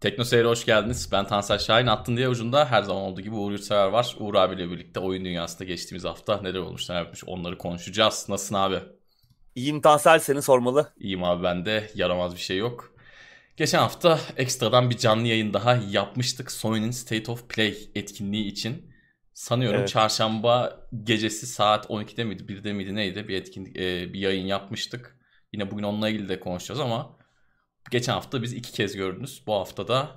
Tekno Seyir'e hoş geldiniz. Ben Tansel Şahin. Attın diye ucunda her zaman olduğu gibi Uğur Yurtsever var. Uğur abiyle birlikte oyun dünyasında geçtiğimiz hafta neler olmuş neler yapmış onları konuşacağız. Nasılsın abi? İyiyim Tansel seni sormalı. İyiyim abi ben de yaramaz bir şey yok. Geçen hafta ekstradan bir canlı yayın daha yapmıştık Sony'nin State of Play etkinliği için. Sanıyorum evet. çarşamba gecesi saat 12'de miydi 1'de miydi neydi bir etkinlik e, bir yayın yapmıştık. Yine bugün onunla ilgili de konuşacağız ama geçen hafta biz iki kez gördünüz. Bu hafta da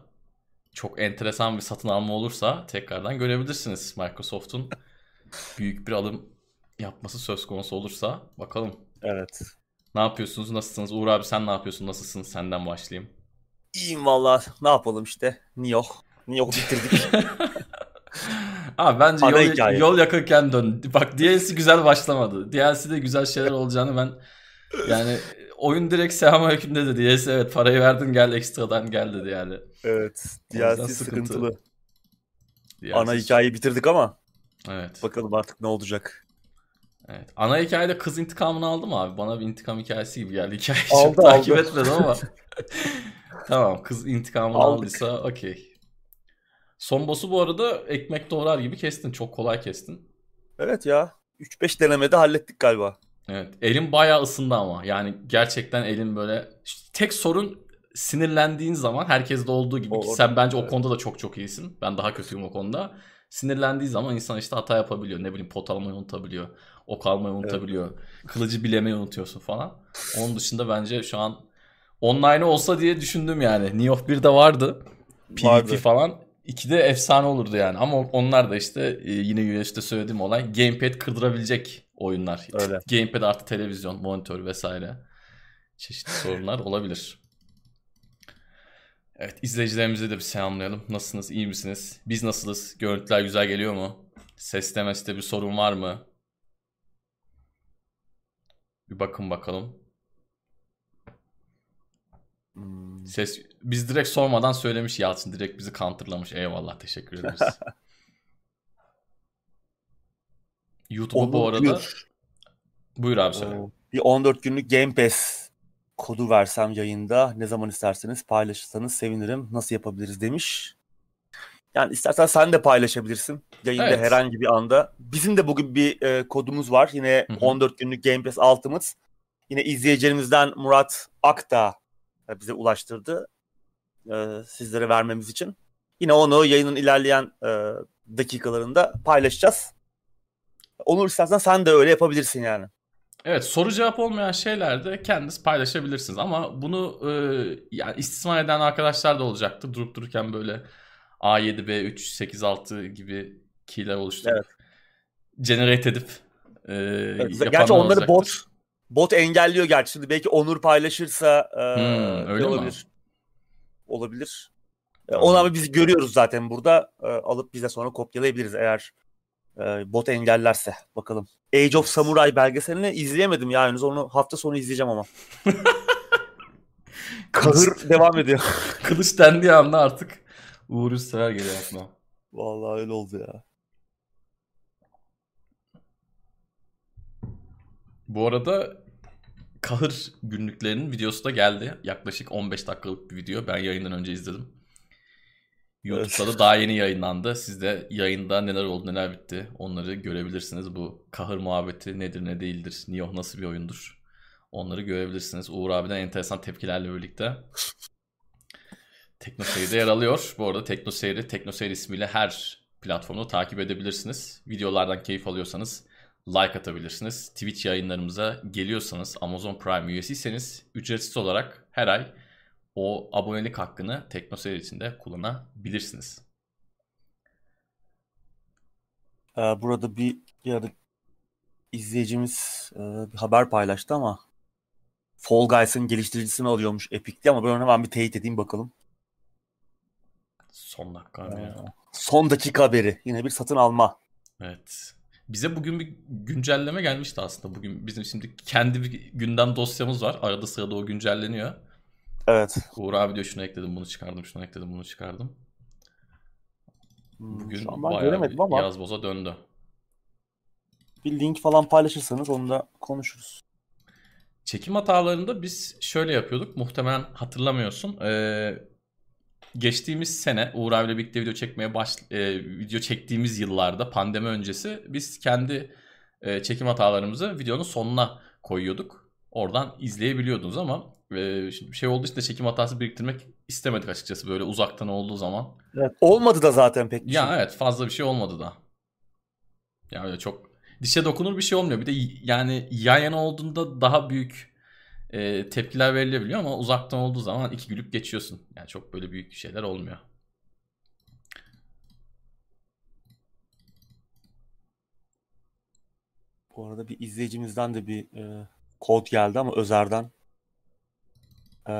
çok enteresan bir satın alma olursa tekrardan görebilirsiniz. Microsoft'un büyük bir alım yapması söz konusu olursa bakalım. Evet. Ne yapıyorsunuz? Nasılsınız? Uğur abi sen ne yapıyorsun? Nasılsın? Senden başlayayım. İyiyim valla. Ne yapalım işte. New York bitirdik. Abi bence yol, yol yakınken dön. Bak DLC güzel başlamadı. DLC'de güzel şeyler olacağını ben yani oyun direkt selamünaleyküm dedi. DLC evet parayı verdin gel ekstradan gel dedi yani. Evet. DLC sıkıntılı. DLC. Ana hikayeyi bitirdik ama. Evet. Bakalım artık ne olacak. Evet. Ana hikayede kız intikamını aldı mı abi? Bana bir intikam hikayesi gibi geldi. Hikayeyi aldı, çok aldı. takip etmedim ama. tamam kız intikamını Aldık. aldıysa okey. Son boss'u bu arada ekmek doğrar gibi kestin. Çok kolay kestin. Evet ya. 3-5 denemede hallettik galiba. Evet. Elim bayağı ısındı ama. Yani gerçekten elim böyle... Tek sorun sinirlendiğin zaman herkes de olduğu gibi ki sen bence evet. o konuda da çok çok iyisin. Ben daha kötüyüm o konuda. Sinirlendiği zaman insan işte hata yapabiliyor. Ne bileyim pot almayı unutabiliyor. Ok almayı unutabiliyor. Kılıcı bilemeyi unutuyorsun falan. Onun dışında bence şu an online olsa diye düşündüm yani. New York 1'de vardı. PvP vardı. falan. İki de efsane olurdu yani. Ama onlar da işte e, yine US'de söylediğim olay gamepad kırdırabilecek oyunlar. Öyle. Gamepad artı televizyon, monitör vesaire. Çeşitli sorunlar olabilir. Evet izleyicilerimize de bir selamlayalım. Nasılsınız? iyi misiniz? Biz nasılız? Görüntüler güzel geliyor mu? Ses demeste bir sorun var mı? Bir bakın bakalım. Hmm. Ses biz direkt sormadan söylemiş Yalçın direkt bizi counterlamış. Eyvallah teşekkür ederiz. YouTube'u bu arada diyor. buyur abi söyle. Ee, bir 14 günlük Game Pass kodu versem yayında ne zaman isterseniz paylaşırsanız sevinirim. Nasıl yapabiliriz demiş. Yani istersen sen de paylaşabilirsin yayında evet. herhangi bir anda. Bizim de bugün bir e, kodumuz var. Yine Hı-hı. 14 günlük Game Pass Ultimate. Yine izleyicilerimizden Murat Akta bize ulaştırdı e, sizlere vermemiz için. Yine onu yayının ilerleyen e, dakikalarında paylaşacağız. Onur istersen sen de öyle yapabilirsin yani. Evet soru cevap olmayan şeylerde kendiniz paylaşabilirsiniz ama bunu e, yani istismar eden arkadaşlar da olacaktı. Durup dururken böyle A7, B3, 8, 6 gibi keyler oluşturup evet. generate edip e, evet, Gerçi onları olacaktır. bot bot engelliyor gerçi. Şimdi belki Onur paylaşırsa e, hmm, öyle olabilir. Mi? Olabilir. E, onu ama biz görüyoruz zaten burada. E, alıp bize sonra kopyalayabiliriz eğer e, bot engellerse. Bakalım. Age of Samurai belgeselini izleyemedim ya henüz. Onu hafta sonu izleyeceğim ama. Kahır devam ediyor. Kılıç dendiği anda artık Uğur Üsteler geliyor aklıma. Vallahi öyle oldu ya. Bu arada Kahır günlüklerinin videosu da geldi. Yaklaşık 15 dakikalık bir video. Ben yayından önce izledim. YouTube'da evet. da daha yeni yayınlandı. Siz de yayında neler oldu neler bitti onları görebilirsiniz. Bu kahır muhabbeti nedir ne değildir, Nioh nasıl bir oyundur onları görebilirsiniz. Uğur abiden enteresan tepkilerle birlikte. Tekno Seyir'de yer alıyor. Bu arada Tekno Seyir'i Tekno Seyir ismiyle her platformu takip edebilirsiniz. Videolardan keyif alıyorsanız like atabilirsiniz. Twitch yayınlarımıza geliyorsanız Amazon Prime üyesiyseniz ücretsiz olarak her ay o abonelik hakkını TeknoSeyir içinde kullanabilirsiniz. Ee, burada bir, bir izleyicimiz e, bir haber paylaştı ama Fall Guys'ın geliştiricisini alıyormuş Epic'te ama ben onu hemen bir teyit edeyim bakalım. Son dakika ee, ya. Son dakika haberi. Yine bir satın alma. Evet. Bize bugün bir güncelleme gelmişti aslında. Bugün bizim şimdi kendi bir gündem dosyamız var. Arada sırada o güncelleniyor. Evet. Uğur abi diyor şunu ekledim, bunu çıkardım, şunu ekledim, bunu çıkardım. Hmm, bugün hmm, bayağı bir ama yaz boza döndü. Bir link falan paylaşırsanız onu da konuşuruz. Çekim hatalarında biz şöyle yapıyorduk. Muhtemelen hatırlamıyorsun. Ee, geçtiğimiz sene Uğur abiyle birlikte video çekmeye baş e, video çektiğimiz yıllarda pandemi öncesi biz kendi e, çekim hatalarımızı videonun sonuna koyuyorduk. Oradan izleyebiliyordunuz ama e, şimdi şey olduğu için de çekim hatası biriktirmek istemedik açıkçası böyle uzaktan olduğu zaman. Evet, olmadı da zaten pek Ya şey. evet fazla bir şey olmadı da. Ya öyle çok dişe dokunur bir şey olmuyor. Bir de yani yan yana olduğunda daha büyük e, tepkiler verilebiliyor ama uzaktan olduğu zaman iki gülüp geçiyorsun. Yani çok böyle büyük şeyler olmuyor. Bu arada bir izleyicimizden de bir e, kod geldi ama Özer'den. E,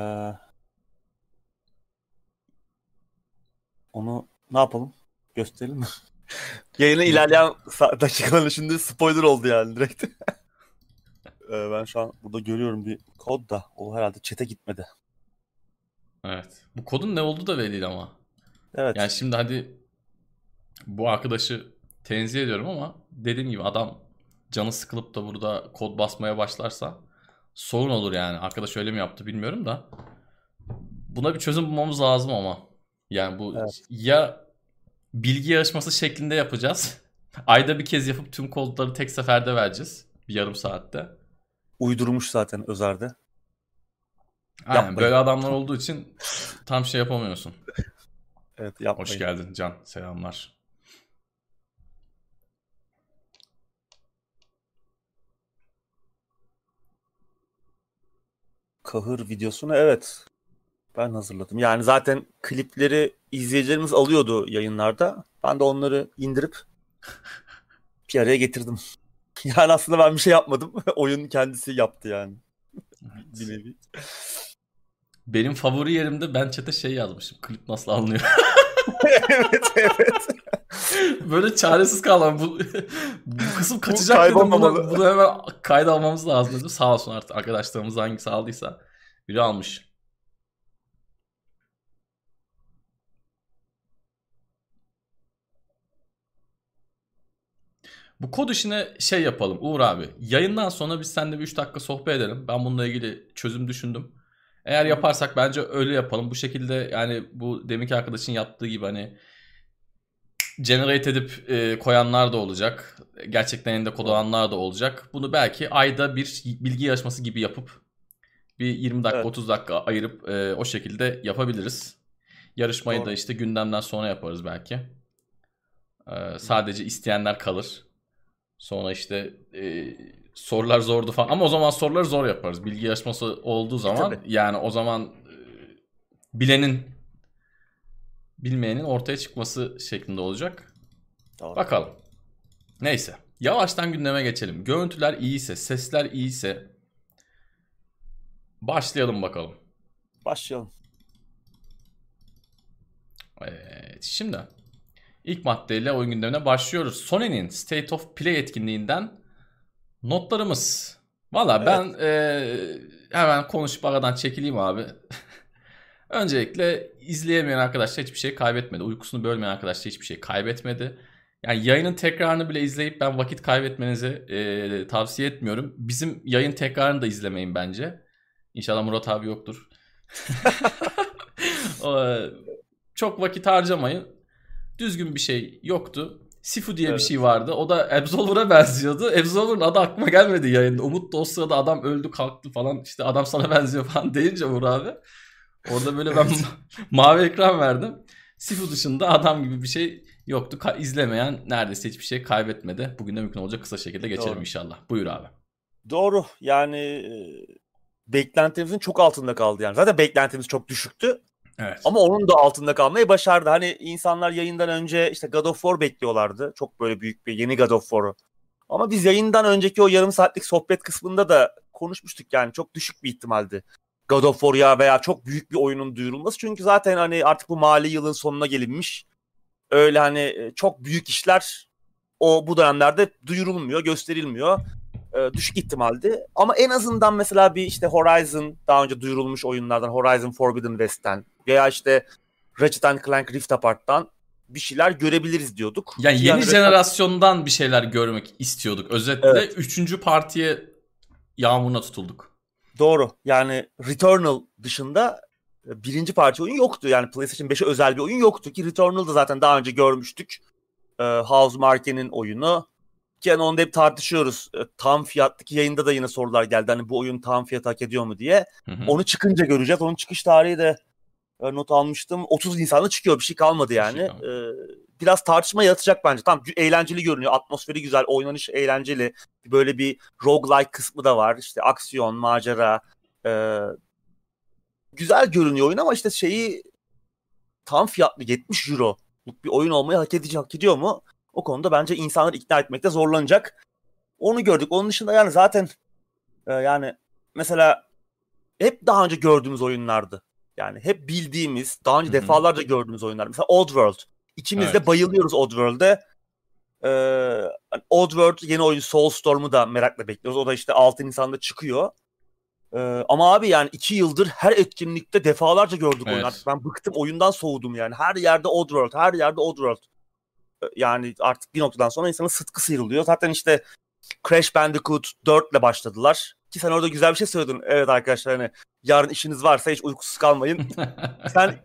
onu ne yapalım? Gösterelim mi? Yayının ilerleyen dakikalarında şimdi spoiler oldu yani direkt. Ee, ben şu an burada görüyorum bir kod da o herhalde çete gitmedi. Evet. Bu kodun ne olduğu da belli değil ama. Evet. Yani şimdi hadi bu arkadaşı tenzih ediyorum ama dediğim gibi adam canı sıkılıp da burada kod basmaya başlarsa sorun olur yani. Arkadaş öyle mi yaptı bilmiyorum da. Buna bir çözüm bulmamız lazım ama. Yani bu evet. ya bilgi yarışması şeklinde yapacağız. Ayda bir kez yapıp tüm kodları tek seferde vereceğiz. Bir yarım saatte uydurmuş zaten Özer'de. Aynen yapmayın. böyle adamlar olduğu için tam şey yapamıyorsun. evet yapmayın. Hoş geldin Can. Selamlar. Kahır videosunu evet ben hazırladım. Yani zaten klipleri izleyicilerimiz alıyordu yayınlarda. Ben de onları indirip bir araya getirdim. Yani aslında ben bir şey yapmadım. Oyun kendisi yaptı yani. bir nevi. Benim favori yerimde ben çete şey yazmışım. Klip nasıl alınıyor? evet evet. Böyle çaresiz kaldım. Bu, bu kısım kaçacak dedim. Bunu, bunu hemen kayda almamız lazım dedim. Sağ olsun artık arkadaşlarımız hangisi aldıysa. Biri almış. Bu kod işine şey yapalım Uğur abi. Yayından sonra biz seninle bir 3 dakika sohbet edelim. Ben bununla ilgili çözüm düşündüm. Eğer yaparsak bence öyle yapalım. Bu şekilde yani bu deminki arkadaşın yaptığı gibi hani generate edip e, koyanlar da olacak. Gerçekten elinde kod olanlar da olacak. Bunu belki ayda bir bilgi yarışması gibi yapıp bir 20 dakika evet. 30 dakika ayırıp e, o şekilde yapabiliriz. Yarışmayı Doğru. da işte gündemden sonra yaparız belki. E, sadece isteyenler kalır. Sonra işte e, sorular zordu falan. Ama o zaman soruları zor yaparız. Bilgi yarışması olduğu e, zaman. Tabii. Yani o zaman e, bilenin bilmeyenin ortaya çıkması şeklinde olacak. Doğru. Bakalım. Neyse. Yavaştan gündeme geçelim. Görüntüler iyiyse, sesler iyiyse başlayalım bakalım. Başlayalım. Evet. Şimdi İlk maddeyle oyun gündemine başlıyoruz. Sony'nin State of Play etkinliğinden notlarımız. Valla evet. ben e, hemen konuşup aradan çekileyim abi. Öncelikle izleyemeyen arkadaşlar hiçbir şey kaybetmedi. Uykusunu bölmeyen arkadaşlar hiçbir şey kaybetmedi. Yani yayının tekrarını bile izleyip ben vakit kaybetmenizi e, tavsiye etmiyorum. Bizim yayın tekrarını da izlemeyin bence. İnşallah Murat abi yoktur. Çok vakit harcamayın düzgün bir şey yoktu. Sifu diye evet. bir şey vardı. O da Absolver'a benziyordu. Absolver'ın adı aklıma gelmedi yayında. Umut da o sırada adam öldü kalktı falan. İşte adam sana benziyor falan deyince Uğur abi. Orada böyle ben mavi ekran verdim. Sifu dışında adam gibi bir şey yoktu. Ka- izlemeyen neredeyse hiçbir şey kaybetmedi. Bugün de mümkün olacak kısa şekilde geçelim Doğru. inşallah. Buyur abi. Doğru. Yani e, beklentimizin çok altında kaldı yani. Zaten beklentimiz çok düşüktü. Evet. Ama onun da altında kalmayı başardı. Hani insanlar yayından önce işte God of War bekliyorlardı. Çok böyle büyük bir yeni God of War'u. Ama biz yayından önceki o yarım saatlik sohbet kısmında da konuşmuştuk yani çok düşük bir ihtimaldi. God of War ya veya çok büyük bir oyunun duyurulması. Çünkü zaten hani artık bu mali yılın sonuna gelinmiş. Öyle hani e, çok büyük işler o bu dönemlerde duyurulmuyor, gösterilmiyor. Ee, düşük ihtimaldi. Ama en azından mesela bir işte Horizon daha önce duyurulmuş oyunlardan Horizon Forbidden West'ten veya işte Ratchet Clank Rift Apart'tan bir şeyler görebiliriz diyorduk. Yani yeni yani jenerasyondan bir şeyler görmek istiyorduk. Özetle evet. üçüncü partiye yağmuruna tutulduk. Doğru. Yani Returnal dışında birinci parça oyun yoktu. Yani PlayStation 5'e özel bir oyun yoktu ki Returnal'da zaten daha önce görmüştük. E, House Marque'nin oyunu. Ki yani onda hep tartışıyoruz. E, tam fiyattaki yayında da yine sorular geldi. Hani bu oyun tam fiyat hak ediyor mu diye. Hı hı. Onu çıkınca göreceğiz. Onun çıkış tarihi de e, not almıştım. 30 Nisan'da çıkıyor. Bir şey kalmadı yani. Şey ee, biraz tartışma yaratacak bence. Tam eğlenceli görünüyor. Atmosferi güzel. Oynanış eğlenceli. Böyle bir roguelike kısmı da var. İşte aksiyon, macera. E, güzel görünüyor oyun ama işte şeyi tam fiyatlı 70 euro bir oyun olmayı hak ediyor, hak ediyor mu? O konuda bence insanları ikna etmekte zorlanacak. Onu gördük. Onun dışında yani zaten e, yani mesela hep daha önce gördüğümüz oyunlardı. Yani hep bildiğimiz, daha önce Hı-hı. defalarca gördüğümüz oyunlar. Mesela Oddworld. İkimiz evet. de bayılıyoruz Oddworld'e. Ee, Oddworld yeni oyun Soulstorm'u da merakla bekliyoruz. O da işte 6 Nisan'da çıkıyor. Ee, ama abi yani iki yıldır her etkinlikte defalarca gördük evet. oyunu. ben bıktım oyundan soğudum yani. Her yerde Oddworld, her yerde Oddworld. Yani artık bir noktadan sonra insanın sıtkı sıyrılıyor. Zaten işte Crash Bandicoot 4 ile başladılar. Ki sen orada güzel bir şey söyledin. Evet arkadaşlar hani yarın işiniz varsa hiç uykusuz kalmayın. sen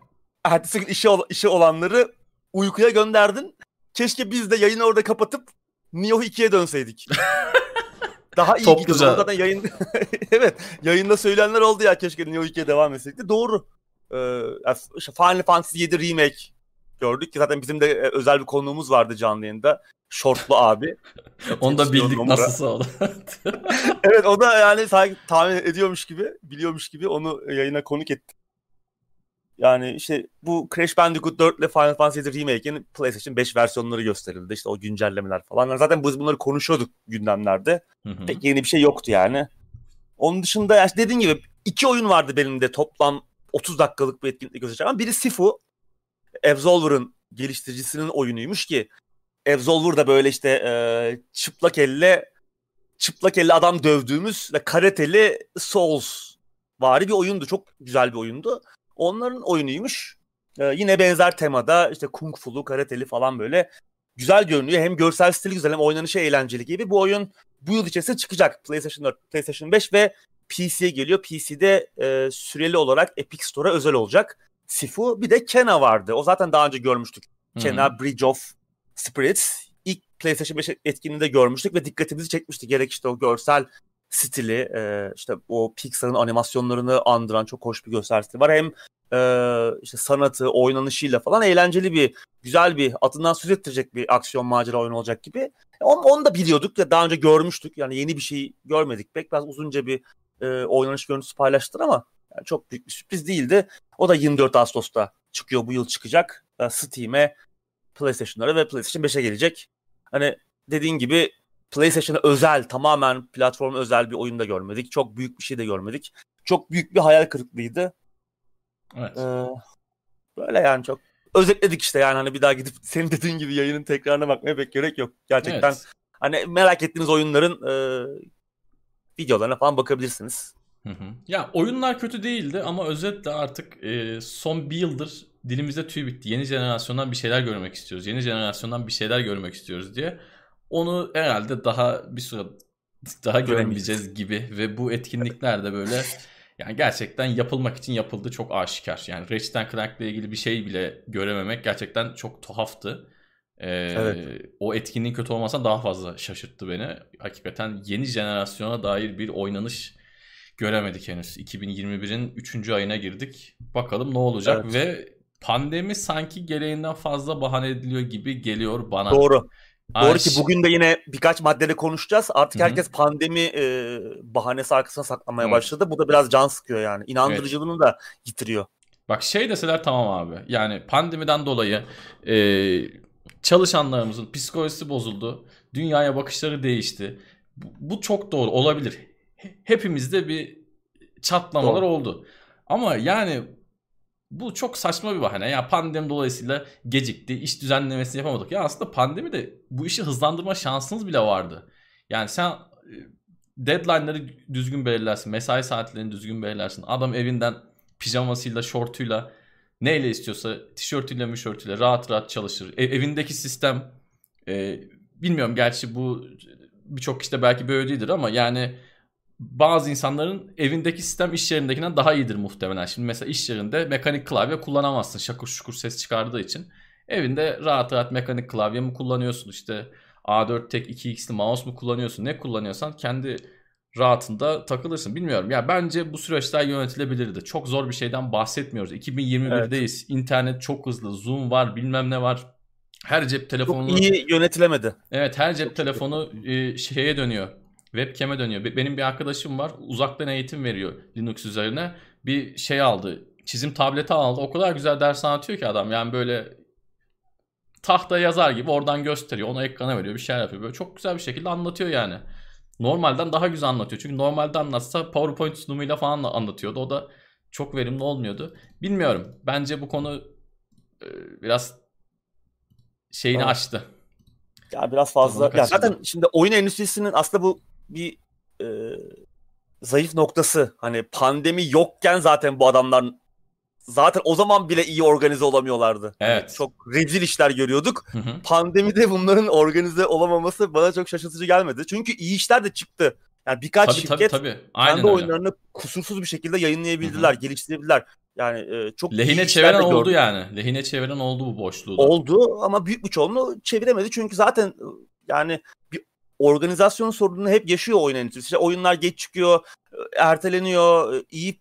ertesi gün işi, işi olanları uykuya gönderdin. Keşke biz de yayını orada kapatıp Nioh 2'ye dönseydik. Daha iyi Topluca. gidiyor. Zaten yayın... evet yayında söyleyenler oldu ya keşke Neo 2'ye devam etsek de. Doğru. Ee, Final Fantasy 7 Remake gördük ki zaten bizim de e, özel bir konuğumuz vardı canlı yayında. Şortlu abi. Onu da bildik nasılsa oldu. evet o da yani sanki tahmin ediyormuş gibi, biliyormuş gibi onu yayına konuk etti. Yani işte bu Crash Bandicoot 4 ile Final Fantasy 7 Remake'in PlayStation 5 versiyonları gösterildi. İşte o güncellemeler falan. Zaten biz bunları konuşuyorduk gündemlerde. Hı hı. Pek yeni bir şey yoktu yani. Onun dışında yani dediğin gibi iki oyun vardı benim de toplam 30 dakikalık bir etkinlikle göstereceğim. Biri Sifu. Absolver'ın geliştiricisinin oyunuymuş ki Absolver da böyle işte e, çıplak elle çıplak elle adam dövdüğümüz ve karateli Souls vari bir oyundu. Çok güzel bir oyundu. Onların oyunuymuş. Ee, yine benzer temada işte kung fu'lu, karateli falan böyle güzel görünüyor. Hem görsel stili güzel hem oynanışı eğlenceli gibi. Bu oyun bu yıl içerisinde çıkacak. PlayStation 4, PlayStation 5 ve PC'ye geliyor. PC'de e, süreli olarak Epic Store'a özel olacak. Sifu bir de Kena vardı. O zaten daha önce görmüştük. Hı-hı. Kena Bridge of Spirits. İlk PlayStation 5 etkinliğinde görmüştük ve dikkatimizi çekmişti. Gerek işte o görsel stili e, işte o Pixar'ın animasyonlarını andıran çok hoş bir görsel stili var. Hem e, işte sanatı, oynanışıyla falan eğlenceli bir, güzel bir, adından söz ettirecek bir aksiyon macera oyunu olacak gibi. Onu, onu da biliyorduk ya daha önce görmüştük. Yani yeni bir şey görmedik. Pek biraz uzunca bir e, oynanış görüntüsü paylaştılar ama yani çok büyük bir sürpriz değildi. O da 24 Ağustos'ta çıkıyor. Bu yıl çıkacak. E, Steam'e, PlayStation'lara ve PlayStation 5'e gelecek. Hani dediğin gibi PlayStation'a özel, tamamen platform özel bir oyun da görmedik. Çok büyük bir şey de görmedik. Çok büyük bir hayal kırıklığıydı. Evet. Ee, böyle yani çok özetledik işte yani hani bir daha gidip senin dediğin gibi yayının tekrarına bakmaya pek gerek yok. Gerçekten evet. hani merak ettiğiniz oyunların e, videolarına falan bakabilirsiniz. Hı hı. Ya oyunlar kötü değildi ama özetle artık e, son bir yıldır dilimizde tüy bitti. Yeni jenerasyondan bir şeyler görmek istiyoruz. Yeni jenerasyondan bir şeyler görmek istiyoruz diye. Onu herhalde daha bir süre daha göremeyeceğiz gibi ve bu etkinlikler de böyle yani gerçekten yapılmak için yapıldı çok aşikar. Yani Ratchet Clank ile ilgili bir şey bile görememek gerçekten çok tuhaftı. Ee, evet. O etkinliğin kötü olmasa daha fazla şaşırttı beni. Hakikaten yeni jenerasyona dair bir oynanış göremedik henüz. 2021'in 3. ayına girdik. Bakalım ne olacak evet. ve pandemi sanki gereğinden fazla bahane ediliyor gibi geliyor bana. Doğru. Doğru ki bugün de yine birkaç maddede konuşacağız. Artık Hı-hı. herkes pandemi e, bahanesi arkasına saklamaya Hı. başladı. Bu da biraz can sıkıyor yani. İnandırıcılığını evet. da yitiriyor. Bak şey deseler tamam abi. Yani pandemiden dolayı e, çalışanlarımızın psikolojisi bozuldu. Dünyaya bakışları değişti. Bu, bu çok doğru olabilir. Hepimizde bir çatlamalar doğru. oldu. Ama yani bu çok saçma bir bahane. Ya pandemi dolayısıyla gecikti. iş düzenlemesini yapamadık. Ya aslında pandemi de bu işi hızlandırma şansınız bile vardı. Yani sen e, deadline'ları düzgün belirlersin. Mesai saatlerini düzgün belirlersin. Adam evinden pijamasıyla, şortuyla neyle istiyorsa tişörtüyle, mişörtüyle rahat rahat çalışır. E, evindeki sistem e, bilmiyorum gerçi bu birçok işte belki böyle değildir ama yani bazı insanların evindeki sistem iş yerindekinden daha iyidir muhtemelen. Şimdi mesela iş yerinde mekanik klavye kullanamazsın şakur şukur ses çıkardığı için. Evinde rahat rahat mekanik klavye mi kullanıyorsun işte A4 tek 2x'li mouse mu kullanıyorsun ne kullanıyorsan kendi rahatında takılırsın. Bilmiyorum ya bence bu süreçler yönetilebilirdi. Çok zor bir şeyden bahsetmiyoruz. 2021'deyiz. Evet. İnternet çok hızlı. Zoom var bilmem ne var. Her cep telefonu... Çok iyi yönetilemedi. Evet her cep telefonu e, şeye dönüyor. Webcam'e dönüyor. Benim bir arkadaşım var. Uzaktan eğitim veriyor Linux üzerine. Bir şey aldı. Çizim tableti aldı. O kadar güzel ders anlatıyor ki adam. Yani böyle tahta yazar gibi oradan gösteriyor. Ona ekrana veriyor. Bir şeyler yapıyor. Böyle çok güzel bir şekilde anlatıyor yani. Normalden daha güzel anlatıyor. Çünkü normalde anlatsa PowerPoint sunumuyla falan anlatıyordu. O da çok verimli olmuyordu. Bilmiyorum. Bence bu konu e, biraz şeyini evet. açtı. Ya biraz fazla. Ya zaten şimdi oyun endüstrisinin aslında bu bir e, zayıf noktası. Hani pandemi yokken zaten bu adamlar zaten o zaman bile iyi organize olamıyorlardı. Evet. Çok rezil işler görüyorduk. Hı hı. Pandemide bunların organize olamaması bana çok şaşırtıcı gelmedi. Çünkü iyi işler de çıktı. Yani birkaç tabii, şirket tabii, tabii. Aynen kendi öyle. oyunlarını kusursuz bir şekilde yayınlayabildiler, hı hı. geliştirebildiler. Yani e, çok lehine çeviren oldu gördüm. yani. Lehine çeviren oldu bu boşluğu. Da. Oldu ama büyük bir çoğunluğu çeviremedi çünkü zaten yani bir organizasyon sorununu hep yaşıyor oyun endüstrisi. İşte oyunlar geç çıkıyor, erteleniyor, iyi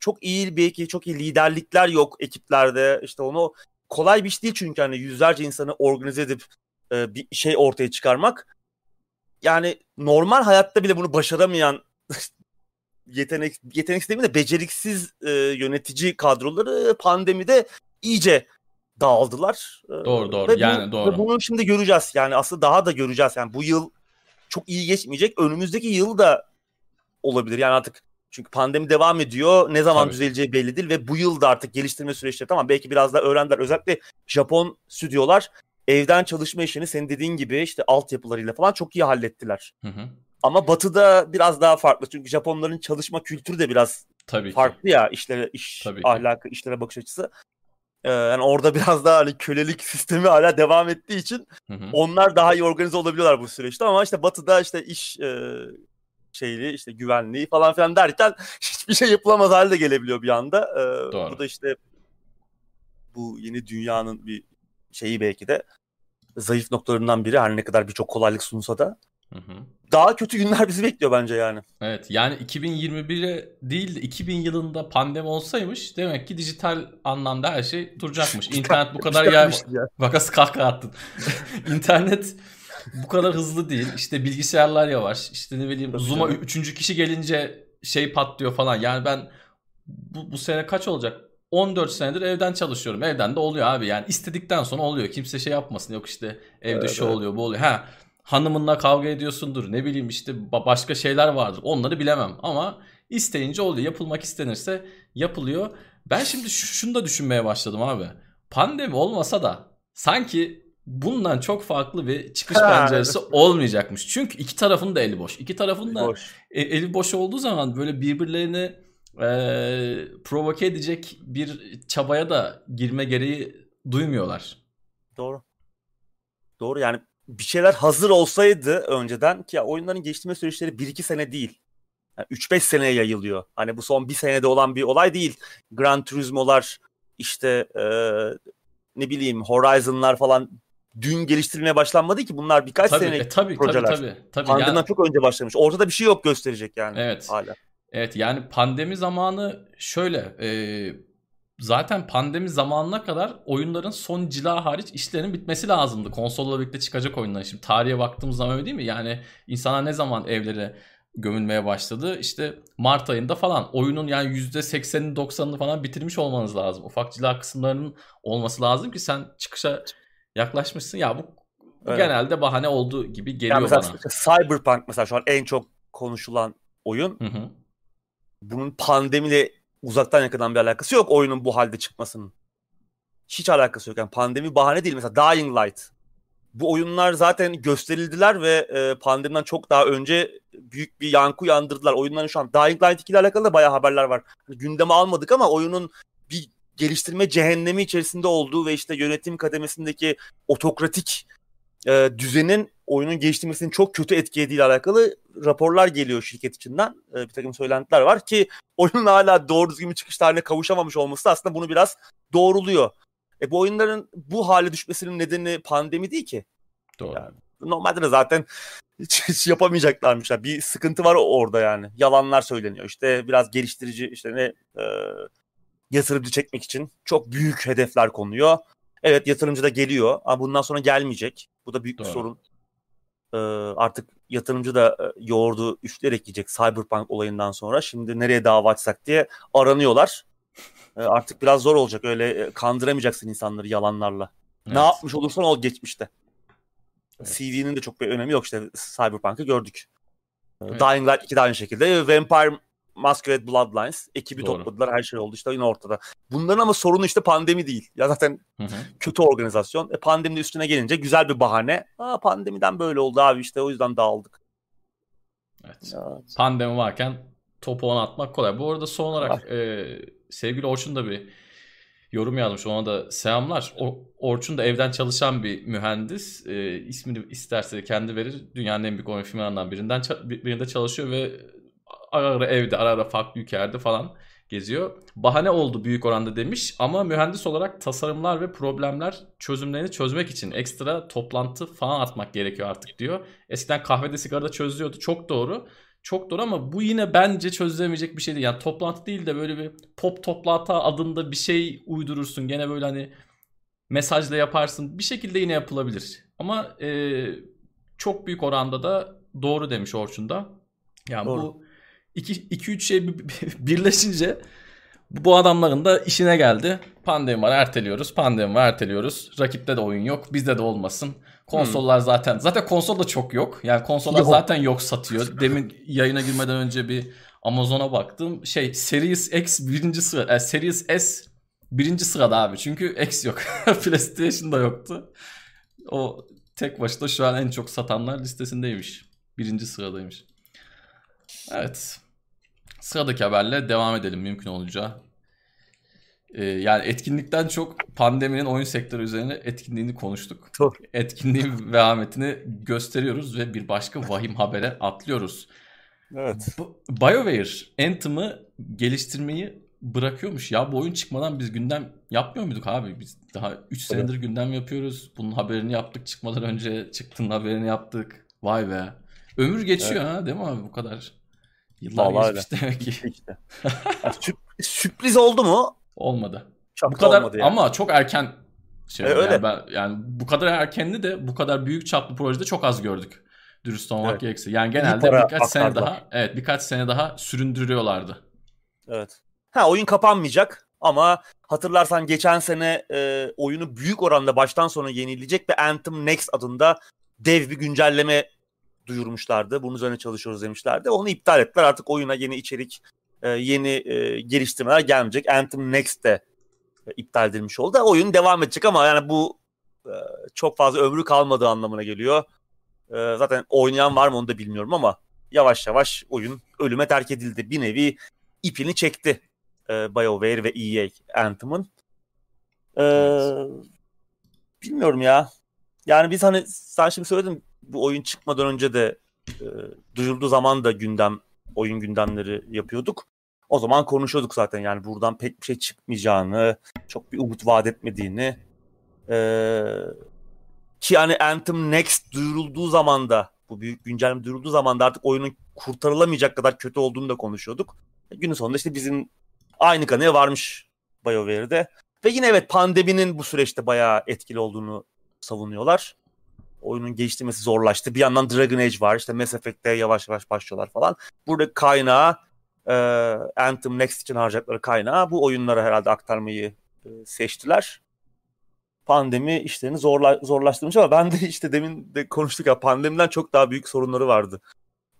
çok iyi belki çok iyi liderlikler yok ekiplerde. İşte onu kolay bir iş değil çünkü hani yüzlerce insanı organize edip e, bir şey ortaya çıkarmak. Yani normal hayatta bile bunu başaramayan yetenek yeteneksiz değil de beceriksiz e, yönetici kadroları pandemide iyice dağıldılar. Doğru doğru. Ve yani bu, doğru. Ve bunu şimdi göreceğiz. Yani aslında daha da göreceğiz. Yani bu yıl çok iyi geçmeyecek. Önümüzdeki yıl da olabilir. Yani artık çünkü pandemi devam ediyor. Ne zaman Tabii. düzeleceği belli değil ve bu yıl da artık geliştirme süreçleri tamam belki biraz daha öğrendiler. Özellikle Japon stüdyolar evden çalışma işini senin dediğin gibi işte altyapılarıyla falan çok iyi hallettiler. Hı hı. Ama Batı'da biraz daha farklı. Çünkü Japonların çalışma kültürü de biraz Tabii farklı ki. ya işlere iş Tabii ahlakı, ki. işlere bakış açısı. Ee, yani orada biraz daha hani kölelik sistemi hala devam ettiği için hı hı. onlar daha iyi organize olabiliyorlar bu süreçte ama işte Batı'da işte iş e, şeyli işte güvenliği falan filan derken hiçbir şey yapılamaz halde gelebiliyor bir anda. Ee, Doğru. Bu da işte bu yeni dünyanın bir şeyi belki de zayıf noktalarından biri her ne kadar birçok kolaylık sunsa da. Hı hı. Daha kötü günler bizi bekliyor bence yani. Evet yani 2021'e değil de 2000 yılında pandemi olsaymış demek ki dijital anlamda her şey duracakmış. İnternet bu kadar yer... Ya. Vakası kahkaha attın. İnternet bu kadar hızlı değil. İşte bilgisayarlar yavaş. İşte ne bileyim Zoom'a üçüncü kişi gelince şey patlıyor falan. Yani ben bu, bu sene kaç olacak? 14 senedir evden çalışıyorum. Evden de oluyor abi. Yani istedikten sonra oluyor. Kimse şey yapmasın. Yok işte evde evet, şu evet. oluyor bu oluyor. Ha hanımınla kavga ediyorsundur. Ne bileyim işte başka şeyler vardır. Onları bilemem. Ama isteyince oluyor. Yapılmak istenirse yapılıyor. Ben şimdi şunu da düşünmeye başladım abi. Pandemi olmasa da sanki bundan çok farklı bir çıkış penceresi olmayacakmış. Çünkü iki tarafın da eli boş. İki tarafın da boş. E, eli boş olduğu zaman böyle birbirlerini e, provoke edecek bir çabaya da girme gereği duymuyorlar. Doğru. Doğru yani bir şeyler hazır olsaydı önceden ki ya oyunların geliştirme süreçleri 1-2 sene değil. Yani 3-5 seneye yayılıyor. Hani bu son bir senede olan bir olay değil. Gran Turismo'lar işte e, ne bileyim Horizon'lar falan dün geliştirilmeye başlanmadı ki bunlar birkaç tabii, sene e, tabii, projeler. Tabii tabii. tabii. Pandemiden yani, çok önce başlamış. Ortada bir şey yok gösterecek yani evet. hala. Evet yani pandemi zamanı şöyle e, zaten pandemi zamanına kadar oyunların son cila hariç işlerin bitmesi lazımdı. Konsolla birlikte çıkacak oyunlar. Şimdi tarihe baktığımız zaman öyle değil mi? Yani insanlar ne zaman evlere gömülmeye başladı? İşte Mart ayında falan oyunun yani %80'ini 90'ını falan bitirmiş olmanız lazım. Ufak cila kısımlarının olması lazım ki sen çıkışa yaklaşmışsın. Ya bu, bu evet. genelde bahane olduğu gibi geliyor yani mesela bana. Cyberpunk mesela şu an en çok konuşulan oyun. Hı hı. Bunun pandemiyle uzaktan yakından bir alakası yok oyunun bu halde çıkmasının. Hiç alakası yok. Yani pandemi bahane değil. Mesela Dying Light. Bu oyunlar zaten gösterildiler ve e, pandemiden çok daha önce büyük bir yankı uyandırdılar. Oyunların şu an Dying Light 2 ile alakalı da bayağı haberler var. Hani gündeme almadık ama oyunun bir geliştirme cehennemi içerisinde olduğu ve işte yönetim kademesindeki otokratik e, düzenin oyunun geliştirmesinin çok kötü etkilediğiyle alakalı raporlar geliyor şirket içinden. E, bir takım söylentiler var ki oyunun hala doğru düzgün bir çıkış tarihine kavuşamamış olması aslında bunu biraz doğruluyor. E bu oyunların bu hale düşmesinin nedeni pandemi değil ki. Doğru. Yani, normalde de zaten hiç yapamayacaklarmış. Yani bir sıkıntı var orada yani. Yalanlar söyleniyor. İşte biraz geliştirici işte ne e, yatırımcı çekmek için çok büyük hedefler konuyor. Evet yatırımcı da geliyor ama bundan sonra gelmeyecek. Bu da büyük Doğru. bir sorun. Ee, artık yatırımcı da e, yoğurdu üçleyerek yiyecek Cyberpunk olayından sonra. Şimdi nereye dava açsak diye aranıyorlar. Ee, artık biraz zor olacak. Öyle e, kandıramayacaksın insanları yalanlarla. Evet. Ne yapmış olursan ol geçmişte. Evet. CV'nin de çok bir önemi yok işte Cyberpunk'ı gördük. Ee, evet. Dying Light 2 de aynı şekilde. Vampire Masquerade Bloodlines ekibi Doğru. topladılar her şey oldu işte yine ortada. Bunların ama sorunu işte pandemi değil. Ya zaten hı hı. kötü organizasyon. E pandemi üstüne gelince güzel bir bahane. Aa pandemiden böyle oldu abi işte o yüzden dağıldık. Evet. evet. Pandemi varken topu ona atmak kolay. Bu arada son olarak e, sevgili Orçun da bir yorum yazmış. Ona da selamlar. O, Orçun da evden çalışan bir mühendis. E, ismini isterse kendi verir. Dünyanın en büyük oyun firmalarından birinden birinde çalışıyor ve ara evde, ara ara farklı ülkelerde falan geziyor. Bahane oldu büyük oranda demiş ama mühendis olarak tasarımlar ve problemler çözümlerini çözmek için ekstra toplantı falan atmak gerekiyor artık diyor. Eskiden kahvede sigarada çözülüyordu. Çok doğru. Çok doğru ama bu yine bence çözülemeyecek bir şey değil. Yani toplantı değil de böyle bir pop toplantı adında bir şey uydurursun. Gene böyle hani mesajla yaparsın. Bir şekilde yine yapılabilir. Ama e, çok büyük oranda da doğru demiş Orçun da. Yani doğru. bu 2-3 şey birleşince bu adamların da işine geldi. Pandemi var erteliyoruz. Pandemi var erteliyoruz. Rakipte de oyun yok. Bizde de olmasın. Konsollar hmm. zaten. Zaten konsol da çok yok. Yani konsollar yok. zaten yok satıyor. Demin yayına girmeden önce bir Amazon'a baktım. Şey Series X birinci sıra. E, Series S birinci sırada abi. Çünkü X yok. PlayStation'da yoktu. O tek başına şu an en çok satanlar listesindeymiş. Birinci sıradaymış. Evet. Sıradaki haberle devam edelim mümkün olunca. Ee, yani etkinlikten çok pandeminin oyun sektörü üzerine etkinliğini konuştuk. Çok. Etkinliğin vehametini gösteriyoruz ve bir başka vahim habere atlıyoruz. Evet. BioWare Anthem'ı geliştirmeyi bırakıyormuş. Ya bu oyun çıkmadan biz gündem yapmıyor muyduk abi? Biz daha 3 senedir evet. gündem yapıyoruz. Bunun haberini yaptık çıkmadan önce çıktığının haberini yaptık. Vay be. Ömür geçiyor evet. ha değil mi abi bu kadar? Yıllar Vallahi geçmiş öyle. demek ki. İşte. sürp- sürpriz oldu mu? Olmadı. Çok bu kadar yani. ama çok erken şey e, öyle. Yani, ben, yani bu kadar erkenli de bu kadar büyük çaplı projede çok az gördük. Dürüst olmak evet. gerekirse. Yani genelde bir birkaç sene daha evet birkaç sene daha süründürüyorlardı. Evet. Ha oyun kapanmayacak ama hatırlarsan geçen sene e, oyunu büyük oranda baştan sona yenileyecek ve Anthem Next adında dev bir güncelleme duyurmuşlardı. Bunun üzerine çalışıyoruz demişlerdi. Onu iptal ettiler. Artık oyuna yeni içerik, e, yeni e, geliştirmeler gelmeyecek. Anthem Next de e, iptal edilmiş oldu. Oyun devam edecek ama yani bu çok fazla ömrü kalmadığı anlamına geliyor. Zaten oynayan var mı onu da bilmiyorum ama yavaş yavaş oyun ölüme terk edildi. Bir nevi ipini çekti BioWare ve EA Anthem'ın. Evet. Bilmiyorum ya. Yani biz hani sen şimdi söyledin bu oyun çıkmadan önce de e, duyulduğu zaman da gündem oyun gündemleri yapıyorduk. O zaman konuşuyorduk zaten yani buradan pek bir şey çıkmayacağını, çok bir umut vaat etmediğini. Ee, ki hani Anthem Next duyurulduğu zaman da bu büyük güncelleme duyurulduğu zaman da artık oyunun kurtarılamayacak kadar kötü olduğunu da konuşuyorduk. E, günün sonunda işte bizim aynı kanıya varmış BioWare'de. Ve yine evet pandeminin bu süreçte bayağı etkili olduğunu savunuyorlar oyunun geliştirmesi zorlaştı. Bir yandan Dragon Age var. İşte Mass Effect'te yavaş yavaş başlıyorlar falan. Burada kaynağı e, Anthem Next için harcayacakları kaynağı bu oyunlara herhalde aktarmayı e, seçtiler. Pandemi işlerini zorla, zorlaştırmış ama ben de işte demin de konuştuk ya pandemiden çok daha büyük sorunları vardı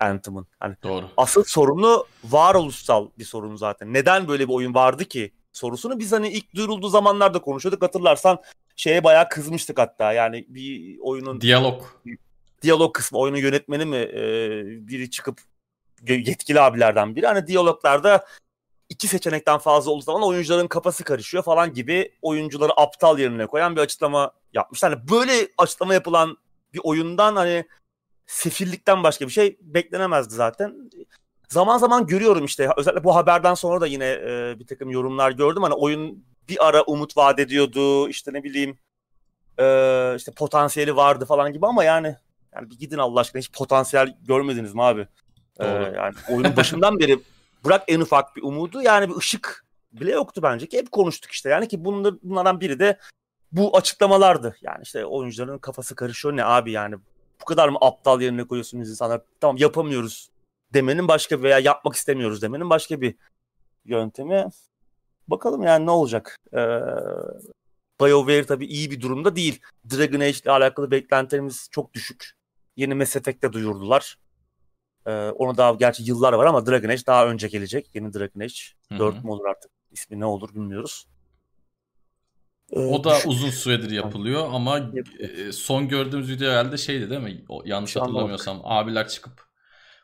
Anthem'ın. Hani Doğru. Asıl sorunu varoluşsal bir sorun zaten. Neden böyle bir oyun vardı ki? sorusunu biz hani ilk duyurulduğu zamanlarda konuşuyorduk. Hatırlarsan şeye bayağı kızmıştık hatta. Yani bir oyunun diyalog diyalog kısmı oyunun yönetmeni mi e, biri çıkıp yetkili abilerden biri hani diyaloglarda iki seçenekten fazla olduğu zaman oyuncuların kafası karışıyor falan gibi oyuncuları aptal yerine koyan bir açıklama yapmış. Hani böyle açıklama yapılan bir oyundan hani sefillikten başka bir şey beklenemezdi zaten. Zaman zaman görüyorum işte özellikle bu haberden sonra da yine e, bir takım yorumlar gördüm. Hani oyun bir ara umut vaat ediyordu işte ne bileyim e, işte potansiyeli vardı falan gibi ama yani yani bir gidin Allah aşkına hiç potansiyel görmediniz mi abi? Ee, yani oyunun başından beri bırak en ufak bir umudu yani bir ışık bile yoktu bence ki hep konuştuk işte yani ki bunlar, bunlardan biri de bu açıklamalardı. Yani işte oyuncuların kafası karışıyor ne abi yani bu kadar mı aptal yerine koyuyorsunuz insanlar tamam yapamıyoruz demenin başka veya yapmak istemiyoruz demenin başka bir yöntemi. Bakalım yani ne olacak. Ee, BioWare tabii iyi bir durumda değil. Dragon Age ile alakalı beklentilerimiz çok düşük. Yeni Mass Effect'te duyurdular. Ee, onu daha gerçi yıllar var ama Dragon Age daha önce gelecek. Yeni Dragon Age. Hı-hı. 4 mü olur artık? ismi ne olur bilmiyoruz. Ee, o da uzun süredir yapılıyor ama e, son gördüğümüz video herhalde şeydi değil mi? O, yanlış hatırlamıyorsam abiler çıkıp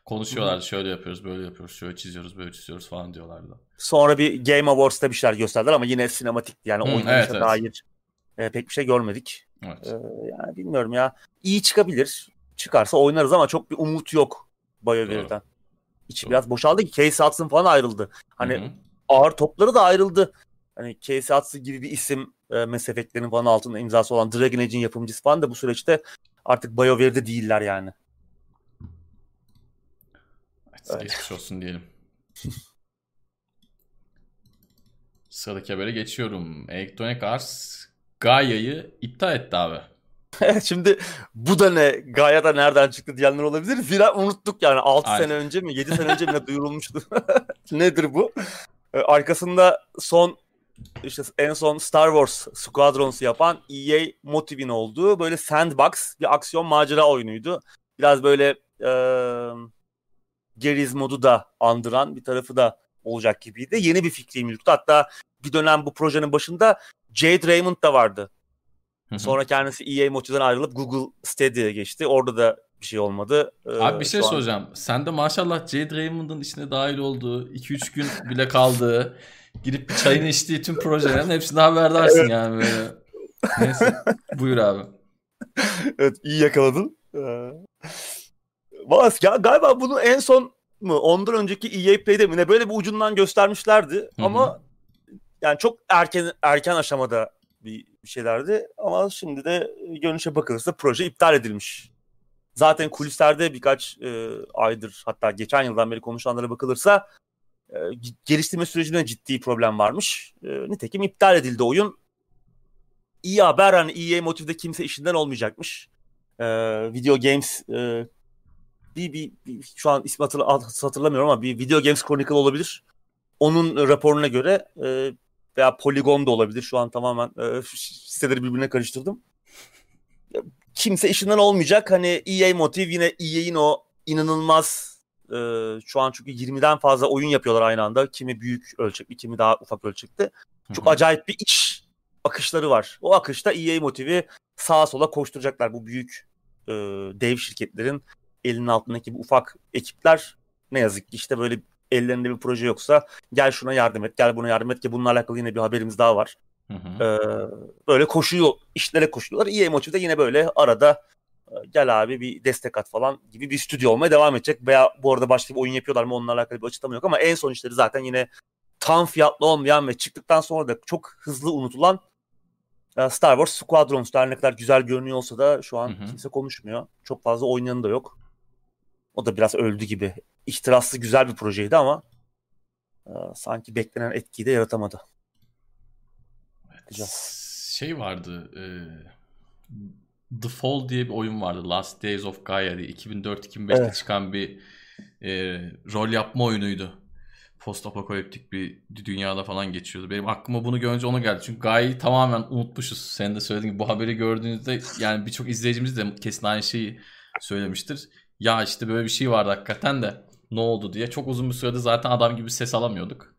konuşuyorlardı. Şöyle yapıyoruz, böyle yapıyoruz, şöyle çiziyoruz, böyle çiziyoruz falan diyorlardı. Sonra bir Game Awards'ta bir şeyler gösterdiler ama yine sinematik yani Hı, oynanışa evet, evet. dair e, pek bir şey görmedik. Evet. E, yani bilmiyorum ya. İyi çıkabilir. Çıkarsa oynarız ama çok bir umut yok BioWare'den. İçi Doğru. biraz boşaldı ki Case Hudson falan ayrıldı. Hani Hı-hı. ağır topları da ayrıldı. Hani Case Hudson gibi bir isim e, Mass Effect'lerin falan altında imzası olan Dragon Age'in yapımcısı falan da bu süreçte artık BioWare'de değiller yani. Evet, geçmiş olsun diyelim. Sıradaki habere geçiyorum. Electronic Arts Gaia'yı iptal etti abi. Şimdi bu da ne? Gaia da nereden çıktı diyenler olabilir. Zira unuttuk yani 6 Aynen. sene önce mi 7 sene önce mi duyurulmuştu. Nedir bu? Ee, arkasında son işte en son Star Wars Squadrons'u yapan EA Motive'in olduğu böyle sandbox bir aksiyon macera oyunuydu. Biraz böyle e, Geriz modu da andıran bir tarafı da olacak gibiydi. Yeni bir fikri mülktü. Hatta bir dönem bu projenin başında Jade Raymond da vardı. Sonra kendisi EA Motive'den ayrılıp Google Stadia'ya geçti. Orada da bir şey olmadı. Ee, Abi bir şey soracağım. An... Sen de maşallah Jade Raymond'ın içine dahil olduğu 2-3 gün bile kaldığı girip bir çayını içtiği tüm projelerin hepsine haberdarsın evet. yani böyle. Neyse buyur abi. evet iyi yakaladın. Ee, ya galiba bunu en son mu ondan önceki EA Play'de mi ne böyle bir ucundan göstermişlerdi Hı-hı. ama yani çok erken erken aşamada bir, bir şeylerdi ama şimdi de görünüşe bakılırsa proje iptal edilmiş. Zaten kulislerde birkaç e, aydır hatta geçen yıldan beri konuşanlara bakılırsa e, geliştirme sürecinde ciddi problem varmış. E, nitekim iptal edildi oyun. İyi haber hani EA Motive'de kimse işinden olmayacakmış. E, Video Games e, bir, bir, bir şu an ismi hatırla, hatırlamıyorum ama bir Video Games Chronicle olabilir. Onun raporuna göre e, veya Polygon da olabilir. Şu an tamamen e, siteleri birbirine karıştırdım. Kimse işinden olmayacak. Hani EA Motive yine EA'in o inanılmaz e, şu an çünkü 20'den fazla oyun yapıyorlar aynı anda. Kimi büyük ölçekli, kimi daha ufak ölçekte. Çok Hı-hı. acayip bir iş akışları var. O akışta EA Motive'i sağa sola koşturacaklar bu büyük e, dev şirketlerin elinin altındaki bu ufak ekipler ne yazık ki işte böyle ellerinde bir proje yoksa gel şuna yardım et, gel buna yardım et ki bununla alakalı yine bir haberimiz daha var. Hı hı. Ee, böyle koşuyor, işlere koşuyorlar. İyi Motive de yine böyle arada e, gel abi bir destek at falan gibi bir stüdyo olmaya devam edecek. Veya bu arada başka bir oyun yapıyorlar mı onunla alakalı bir açıklama yok ama en son işleri zaten yine tam fiyatlı olmayan ve çıktıktan sonra da çok hızlı unutulan e, Star Wars Squadrons her ne kadar güzel görünüyor olsa da şu an hı hı. kimse konuşmuyor. Çok fazla oynayanı da yok. O da biraz öldü gibi. İhtiraslı güzel bir projeydi ama e, sanki beklenen etkiyi de yaratamadı. Evet. Şey vardı. E, The Fall diye bir oyun vardı. Last Days of Gaia diye 2004-2005'te evet. çıkan bir e, rol yapma oyunuydu. Post apokaliptik bir dünyada falan geçiyordu. Benim aklıma bunu görünce onu geldi. Çünkü Gaia'yı tamamen unutmuşuz. Sen de söylediğin gibi bu haberi gördüğünüzde yani birçok izleyicimiz de kesin aynı şeyi söylemiştir ya işte böyle bir şey vardı hakikaten de ne oldu diye. Çok uzun bir sürede zaten adam gibi ses alamıyorduk.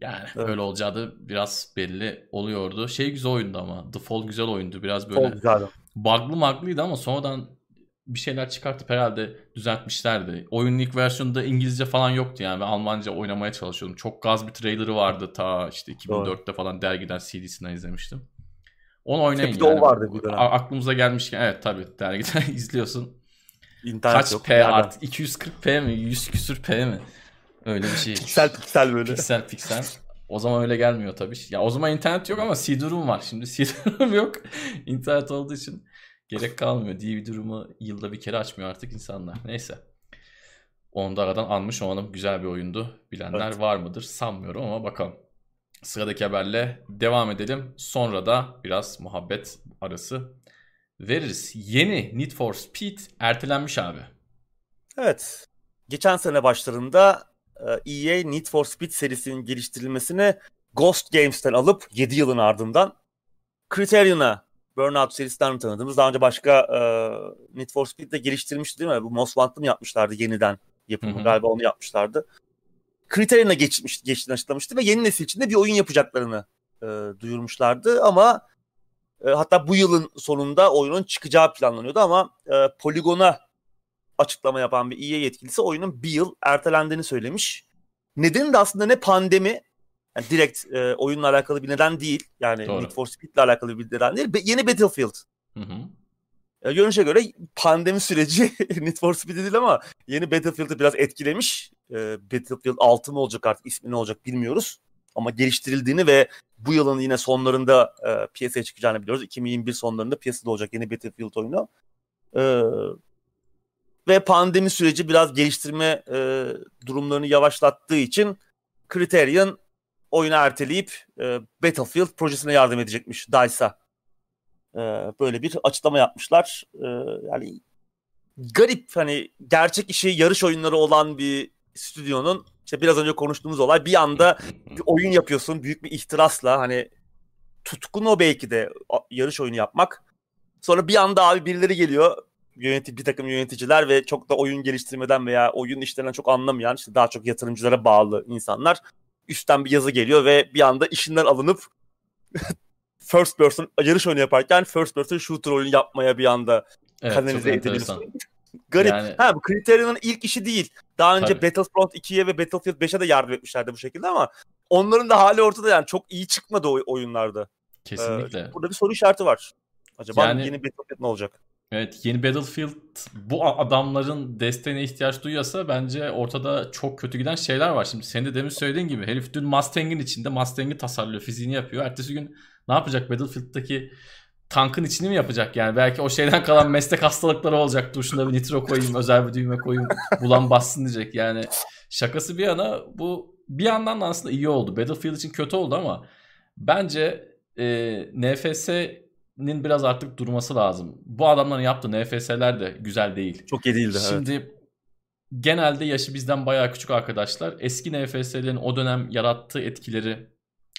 Yani evet. öyle olacağı da biraz belli oluyordu. Şey güzel oyundu ama. The Fall güzel oyundu. Biraz böyle güzel. bug'lı maglıydı ama sonradan bir şeyler çıkartıp herhalde düzeltmişlerdi. Oyunun ilk versiyonunda İngilizce falan yoktu yani. Ben Almanca oynamaya çalışıyordum. Çok gaz bir trailerı vardı ta işte 2004'te Doğru. falan dergiden CD'sinden izlemiştim. Onu oynayın Tepki yani. vardı bir dönem. Aklımıza gelmişken evet tabii dergiden izliyorsun. İnternet Kaç yok. P nereden? artık 240p mi 100 küsür P mi? Öyle bir şey. piksel piksel böyle. Piksel piksel. O zaman öyle gelmiyor tabii. Ya o zaman internet yok ama CD-ROM var. Şimdi CD-ROM yok. İnternet olduğu için gerek kalmıyor. DVD-ROM'u yılda bir kere açmıyor artık insanlar. Neyse. Onu da aradan almış olalım. Güzel bir oyundu. Bilenler evet. var mıdır sanmıyorum ama bakalım. Sıradaki haberle devam edelim. Sonra da biraz muhabbet arası veririz. Yeni Need for Speed ertelenmiş abi. Evet. Geçen sene başlarında EA e Need for Speed serisinin geliştirilmesini Ghost Games'ten alıp 7 yılın ardından Criterion'a Burnout serisinden tanıdığımız daha önce başka e, Need for Speed'de geliştirilmişti değil mi? Bu Most Wanted'ı mı yapmışlardı yeniden yapımı Hı-hı. galiba onu yapmışlardı. Criterion'a geçmiş, geçtiğini açıklamıştı ve yeni nesil için de bir oyun yapacaklarını e, duyurmuşlardı ama e, hatta bu yılın sonunda oyunun çıkacağı planlanıyordu ama e, Polygon'a açıklama yapan bir EA yetkilisi oyunun bir yıl ertelendiğini söylemiş. Nedeni de aslında ne pandemi yani direkt e, oyunla alakalı bir neden değil. Yani Doğru. Need for Speed'le alakalı bir neden değil. Be- yeni Battlefield. Hı hı. E, görünüşe göre pandemi süreci Need for Speed değil ama yeni Battlefield'ı biraz etkilemiş. E, Battlefield 6 mı olacak artık ismi ne olacak bilmiyoruz. Ama geliştirildiğini ve bu yılın yine sonlarında e, piyasaya çıkacağını biliyoruz. 2021 sonlarında piyasada olacak yeni Battlefield oyunu. E, ve pandemi süreci biraz geliştirme e, durumlarını yavaşlattığı için Criterion oyunu erteleyip e, Battlefield projesine yardım edecekmiş DICE'a. E, böyle bir açıklama yapmışlar. E, yani garip hani gerçek işi yarış oyunları olan bir stüdyonun işte biraz önce konuştuğumuz olay bir anda bir oyun yapıyorsun büyük bir ihtirasla hani tutkun o belki de yarış oyunu yapmak. Sonra bir anda abi birileri geliyor yönetici bir takım yöneticiler ve çok da oyun geliştirmeden veya oyun işlerinden çok anlamayan işte daha çok yatırımcılara bağlı insanlar üstten bir yazı geliyor ve bir anda işinden alınıp first person yarış oyunu yaparken first person shooter oyunu yapmaya bir anda evet, kanalize ediliyorsun. Garip. Yani... Ha bu Criterion'un ilk işi değil. Daha önce Tabii. Battlefront 2'ye ve Battlefield 5'e de yardım etmişlerdi bu şekilde ama onların da hali ortada yani çok iyi çıkmadı o oyunlarda. Kesinlikle. Ee, burada bir soru işareti var. Acaba yani... yeni Battlefield ne olacak? Evet yeni Battlefield bu adamların desteğine ihtiyaç duyuyorsa bence ortada çok kötü giden şeyler var. Şimdi senin de demin söylediğin gibi herif dün Mustang'in içinde Mustang'i tasarlıyor, fiziğini yapıyor. Ertesi gün ne yapacak Battlefield'daki tankın içini mi yapacak yani? Belki o şeyden kalan meslek hastalıkları olacak. Dur şuna bir nitro koyayım, özel bir düğme koyayım, bulan bassın diyecek. Yani şakası bir yana bu bir yandan da aslında iyi oldu. Battlefield için kötü oldu ama bence e, NFS nin biraz artık durması lazım. Bu adamların yaptığı NFS'ler de güzel değil. Çok iyi değildi. Şimdi evet. genelde yaşı bizden bayağı küçük arkadaşlar eski NFS'lerin o dönem yarattığı etkileri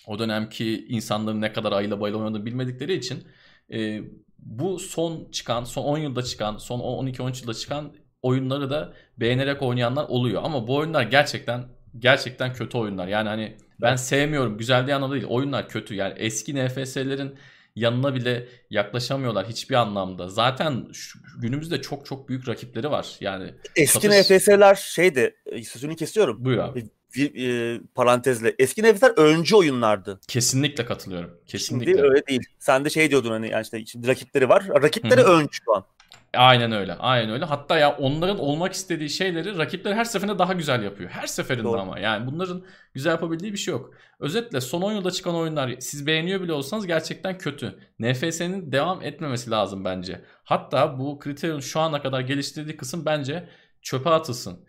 o dönemki insanların ne kadar ayıyla bayıla oynadığını bilmedikleri için e, bu son çıkan, son 10 yılda çıkan, son 12-13 yılda çıkan oyunları da beğenerek oynayanlar oluyor. Ama bu oyunlar gerçekten gerçekten kötü oyunlar. Yani hani ben evet. sevmiyorum, güzel diye anlamda değil. Oyunlar kötü. Yani eski NFS'lerin yanına bile yaklaşamıyorlar hiçbir anlamda. Zaten şu, günümüzde çok çok büyük rakipleri var. Yani eski satış... NFS'ler şeydi e, sözünü kesiyorum. Buyur abi. E, parantezle. Eski NFS'ler öncü oyunlardı. Kesinlikle katılıyorum. Kesinlikle. Şimdi öyle değil. Sen de şey diyordun hani yani işte şimdi rakipleri var. Rakipleri öncü şu an. Aynen öyle. Aynen öyle. Hatta ya onların olmak istediği şeyleri rakipler her seferinde daha güzel yapıyor. Her seferinde Doğru. ama. Yani bunların güzel yapabildiği bir şey yok. Özetle son 10 yılda çıkan oyunlar siz beğeniyor bile olsanız gerçekten kötü. NFS'nin devam etmemesi lazım bence. Hatta bu kriterin şu ana kadar geliştirdiği kısım bence çöpe atılsın.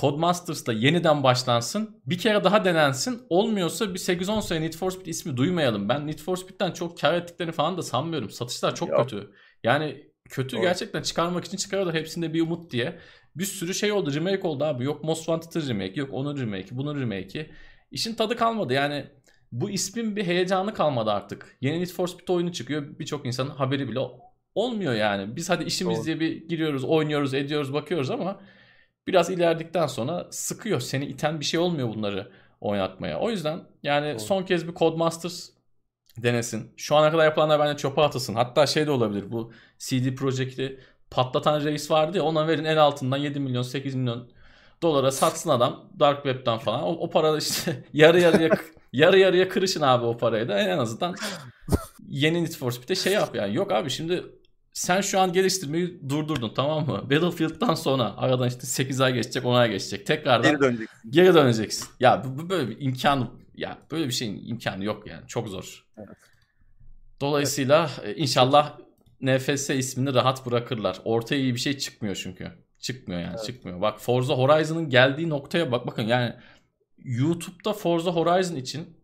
Codemasters'la yeniden başlansın. Bir kere daha denensin. Olmuyorsa bir 8-10 sene Need for Speed ismi duymayalım. Ben Need for Speed'den çok kar ettiklerini falan da sanmıyorum. Satışlar çok Yok. kötü. Yani kötü Doğru. gerçekten çıkarmak için çıkarıyorlar hepsinde bir umut diye. Bir sürü şey oldu remake oldu abi. Yok Most Wanted'ın remake yok onun remake bunun remake'i. İşin tadı kalmadı yani bu ismin bir heyecanı kalmadı artık. Yeni Need for Speed oyunu çıkıyor birçok insanın haberi bile olmuyor yani. Biz hadi işimiz Doğru. diye bir giriyoruz oynuyoruz ediyoruz bakıyoruz ama biraz ilerledikten sonra sıkıyor. Seni iten bir şey olmuyor bunları oynatmaya. O yüzden yani Doğru. son kez bir Codemasters denesin. Şu ana kadar yapılanlar bence çöpe atılsın. Hatta şey de olabilir bu CD Projekt'i patlatan reis vardı ya ona verin en altından 7 milyon 8 milyon dolara satsın adam Dark Web'den falan. O, o para işte yarı yarıya yarı yarıya kırışın abi o parayı da en azından yeni Need for Speed'e şey yap yani. Yok abi şimdi sen şu an geliştirmeyi durdurdun tamam mı? Battlefield'dan sonra aradan işte 8 ay geçecek 10 ay geçecek. Tekrardan geri döneceksin. Geri döneceksin. Ya bu, bu böyle bir imkan ya böyle bir şeyin imkanı yok yani. Çok zor. Evet. Dolayısıyla evet. inşallah NFS ismini rahat bırakırlar. Ortaya iyi bir şey çıkmıyor çünkü. Çıkmıyor yani evet. çıkmıyor. Bak Forza Horizon'ın geldiği noktaya bak bakın yani YouTube'da Forza Horizon için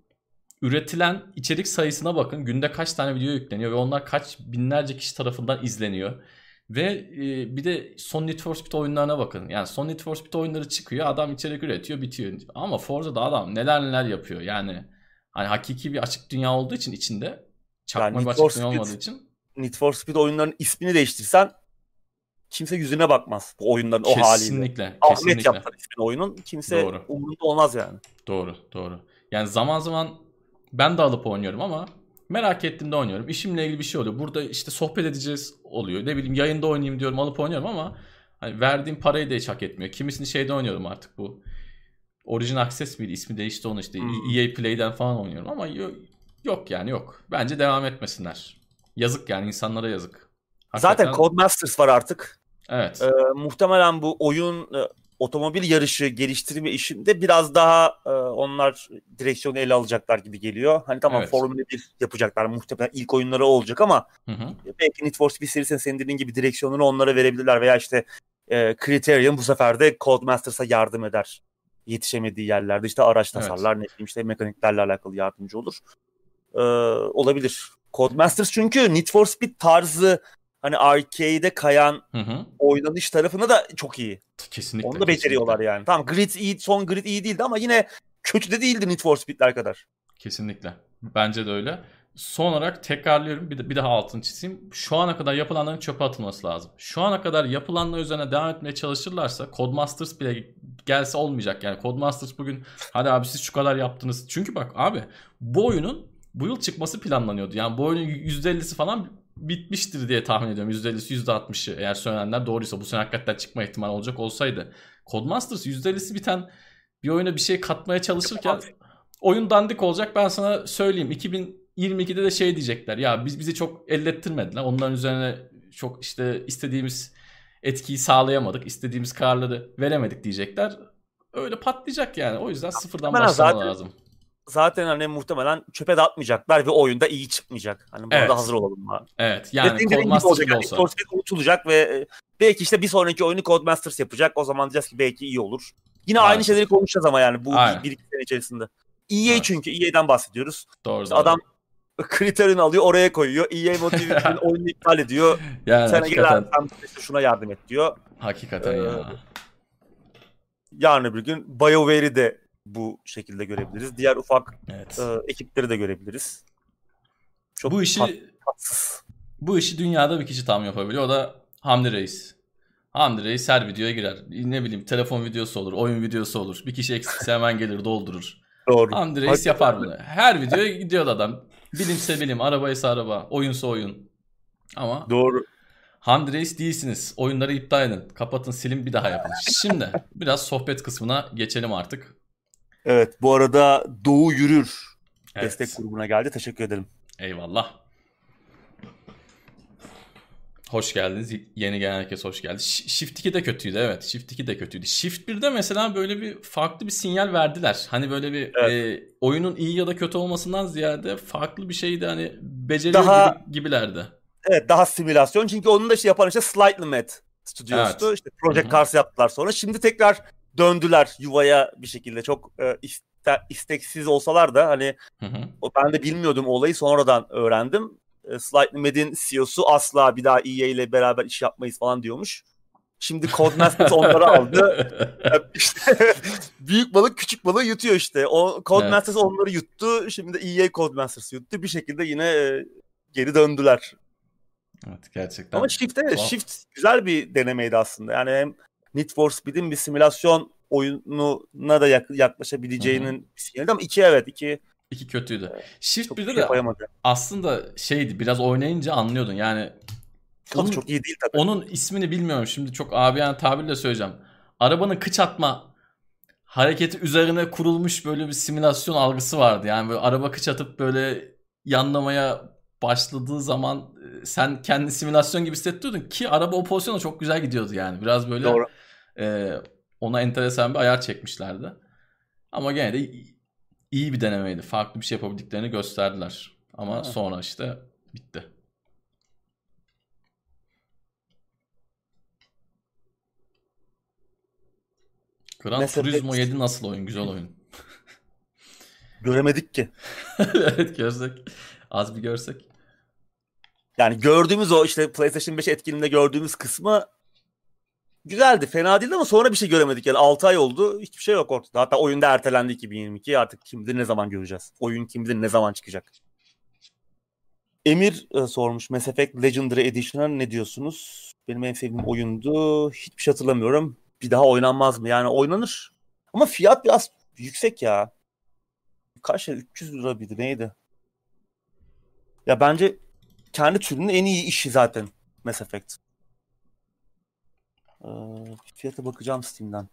üretilen içerik sayısına bakın. Günde kaç tane video yükleniyor ve onlar kaç binlerce kişi tarafından izleniyor. Ve e, bir de son Need for Speed oyunlarına bakın. Yani son Need for Speed oyunları çıkıyor. Adam içerik üretiyor bitiyor. Ama Forza'da adam neler neler yapıyor. Yani hani hakiki bir açık dünya olduğu için içinde çakma yani bir açık dünya olmadığı için. Need for Speed oyunlarının ismini değiştirsen kimse yüzüne bakmaz bu oyunların kesinlikle, o haliyle. Kesinlikle. Ahmet yaptı ismini oyunun. Kimse doğru. umurunda olmaz yani. Doğru doğru. Yani zaman zaman ben de alıp oynuyorum ama merak ettiğimde oynuyorum. İşimle ilgili bir şey oluyor. Burada işte sohbet edeceğiz oluyor. Ne bileyim yayında oynayayım diyorum alıp oynuyorum ama hani verdiğim parayı da hiç hak etmiyor. Kimisini şeyde oynuyorum artık bu. Origin Access miydi? ismi değişti onu işte. Hmm. EA Play'den falan oynuyorum ama yok, yok yani yok. Bence devam etmesinler. Yazık yani insanlara yazık. Hakikaten... Zaten Codemasters var artık. Evet. Ee, muhtemelen bu oyun e, otomobil yarışı geliştirme işinde biraz daha e, onlar direksiyonu ele alacaklar gibi geliyor. Hani tamam evet. Formula 1 yapacaklar muhtemelen ilk oyunları olacak ama hı hı. belki Need for Speed serisinin senin dediğin gibi direksiyonunu onlara verebilirler veya işte e, Criterion bu sefer de Codemasters'a yardım eder. Yetişemediği yerlerde işte araç tasarlar evet. ne bileyim işte mekaniklerle alakalı yardımcı olur. Ee, olabilir. Codemasters çünkü Need for Speed tarzı hani arcade'e kayan hı hı. oynanış tarafına da çok iyi. Kesinlikle. Onu da beceriyorlar kesinlikle. yani. Tamam grid iyi, son grid iyi değildi ama yine kötü de değildi Need for Speed'ler kadar. Kesinlikle. Bence de öyle. Son olarak tekrarlıyorum bir, de, bir daha altını çizeyim. Şu ana kadar yapılanların çöpe atılması lazım. Şu ana kadar yapılanlar üzerine devam etmeye çalışırlarsa Codemasters bile gelse olmayacak. Yani Codemasters bugün hadi abi siz şu kadar yaptınız. Çünkü bak abi bu oyunun bu yıl çıkması planlanıyordu. Yani bu oyunun %50'si falan bitmiştir diye tahmin ediyorum. %50'si %60'ı eğer söylenenler doğruysa bu sene hakikaten çıkma ihtimali olacak olsaydı. Codemasters %50'si biten bir oyuna bir şey katmaya çalışırken oyun dandik olacak ben sana söyleyeyim. 2022'de de şey diyecekler ya biz bizi çok ellettirmediler. Onların üzerine çok işte istediğimiz etkiyi sağlayamadık. istediğimiz kararları veremedik diyecekler. Öyle patlayacak yani. O yüzden sıfırdan başlama lazım zaten hani muhtemelen çöpe de atmayacaklar ve oyunda iyi çıkmayacak. Hani burada evet. hazır olalım. Ha. Evet. Yani Codemasters. Yani, olsa. Speed unutulacak ve e, belki işte bir sonraki oyunu Codemasters yapacak. O zaman diyeceğiz ki belki iyi olur. Yine Maalesef. aynı şeyleri konuşacağız ama yani bu Aynen. bir, bir iki sene içerisinde. EA evet. çünkü EA'den bahsediyoruz. Doğru, işte doğru. Adam kriterini alıyor oraya koyuyor. EA motivi oyunu iptal ediyor. Yani Sen hakikaten. gel işte şuna yardım et diyor. Hakikaten ee, ya. Yarın bir gün BioWare'i de bu şekilde görebiliriz. Diğer ufak evet. e, ekipleri de görebiliriz. Çok bu işi tatsız. bu işi dünyada bir kişi tam yapabiliyor. O da Hamdi Reis. Hamdi Reis her videoya girer. Ne bileyim telefon videosu olur, oyun videosu olur. Bir kişi eksikse hemen gelir doldurur. Doğru. Hamdi Reis Hakikaten yapar bunu. Her videoya gidiyor adam. Bilimse bilim, arabaysa araba, oyunsa oyun. Ama Doğru. Hamdi Reis değilsiniz. Oyunları iptal edin. Kapatın, silin bir daha yapın. Şimdi biraz sohbet kısmına geçelim artık. Evet bu arada Doğu Yürür evet. destek grubuna geldi. Teşekkür ederim. Eyvallah. Hoş geldiniz. Yeni gelen herkes hoş geldi. Shift 2 de kötüydü evet. Shift 2 de kötüydü. Shift 1'de mesela böyle bir farklı bir sinyal verdiler. Hani böyle bir evet. e, oyunun iyi ya da kötü olmasından ziyade farklı bir şeydi hani beceriyor daha, gibi, gibilerdi. Evet daha simülasyon. Çünkü onun da şey yapan işte Slightly Mad Studios'tu. Evet. İşte Project Cars yaptılar sonra. Şimdi tekrar döndüler yuvaya bir şekilde çok e, iste, isteksiz olsalar da hani hı hı. ben de bilmiyordum olayı sonradan öğrendim. E, Slightly Mad'in CEO'su asla bir daha EA ile beraber iş yapmayız falan diyormuş. Şimdi Codemasters onları aldı. işte, büyük balık küçük balığı yutuyor işte. O Codemasters evet. onları yuttu. Şimdi EA Codemasters yuttu. Bir şekilde yine e, geri döndüler. Evet gerçekten. Ama Shift evet, Shift güzel bir denemeydi aslında. Yani hem Need for Speed'in bir simülasyon oyununa da yaklaşabileceğinin bir sinyali ama iki evet iki iki kötüydü. Evet, Shift 1'de de aslında şeydi biraz oynayınca anlıyordun yani onun, çok iyi değil tabii. Onun ismini bilmiyorum şimdi çok abiyen tabirle söyleyeceğim. Arabanın kıç atma hareketi üzerine kurulmuş böyle bir simülasyon algısı vardı. Yani böyle araba kıç atıp böyle yanlamaya başladığı zaman e, sen kendi simülasyon gibi hissettiriyordun ki araba o pozisyona çok güzel gidiyordu yani. Biraz böyle Doğru. E, ona enteresan bir ayar çekmişlerdi. Ama gene de iyi bir denemeydi. Farklı bir şey yapabildiklerini gösterdiler. Ama ha. sonra işte bitti. Gran Mesela Turismo 7 nasıl oyun? Güzel oyun. Göremedik ki. evet görsek. Az bir görsek. Yani gördüğümüz o işte PlayStation 5 etkinliğinde gördüğümüz kısmı güzeldi. Fena değildi ama sonra bir şey göremedik. Yani 6 ay oldu. Hiçbir şey yok ortada. Hatta oyunda ertelendi 2022. Artık kim bilir ne zaman göreceğiz. Oyun kim bilir ne zaman çıkacak. Emir e, sormuş Mass Effect Legendary Edition'a ne diyorsunuz? Benim en sevdiğim oyundu. Hiçbir şey hatırlamıyorum. Bir daha oynanmaz mı? Yani oynanır. Ama fiyat biraz yüksek ya. Kaç lira? 300 lira mıydı? Neydi? Ya bence kendi türünün en iyi işi zaten Mass Effect. Ee, fiyata bakacağım Steam'den.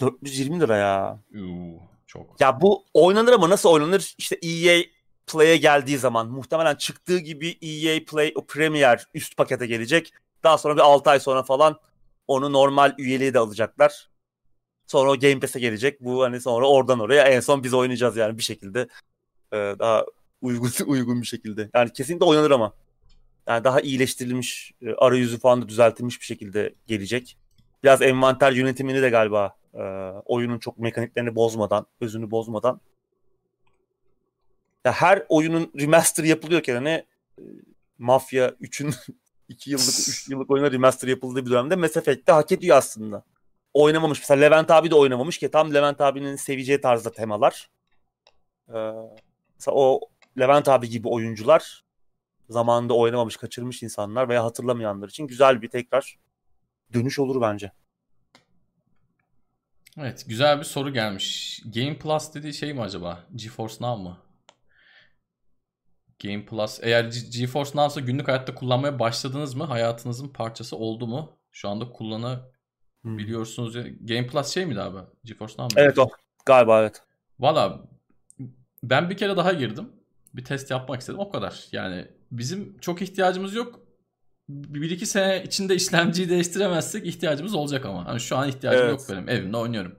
420 lira ya. Uu, çok. Ya bu oynanır ama nasıl oynanır? İşte EA Play'e geldiği zaman muhtemelen çıktığı gibi EA Play o Premier üst pakete gelecek. Daha sonra bir 6 ay sonra falan onu normal üyeliği de alacaklar. Sonra o Game Pass'e gelecek. Bu hani sonra oradan oraya en son biz oynayacağız yani bir şekilde. Ee, daha uygun uygun bir şekilde. Yani kesinlikle oynanır ama. Yani daha iyileştirilmiş, e, arayüzü falan da düzeltilmiş bir şekilde gelecek. Biraz envanter yönetimini de galiba e, oyunun çok mekaniklerini bozmadan, özünü bozmadan. Ya her oyunun remaster yapılıyorken hani e, Mafya 3'ün 2 yıllık, 3 yıllık oyuna remaster yapıldığı bir dönemde Mass Effect'te hak ediyor aslında. Oynamamış. Mesela Levent abi de oynamamış ki tam Levent abinin seveceği tarzda temalar. Ee, mesela o Levent abi gibi oyuncular zamanında oynamamış, kaçırmış insanlar veya hatırlamayanlar için güzel bir tekrar dönüş olur bence. Evet güzel bir soru gelmiş. Game Plus dediği şey mi acaba? GeForce Now mı? Game Plus eğer GeForce Now'sa günlük hayatta kullanmaya başladınız mı? Hayatınızın parçası oldu mu? Şu anda kullanabiliyorsunuz. Hmm. Game Plus şey miydi abi? GeForce Now mı? Evet o. Galiba evet. Valla ben bir kere daha girdim. Bir test yapmak istedim. O kadar. Yani bizim çok ihtiyacımız yok. Bir iki sene içinde işlemciyi değiştiremezsek ihtiyacımız olacak ama. Hani şu an ihtiyacım evet. yok benim. Evimde oynuyorum.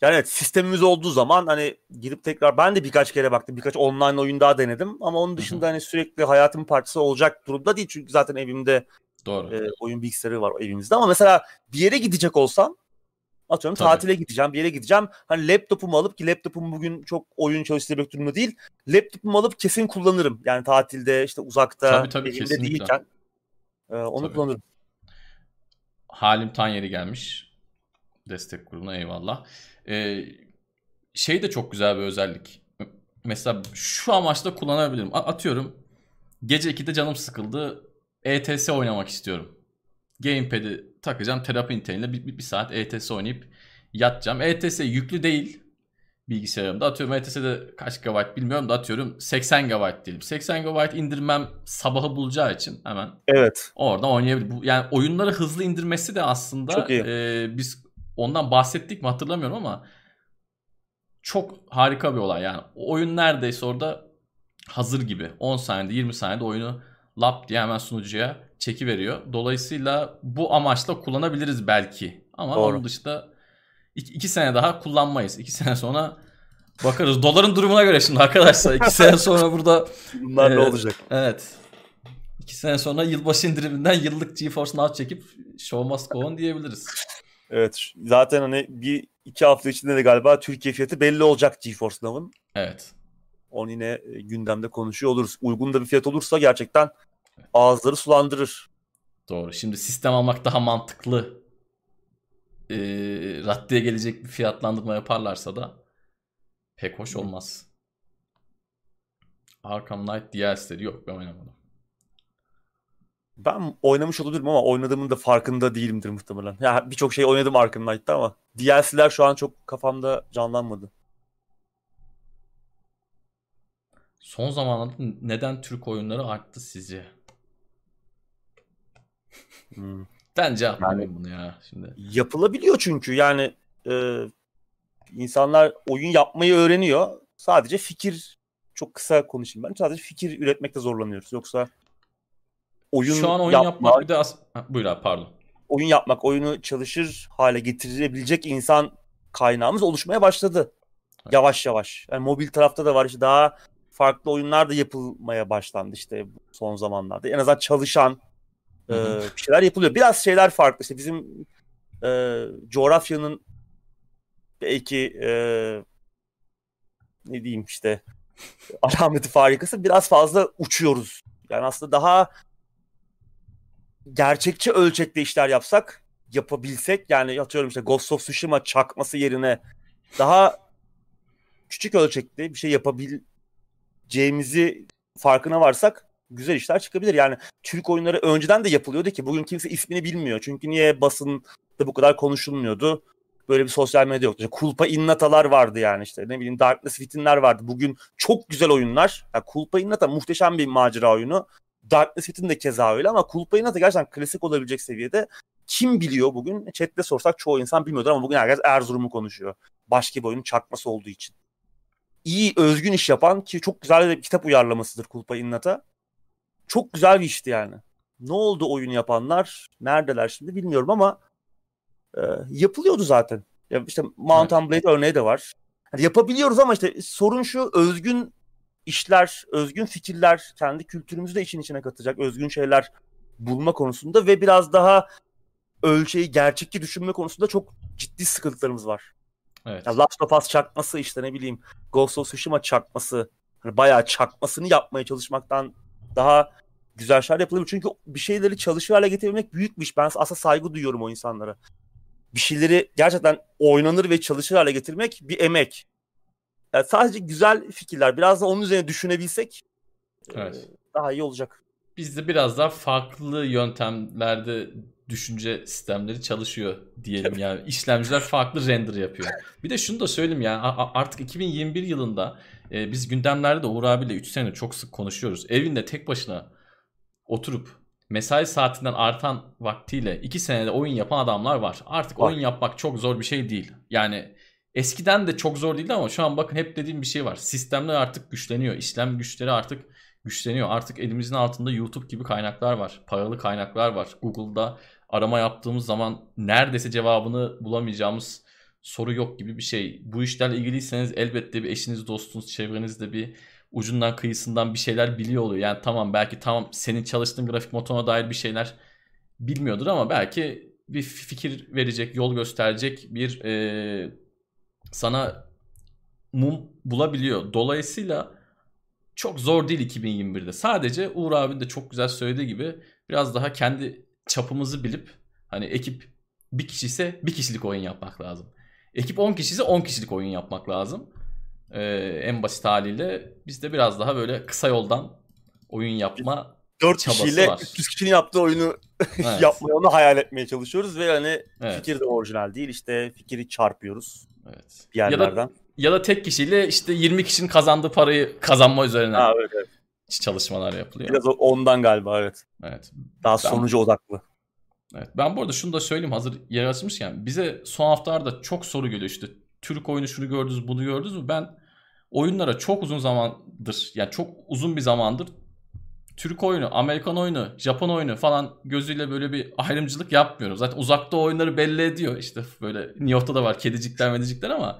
Yani evet sistemimiz olduğu zaman hani girip tekrar ben de birkaç kere baktım. Birkaç online oyun daha denedim. Ama onun dışında Hı-hı. hani sürekli hayatımın parçası olacak durumda değil. Çünkü zaten evimde Doğru. E, oyun bilgisayarı var evimizde. Ama mesela bir yere gidecek olsam atıyorum Tabii. tatile gideceğim bir yere gideceğim. Hani laptopumu alıp ki laptopum bugün çok oyun çalıştırabilecek durumda değil. Laptopumu alıp kesin kullanırım. Yani tatilde işte uzakta tabii, tabii, evimde kesinlikle. değilken e, onu tabii. kullanırım. Halim Tanyeri gelmiş. Destek grubuna eyvallah. Ee, şey de çok güzel bir özellik. Mesela şu amaçla kullanabilirim. Atıyorum gece 2'de canım sıkıldı. ETS oynamak istiyorum. Gamepad'i takacağım terapi niteliğinde bir, bir, bir saat ETS oynayıp yatacağım. ETS yüklü değil bilgisayarımda. Atıyorum ETS'de kaç GB bilmiyorum da atıyorum 80 GB diyelim. 80 GB indirmem sabahı bulacağı için hemen evet. orada oynayabilir. Yani oyunları hızlı indirmesi de aslında e, biz ondan bahsettik mi hatırlamıyorum ama çok harika bir olay. Yani oyun neredeyse orada hazır gibi. 10 saniyede 20 saniyede oyunu lap diye hemen sunucuya çeki veriyor. Dolayısıyla bu amaçla kullanabiliriz belki. Ama Doğru. onun dışında iki, iki sene daha kullanmayız. İki sene sonra bakarız. Doların durumuna göre şimdi arkadaşlar. iki sene sonra burada bunlar e, ne olacak? Evet. İki sene sonra yılbaşı indiriminden yıllık GeForce Now çekip show must go on diyebiliriz. Evet. Zaten hani bir iki hafta içinde de galiba Türkiye fiyatı belli olacak GeForce Now'ın. Evet. Onu yine e, gündemde konuşuyor oluruz. Uygun da bir fiyat olursa gerçekten ağızları sulandırır. Doğru. Şimdi sistem almak daha mantıklı e, raddeye gelecek bir fiyatlandırma yaparlarsa da pek hoş olmaz. Arkham Knight DLC'leri yok ben oynamadım. Ben oynamış olabilirim ama oynadığımın da farkında değilimdir muhtemelen. Ya yani birçok şey oynadım Arkham Knight'ta ama DLC'ler şu an çok kafamda canlanmadı. Son zamanlarda neden Türk oyunları arttı sizce? Hmm. Ben cevaplamayayım yani, bunu ya şimdi. Yapılabiliyor çünkü yani e, insanlar oyun yapmayı öğreniyor. Sadece fikir çok kısa konuşayım ben. Sadece fikir üretmekte zorlanıyoruz. Yoksa oyun Şu an oyun yapmak, yapmak bir de as- ha, buyur abi pardon. Oyun yapmak, oyunu çalışır hale getirebilecek insan kaynağımız oluşmaya başladı. Evet. Yavaş yavaş. Yani mobil tarafta da var işte daha farklı oyunlar da yapılmaya başlandı işte son zamanlarda. En azından çalışan e, bir şeyler yapılıyor. Biraz şeyler farklı. İşte bizim e, coğrafyanın belki e, ne diyeyim işte alameti farikası biraz fazla uçuyoruz. Yani aslında daha gerçekçi ölçekte işler yapsak, yapabilsek yani atıyorum işte Ghost of Tsushima çakması yerine daha küçük ölçekte bir şey yapabileceğimizi farkına varsak güzel işler çıkabilir. Yani Türk oyunları önceden de yapılıyordu ki bugün kimse ismini bilmiyor. Çünkü niye basın da bu kadar konuşulmuyordu? Böyle bir sosyal medya yoktu. İşte Kulpa Innatalar vardı yani işte ne bileyim Darkness Within'ler vardı. Bugün çok güzel oyunlar. Yani Kulpa Innata muhteşem bir macera oyunu. Darkness Within de keza öyle ama Kulpa Innata gerçekten klasik olabilecek seviyede. Kim biliyor bugün? Chat'te sorsak çoğu insan bilmiyordur ama bugün herkes Erzurum'u konuşuyor. Başka bir oyunun çakması olduğu için. İyi özgün iş yapan ki çok güzel bir kitap uyarlamasıdır Kulpa Innata. Çok güzel bir işti yani. Ne oldu oyun yapanlar? Neredeler şimdi bilmiyorum ama e, yapılıyordu zaten. Ya işte Mountain Blade örneği de var. Yani yapabiliyoruz ama işte sorun şu özgün işler, özgün fikirler, kendi kültürümüzü de işin içine katacak özgün şeyler bulma konusunda ve biraz daha ölçeği gerçekçi düşünme konusunda çok ciddi sıkıntılarımız var. Evet. Yani Last of Us çakması işte ne bileyim Ghost of Tsushima çakması hani bayağı çakmasını yapmaya çalışmaktan daha güzel şeyler yapılabilir. Çünkü bir şeyleri çalışır hale getirmek büyük bir iş. Ben aslında saygı duyuyorum o insanlara. Bir şeyleri gerçekten oynanır ve çalışır hale getirmek bir emek. Yani sadece güzel fikirler. Biraz da onun üzerine düşünebilsek evet. daha iyi olacak. Bizde biraz daha farklı yöntemlerde düşünce sistemleri çalışıyor diyelim yani. işlemciler farklı render yapıyor. Bir de şunu da söyleyeyim yani artık 2021 yılında e, biz gündemlerde de Uğur abiyle 3 sene çok sık konuşuyoruz. Evinde tek başına oturup mesai saatinden artan vaktiyle 2 senede oyun yapan adamlar var. Artık oyun yapmak çok zor bir şey değil. Yani eskiden de çok zor değildi ama şu an bakın hep dediğim bir şey var. Sistemler artık güçleniyor. İşlem güçleri artık güçleniyor. Artık elimizin altında YouTube gibi kaynaklar var. Paralı kaynaklar var. Google'da arama yaptığımız zaman neredeyse cevabını bulamayacağımız soru yok gibi bir şey. Bu işlerle ilgiliyseniz elbette bir eşiniz, dostunuz, çevrenizde bir ucundan kıyısından bir şeyler biliyor oluyor. Yani tamam belki tamam senin çalıştığın grafik motoruna dair bir şeyler bilmiyordur ama belki bir fikir verecek, yol gösterecek bir e, sana mum bulabiliyor. Dolayısıyla çok zor değil 2021'de. Sadece Uğur abinin de çok güzel söylediği gibi biraz daha kendi çapımızı bilip hani ekip bir kişi ise bir kişilik oyun yapmak lazım. Ekip 10 kişi ise 10 kişilik oyun yapmak lazım. Ee, en basit haliyle biz de biraz daha böyle kısa yoldan oyun yapma 4 kişiyle var. 300 kişinin yaptığı oyunu evet. yapmayı onu hayal etmeye çalışıyoruz ve hani evet. fikir de orijinal değil işte fikri çarpıyoruz. Evet. Bir yerlerden. Ya da, ya da tek kişiyle işte 20 kişinin kazandığı parayı kazanma üzerine ha, evet, evet. Çalışmalar yapılıyor. Biraz ondan galiba evet. Evet. Daha ben, sonucu odaklı. Evet. Ben bu arada şunu da söyleyeyim hazır yer açmışken bize son haftalarda çok soru geliyor işte Türk oyunu şunu gördünüz bunu gördünüz mü? Ben oyunlara çok uzun zamandır yani çok uzun bir zamandır Türk oyunu, Amerikan oyunu, Japon oyunu falan gözüyle böyle bir ayrımcılık yapmıyorum. Zaten uzakta oyunları belli ediyor. İşte böyle New York'ta da var kedicikler medicikler ama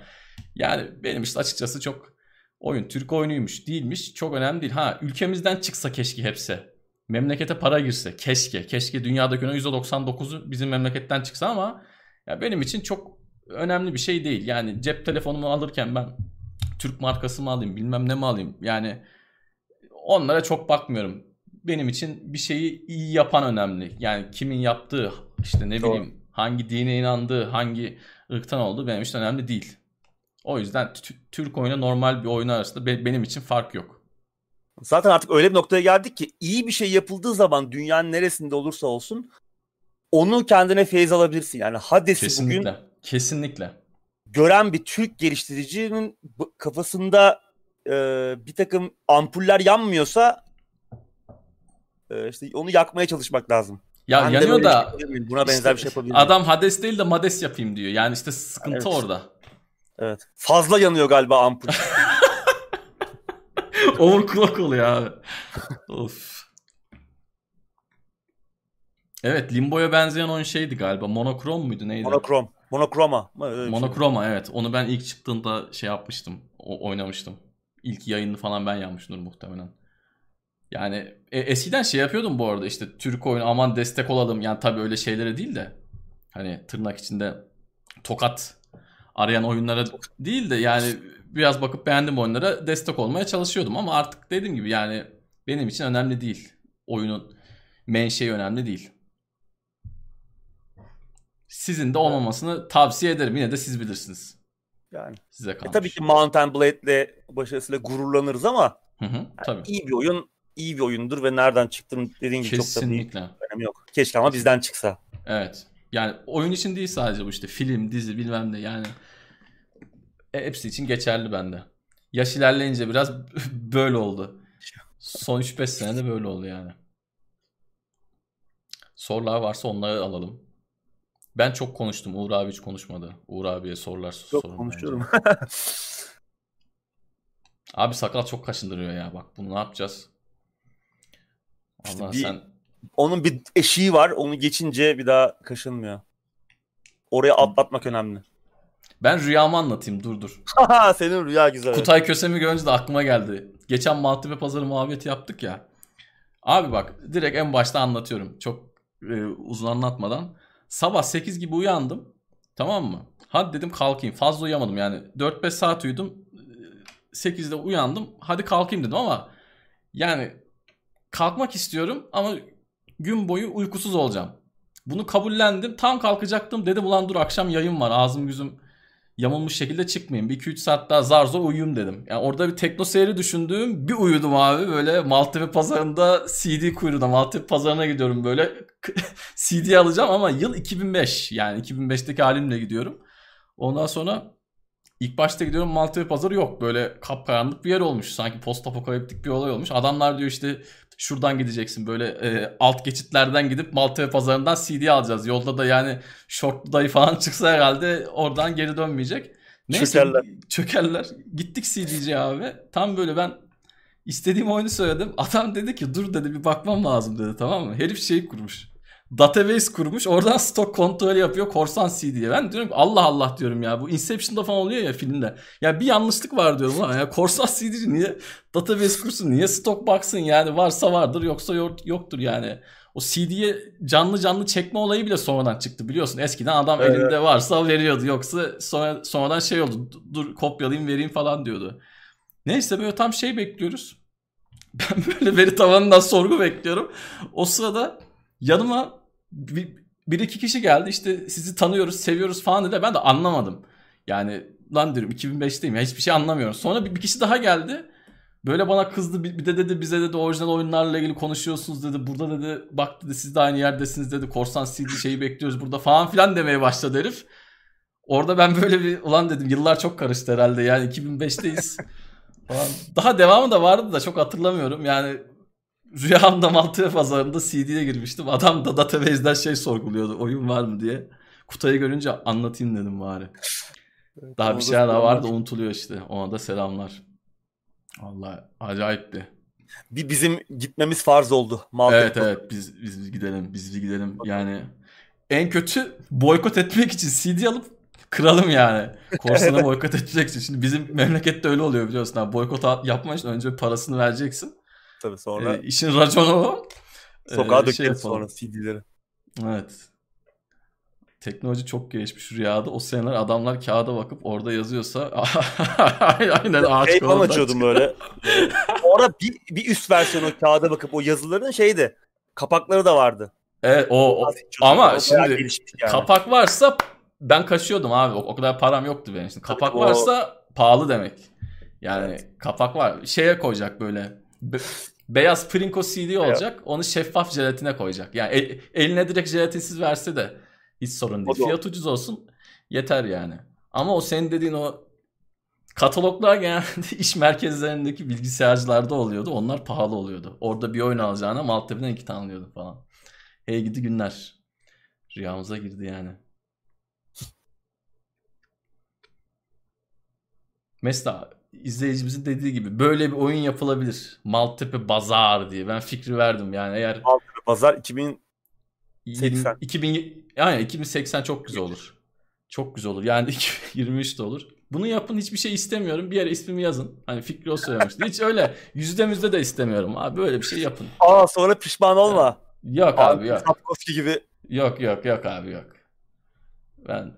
yani benim işte açıkçası çok oyun Türk oyunuymuş değilmiş çok önemli değil. Ha ülkemizden çıksa keşke hepsi. Memlekete para girse keşke. Keşke dünyadaki %99'u bizim memleketten çıksa ama ya benim için çok önemli bir şey değil. Yani cep telefonumu alırken ben Türk markası mı alayım bilmem ne mi alayım. Yani onlara çok bakmıyorum. Benim için bir şeyi iyi yapan önemli. Yani kimin yaptığı işte ne bileyim hangi dine inandığı hangi ırktan olduğu benim için önemli değil. O yüzden Türk oyunu normal bir oyun arasında benim için fark yok. Zaten artık öyle bir noktaya geldik ki iyi bir şey yapıldığı zaman dünyanın neresinde olursa olsun onu kendine feyiz alabilirsin. Yani Hades'i kesinlikle, bugün kesinlikle gören bir Türk geliştiricinin kafasında e, bir takım ampuller yanmıyorsa e, işte onu yakmaya çalışmak lazım. Ya ben yanıyor da şey buna benzer işte, bir şey yapabilirim. Adam Hades değil de Mades yapayım diyor. Yani işte sıkıntı evet. orada. Evet. Fazla yanıyor galiba ampul. overclock oluyor abi. of. Evet Limbo'ya benzeyen oyun şeydi galiba. Monokrom muydu neydi? Monokrom. Monokroma. Monokroma şey. evet. Onu ben ilk çıktığında şey yapmıştım. O, oynamıştım. İlk yayını falan ben yapmıştım muhtemelen. Yani e, eskiden şey yapıyordum bu arada işte Türk oyunu aman destek olalım. Yani tabii öyle şeylere değil de hani tırnak içinde tokat arayan oyunlara değil de yani biraz bakıp beğendim oyunlara destek olmaya çalışıyordum ama artık dediğim gibi yani benim için önemli değil. Oyunun menşei önemli değil. Sizin de olmamasını tavsiye ederim. Yine de siz bilirsiniz. Yani. Size kalmış. E, tabii ki Mountain Blade'le başarısıyla gururlanırız ama hı hı, tabii. Yani iyi bir oyun iyi bir oyundur ve nereden çıktığını dediğin gibi Kesinlikle. çok da bir önemi yok. Keşke ama bizden çıksa. Evet. Yani oyun için değil sadece bu işte film, dizi bilmem ne yani e, hepsi için geçerli bende. Yaş ilerleyince biraz böyle oldu. Son 3-5 senede böyle oldu yani. Sorular varsa onları alalım. Ben çok konuştum. Uğur abi hiç konuşmadı. Uğur abiye sorular çok sorun. Çok konuşuyorum. abi sakal çok kaşındırıyor ya. Bak bunu ne yapacağız? Allah bir, sen onun bir eşiği var. Onu geçince bir daha kaşınmıyor. Oraya atlatmak önemli. Ben rüyamı anlatayım dur dur. Senin rüya güzel. Kutay Kösem'i görünce de aklıma geldi. Geçen Maltepe Pazarı muhabbeti yaptık ya. Abi bak direkt en başta anlatıyorum. Çok e, uzun anlatmadan. Sabah 8 gibi uyandım. Tamam mı? Hadi dedim kalkayım. Fazla uyuyamadım yani. 4-5 saat uyudum. 8'de uyandım. Hadi kalkayım dedim ama yani kalkmak istiyorum ama gün boyu uykusuz olacağım. Bunu kabullendim. Tam kalkacaktım. Dedim ulan dur akşam yayın var. Ağzım yüzüm yamulmuş şekilde çıkmayayım. Bir 2-3 saat daha zar zor uyuyayım dedim. Yani orada bir tekno seyri düşündüğüm bir uyudum abi. Böyle Maltepe pazarında CD kuyruğunda Maltepe pazarına gidiyorum böyle. CD alacağım ama yıl 2005. Yani 2005'teki halimle gidiyorum. Ondan sonra ilk başta gidiyorum Maltepe pazarı yok. Böyle kapkaranlık bir yer olmuş. Sanki post apokaliptik bir olay olmuş. Adamlar diyor işte şuradan gideceksin böyle e, alt geçitlerden gidip Maltepe pazarından CD alacağız. Yolda da yani short dayı falan çıksa herhalde oradan geri dönmeyecek. Neyse, çökerler. Çökerler. Gittik CD'ci abi. Tam böyle ben istediğim oyunu söyledim. Adam dedi ki dur dedi bir bakmam lazım dedi tamam mı? Herif şey kurmuş database kurmuş. Oradan stok kontrol yapıyor korsan CD'ye. Ben diyorum Allah Allah diyorum ya. Bu Inception'da falan oluyor ya filmde. Ya bir yanlışlık var diyorum lan. Ya korsan CD'ci niye database kursun? Niye stok baksın yani? Varsa vardır yoksa yoktur yani. O CD'ye canlı canlı çekme olayı bile sonradan çıktı biliyorsun. Eskiden adam evet. elinde varsa veriyordu. Yoksa sonra, sonradan şey oldu. Dur kopyalayayım vereyim falan diyordu. Neyse böyle tam şey bekliyoruz. Ben böyle veri tabanından sorgu bekliyorum. O sırada yanıma bir, bir iki kişi geldi işte sizi tanıyoruz seviyoruz falan dedi ben de anlamadım. Yani lan diyorum 2005'teyim ya hiçbir şey anlamıyorum. Sonra bir, bir kişi daha geldi. Böyle bana kızdı bir de dedi bize dedi orijinal oyunlarla ilgili konuşuyorsunuz dedi. Burada dedi bak dedi siz de aynı yerdesiniz dedi. Korsan CD şeyi bekliyoruz burada falan filan demeye başladı herif. Orada ben böyle bir ulan dedim yıllar çok karıştı herhalde yani 2005'teyiz. falan. Daha devamı da vardı da çok hatırlamıyorum. Yani Rüyamda Maltepe pazarında CD'ye girmiştim. Adam da database'den şey sorguluyordu. Oyun var mı diye. Kutayı görünce anlatayım dedim bari. Evet, daha bir şeyler daha vardı unutuluyor işte. Ona da selamlar. Vallahi acayipti. Bir bizim gitmemiz farz oldu. Maltepe evet evet biz, biz gidelim biz bir gidelim. Yani en kötü boykot etmek için CD alıp kıralım yani. Korsanı boykot için. Şimdi bizim memlekette öyle oluyor biliyorsun. Abi. Boykot yapmak için önce parasını vereceksin. Tabii sonra. E, işin raconu o. Sokağa ee, şey sonra CD'leri. Evet. Teknoloji çok gelişmiş rüyada. O seneler adamlar kağıda bakıp orada yazıyorsa aynen ağaç şey falan açıyordum böyle. Orada bir, bir üst versiyonu kağıda bakıp o yazıların şeydi. Kapakları da vardı. Evet o, o ama o şimdi yani. kapak varsa ben kaçıyordum abi. O, o kadar param yoktu benim. Şimdi kapak Tabii, varsa o... pahalı demek. Yani evet. kapak var. Şeye koyacak böyle Be- beyaz Prinko CD olacak. Evet. Onu şeffaf jelatine koyacak. Yani el, eline direkt jelatinsiz verse de hiç sorun değil. Fiyat ucuz olsun yeter yani. Ama o senin dediğin o kataloglar genelde iş merkezlerindeki bilgisayarcılarda oluyordu. Onlar pahalı oluyordu. Orada bir oyun alacağına Maltepe'den iki tane alıyordu falan. Hey gidi günler. Rüyamıza girdi yani. Mesela izleyicimizin dediği gibi böyle bir oyun yapılabilir. Maltepe Bazar diye. Ben fikri verdim yani eğer Maltepe Bazar 2000 80. 2000 yani 2080 çok güzel olur. Çok güzel olur. Yani 2023 de olur. Bunu yapın hiçbir şey istemiyorum. Bir yere ismimi yazın. Hani Fikri o söylemişti. Hiç öyle yüzde müzde de istemiyorum. Abi böyle bir şey yapın. Aa sonra pişman olma. Yok abi, abi yok. Sapkowski gibi. Yok yok yok abi yok. Ben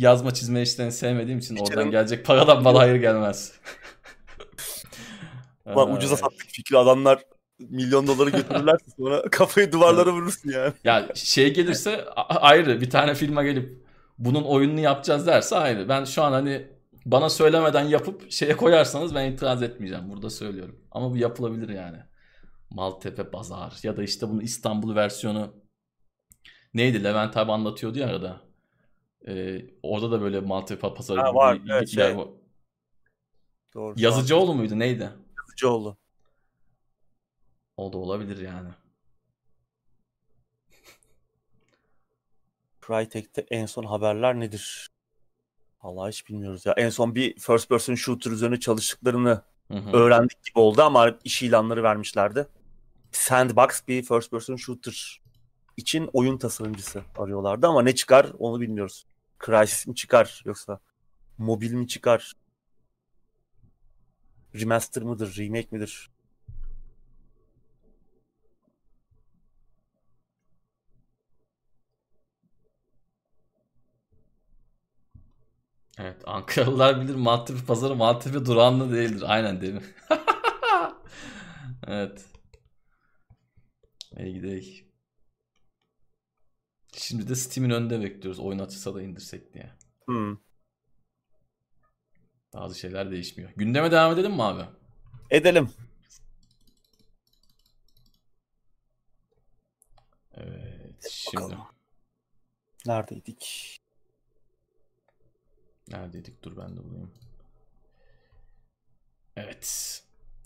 yazma çizme işlerini sevmediğim için Hiç oradan canım. gelecek paradan bana hayır gelmez. Ulan ucuza sattık fikri adamlar milyon doları götürürlerse sonra kafayı duvarlara vurursun yani. Ya şey gelirse ayrı bir tane filme gelip bunun oyununu yapacağız derse ayrı. Ben şu an hani bana söylemeden yapıp şeye koyarsanız ben itiraz etmeyeceğim. Burada söylüyorum. Ama bu yapılabilir yani. Maltepe Pazar ya da işte bunun İstanbul versiyonu neydi? Levent abi anlatıyordu ya arada. Ee, orada da böyle Maltepe Pazarı ha, var, bir, evet, şey. var. Doğru. Yazıcıoğlu muydu neydi? Yazıcıoğlu. O da olabilir yani. Crytek'te en son haberler nedir? Allah hiç bilmiyoruz ya. En son bir first person shooter üzerine çalıştıklarını hı hı. öğrendik gibi oldu ama iş ilanları vermişlerdi. Sandbox bir first person shooter için oyun tasarımcısı arıyorlardı ama ne çıkar onu bilmiyoruz. Crysis mi çıkar yoksa mobil mi çıkar? Remaster mıdır, remake midir? Evet Ankaralılar bilir Maltepe pazarı Maltepe durağında değildir. Aynen değil mi? evet. İyi gidelim. Şimdi de Steam'in önünde bekliyoruz. Oyun açılsa da indirsek diye. Hmm. Bazı şeyler değişmiyor. Gündeme devam edelim mi abi? Edelim. Evet. Şimdi. Bakalım. Neredeydik? Neredeydik? Dur ben de bulayım. Evet.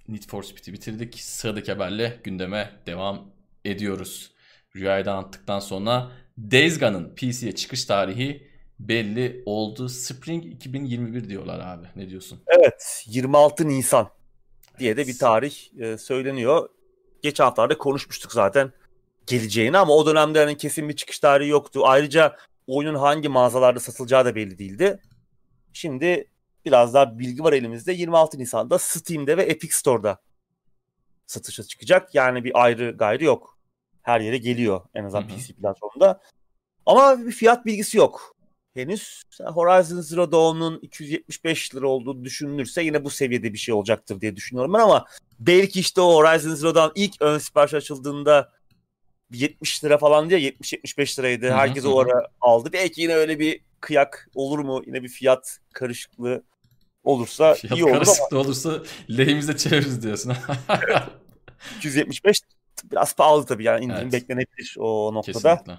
Need for Speed'i bitirdik. Sıradaki haberle gündeme devam ediyoruz. Rüyayı da anlattıktan sonra Days Gone'ın PC'ye çıkış tarihi belli oldu. Spring 2021 diyorlar abi. Ne diyorsun? Evet. 26 Nisan diye de bir tarih e, söyleniyor. Geçen haftalarda konuşmuştuk zaten geleceğini ama o dönemde hani kesin bir çıkış tarihi yoktu. Ayrıca oyunun hangi mağazalarda satılacağı da belli değildi. Şimdi biraz daha bilgi var elimizde. 26 Nisan'da Steam'de ve Epic Store'da satışa çıkacak. Yani bir ayrı gayrı yok. Her yere geliyor en azından PC platformunda. Ama bir fiyat bilgisi yok. Henüz Horizon Zero Dawn'un 275 lira olduğu düşünülürse yine bu seviyede bir şey olacaktır diye düşünüyorum ben ama belki işte o Horizon Zero Dawn ilk ön sipariş açıldığında 70 lira falan diye 70-75 liraydı. Herkes o ara aldı. Belki yine öyle bir kıyak olur mu? Yine bir fiyat karışıklığı olursa fiyat iyi olur ama. olursa lehimize çeviririz diyorsun. 275 biraz pahalı tabii yani indirim evet. beklenebilir o noktada. Kesinlikle.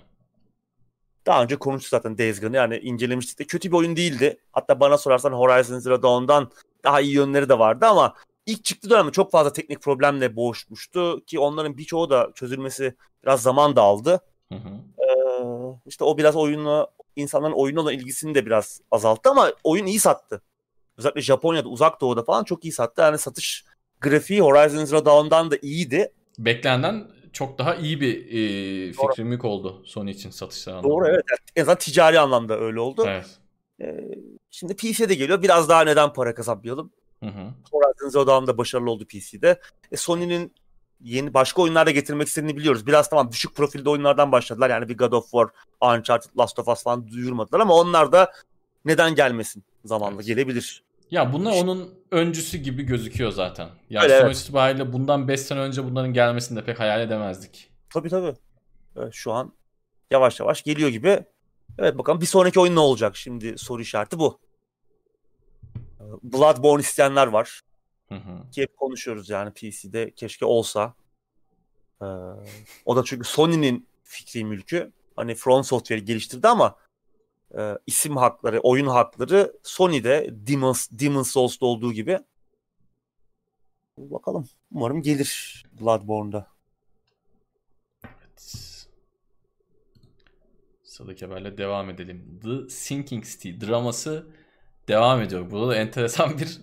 Daha önce konuştuk zaten Days Gone'ı yani incelemiştik de kötü bir oyun değildi. Hatta bana sorarsan Horizon Zero Dawn'dan daha iyi yönleri de vardı ama ilk çıktığı dönemde çok fazla teknik problemle boğuşmuştu ki onların birçoğu da çözülmesi biraz zaman da aldı. Hı hı. Ee, işte o biraz oyunla insanların oyuna olan ilgisini de biraz azalttı ama oyun iyi sattı. Özellikle Japonya'da, Uzak Doğu'da falan çok iyi sattı. Yani satış grafiği Horizon Zero Dawn'dan da iyiydi. Beklenenden çok daha iyi bir e, fikrimlik oldu Sony için satışlar anlamında. Doğru evet. En azından ticari anlamda öyle oldu. Evet. Ee, şimdi PC'de geliyor. Biraz daha neden para kazanmayalım? Hı hı. Horizon Zero Dawn da başarılı oldu PC'de. E, Sony'nin yeni başka oyunlarda getirmek istediğini biliyoruz. Biraz tamam düşük profilde oyunlardan başladılar. Yani bir God of War, Uncharted, Last of Us falan duyurmadılar ama onlar da neden gelmesin zamanla evet. gelebilir. Ya bunlar onun öncüsü gibi gözüküyor zaten. Yani Öyle, sonuç evet. itibariyle bundan 5 sene önce bunların gelmesini de pek hayal edemezdik. Tabii tabii. Evet, şu an yavaş yavaş geliyor gibi. Evet bakalım bir sonraki oyun ne olacak? Şimdi soru işareti bu. Bloodborne isteyenler var. Hı hı. Ki hep konuşuyoruz yani PC'de keşke olsa. Ee, o da çünkü Sony'nin fikri mülkü. Hani From Software geliştirdi ama e, isim hakları, oyun hakları Sony'de Demon's, Demon's Souls'da olduğu gibi. Bakalım. Umarım gelir Bloodborne'da. Evet. Sıradaki haberle devam edelim. The Sinking City draması devam ediyor. Burada da enteresan bir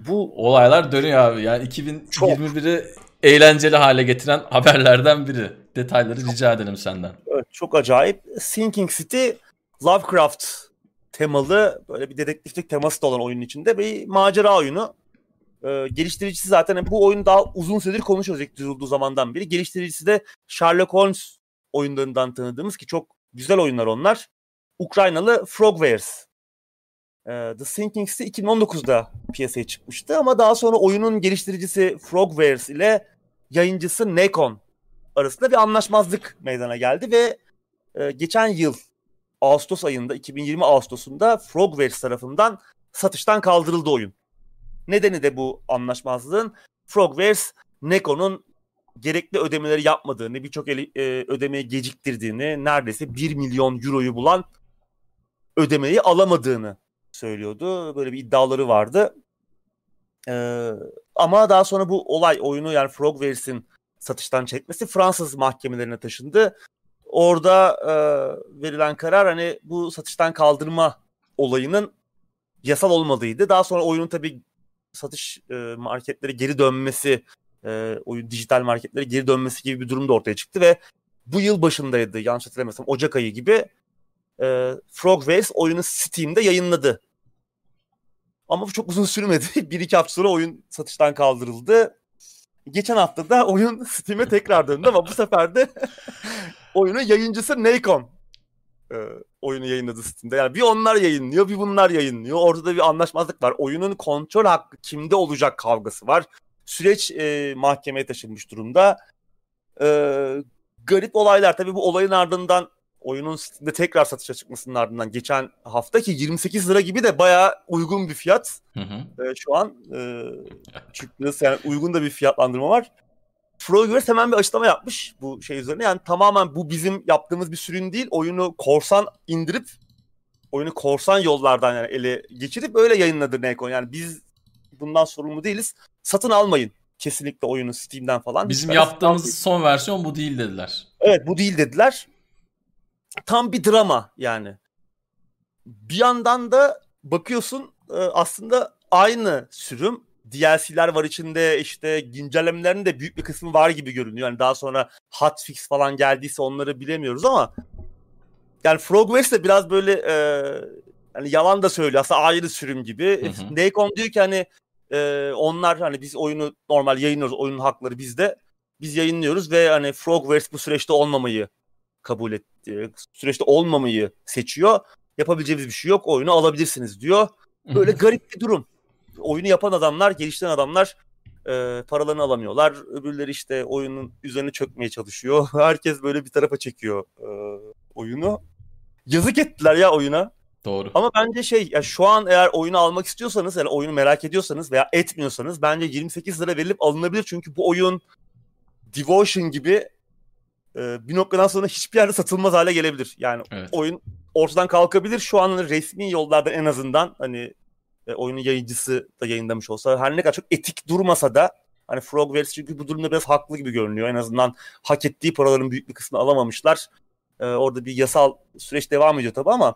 bu olaylar dönüyor abi. Yani 2021'i eğlenceli hale getiren haberlerden biri. Detayları rica edelim senden. Evet, çok acayip. Sinking City Lovecraft temalı böyle bir dedektiflik teması da olan oyunun içinde bir macera oyunu. Ee, geliştiricisi zaten bu oyun daha uzun süredir konuşuyoruz ilk zamandan beri. Geliştiricisi de Sherlock Holmes oyunlarından tanıdığımız ki çok güzel oyunlar onlar. Ukraynalı Frogwares. Ee, The Sinking City 2019'da piyasaya çıkmıştı ama daha sonra oyunun geliştiricisi Frogwares ile yayıncısı Nekon arasında bir anlaşmazlık meydana geldi ve e, geçen yıl Ağustos ayında 2020 Ağustos'unda Frogwares tarafından satıştan kaldırıldı oyun. Nedeni de bu anlaşmazlığın Frogwares Neko'nun gerekli ödemeleri yapmadığını, birçok e, ödemeyi geciktirdiğini, neredeyse 1 milyon euroyu bulan ödemeyi alamadığını söylüyordu. Böyle bir iddiaları vardı. Ee, ama daha sonra bu olay oyunu yani Frogwares'in satıştan çekmesi Fransız mahkemelerine taşındı. Orada e, verilen karar hani bu satıştan kaldırma olayının yasal olmadığıydı. Daha sonra oyunun tabii satış e, marketlere geri dönmesi, e, oyun dijital marketlere geri dönmesi gibi bir durum da ortaya çıktı ve bu yıl başındaydı yanlış hatırlamıyorsam Ocak ayı gibi e, Frogwares oyunu Steam'de yayınladı. Ama bu çok uzun sürmedi. bir iki hafta sonra oyun satıştan kaldırıldı. Geçen hafta da oyun Steam'e tekrar döndü ama bu sefer de oyunun yayıncısı Nacon e, oyunu yayınladı Steam'de. Yani bir onlar yayınlıyor bir bunlar yayınlıyor. Ortada bir anlaşmazlık var. Oyunun kontrol hakkı kimde olacak kavgası var. Süreç e, mahkemeye taşınmış durumda. E, garip olaylar. Tabii bu olayın ardından oyunun Steam'de tekrar satışa çıkmasının ardından geçen hafta ki 28 lira gibi de bayağı uygun bir fiyat. Hı hı. E, şu an e, çıktı. Yani uygun da bir fiyatlandırma var. Frogwares hemen bir açıklama yapmış bu şey üzerine. Yani tamamen bu bizim yaptığımız bir sürün değil. Oyunu korsan indirip oyunu korsan yollardan yani ele geçirip öyle yayınladı Nekon. Yani biz bundan sorumlu değiliz. Satın almayın kesinlikle oyunu Steam'den falan. Bizim yaptığımız son versiyon bu değil dediler. Evet bu değil dediler. Tam bir drama yani. Bir yandan da bakıyorsun e, aslında aynı sürüm DLC'ler var içinde işte güncellemelerin de büyük bir kısmı var gibi görünüyor. Yani daha sonra hotfix falan geldiyse onları bilemiyoruz ama yani Frogwares de biraz böyle e, yani yalan da söylüyor aslında aynı sürüm gibi. Nacon diyor ki hani e, onlar hani biz oyunu normal yayınlıyoruz oyunun hakları bizde. Biz yayınlıyoruz ve hani Frogwares bu süreçte olmamayı kabul etti. Süreçte olmamayı seçiyor. Yapabileceğimiz bir şey yok. Oyunu alabilirsiniz diyor. Böyle garip bir durum oyunu yapan adamlar, geliştiren adamlar e, paralarını alamıyorlar. Öbürleri işte oyunun üzerine çökmeye çalışıyor. Herkes böyle bir tarafa çekiyor e, oyunu. Yazık ettiler ya oyuna. Doğru. Ama bence şey ya şu an eğer oyunu almak istiyorsanız yani oyunu merak ediyorsanız veya etmiyorsanız bence 28 lira verilip alınabilir. Çünkü bu oyun Devotion gibi e, bir noktadan sonra hiçbir yerde satılmaz hale gelebilir. Yani evet. oyun ortadan kalkabilir. Şu an resmi yollarda en azından hani e, oyunun yayıncısı da yayınlamış olsa her ne kadar çok etik durmasa da hani Frogwares çünkü bu durumda biraz haklı gibi görünüyor. En azından hak ettiği paraların büyük bir kısmını alamamışlar. E, orada bir yasal süreç devam ediyor tabii ama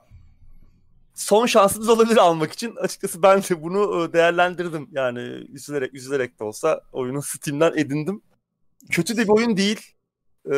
son şansımız olabilir almak için. Açıkçası ben de bunu e, değerlendirdim. Yani üzülerek üzülerek de olsa oyunu Steam'den edindim. Kötü de bir oyun değil. Ee,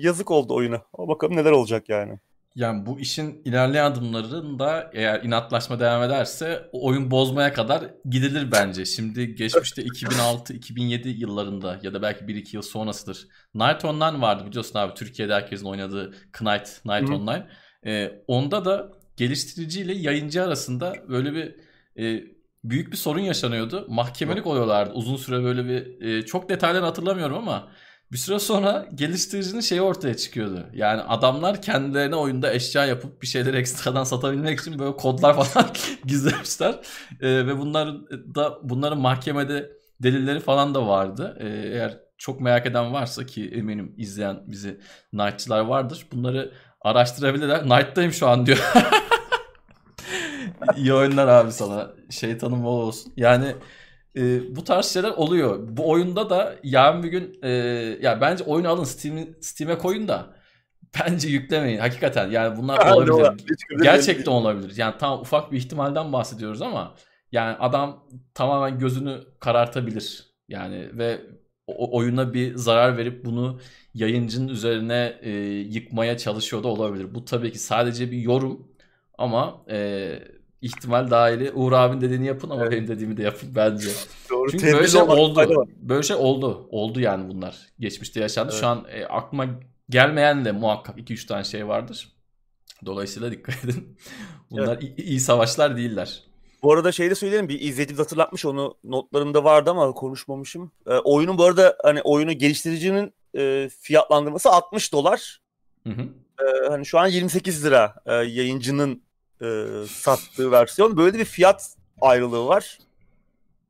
yazık oldu oyuna. Ama bakalım neler olacak yani. Yani bu işin ilerleyen adımlarında eğer inatlaşma devam ederse oyun bozmaya kadar gidilir bence. Şimdi geçmişte 2006-2007 yıllarında ya da belki 1-2 yıl sonrasıdır. Night Online vardı biliyorsun abi Türkiye'de herkesin oynadığı Knight, Night Hı. Online. Ee, onda da geliştirici ile yayıncı arasında böyle bir e, büyük bir sorun yaşanıyordu. Mahkemelik oluyorlardı uzun süre böyle bir e, çok detaylarını hatırlamıyorum ama bir süre sonra geliştiricinin şeyi ortaya çıkıyordu. Yani adamlar kendilerine oyunda eşya yapıp bir şeyleri ekstradan satabilmek için böyle kodlar falan gizlemişler. Ee, ve bunlar da bunların mahkemede delilleri falan da vardı. Ee, eğer çok merak eden varsa ki eminim izleyen bizi Knight'çılar vardır. Bunları araştırabilirler. Knight'tayım şu an diyor. İyi oyunlar abi sana. Şeytanın bol olsun. Yani e, bu tarz şeyler oluyor. Bu oyunda da yarın bir gün e, ya bence oyunu alın Steam, Steam'e koyun da bence yüklemeyin. Hakikaten yani bunlar olabilir. Gerçekten olabilir. Yani tam ufak bir ihtimalden bahsediyoruz ama yani adam tamamen gözünü karartabilir. Yani ve o oyuna bir zarar verip bunu yayıncının üzerine e, yıkmaya çalışıyor da olabilir. Bu tabii ki sadece bir yorum ama e, ihtimal dahili Uğur abin dediğini yapın ama evet. benim dediğimi de yapın bence. Doğru. Çünkü böyle şey oldu. Böyle şey oldu. Oldu yani bunlar. Geçmişte yaşandı. Evet. Şu an e, aklıma gelmeyen de muhakkak 2-3 tane şey vardır. Dolayısıyla dikkat edin. Bunlar evet. iyi savaşlar değiller. Bu arada şey de söyleyelim bir izleyicimiz hatırlatmış onu notlarımda vardı ama konuşmamışım. E, oyunun bu arada hani oyunu geliştiricinin e, fiyatlandırması 60 dolar. Hı hı. E, hani şu an 28 lira e, yayıncının e, sattığı versiyon. Böyle bir fiyat ayrılığı var.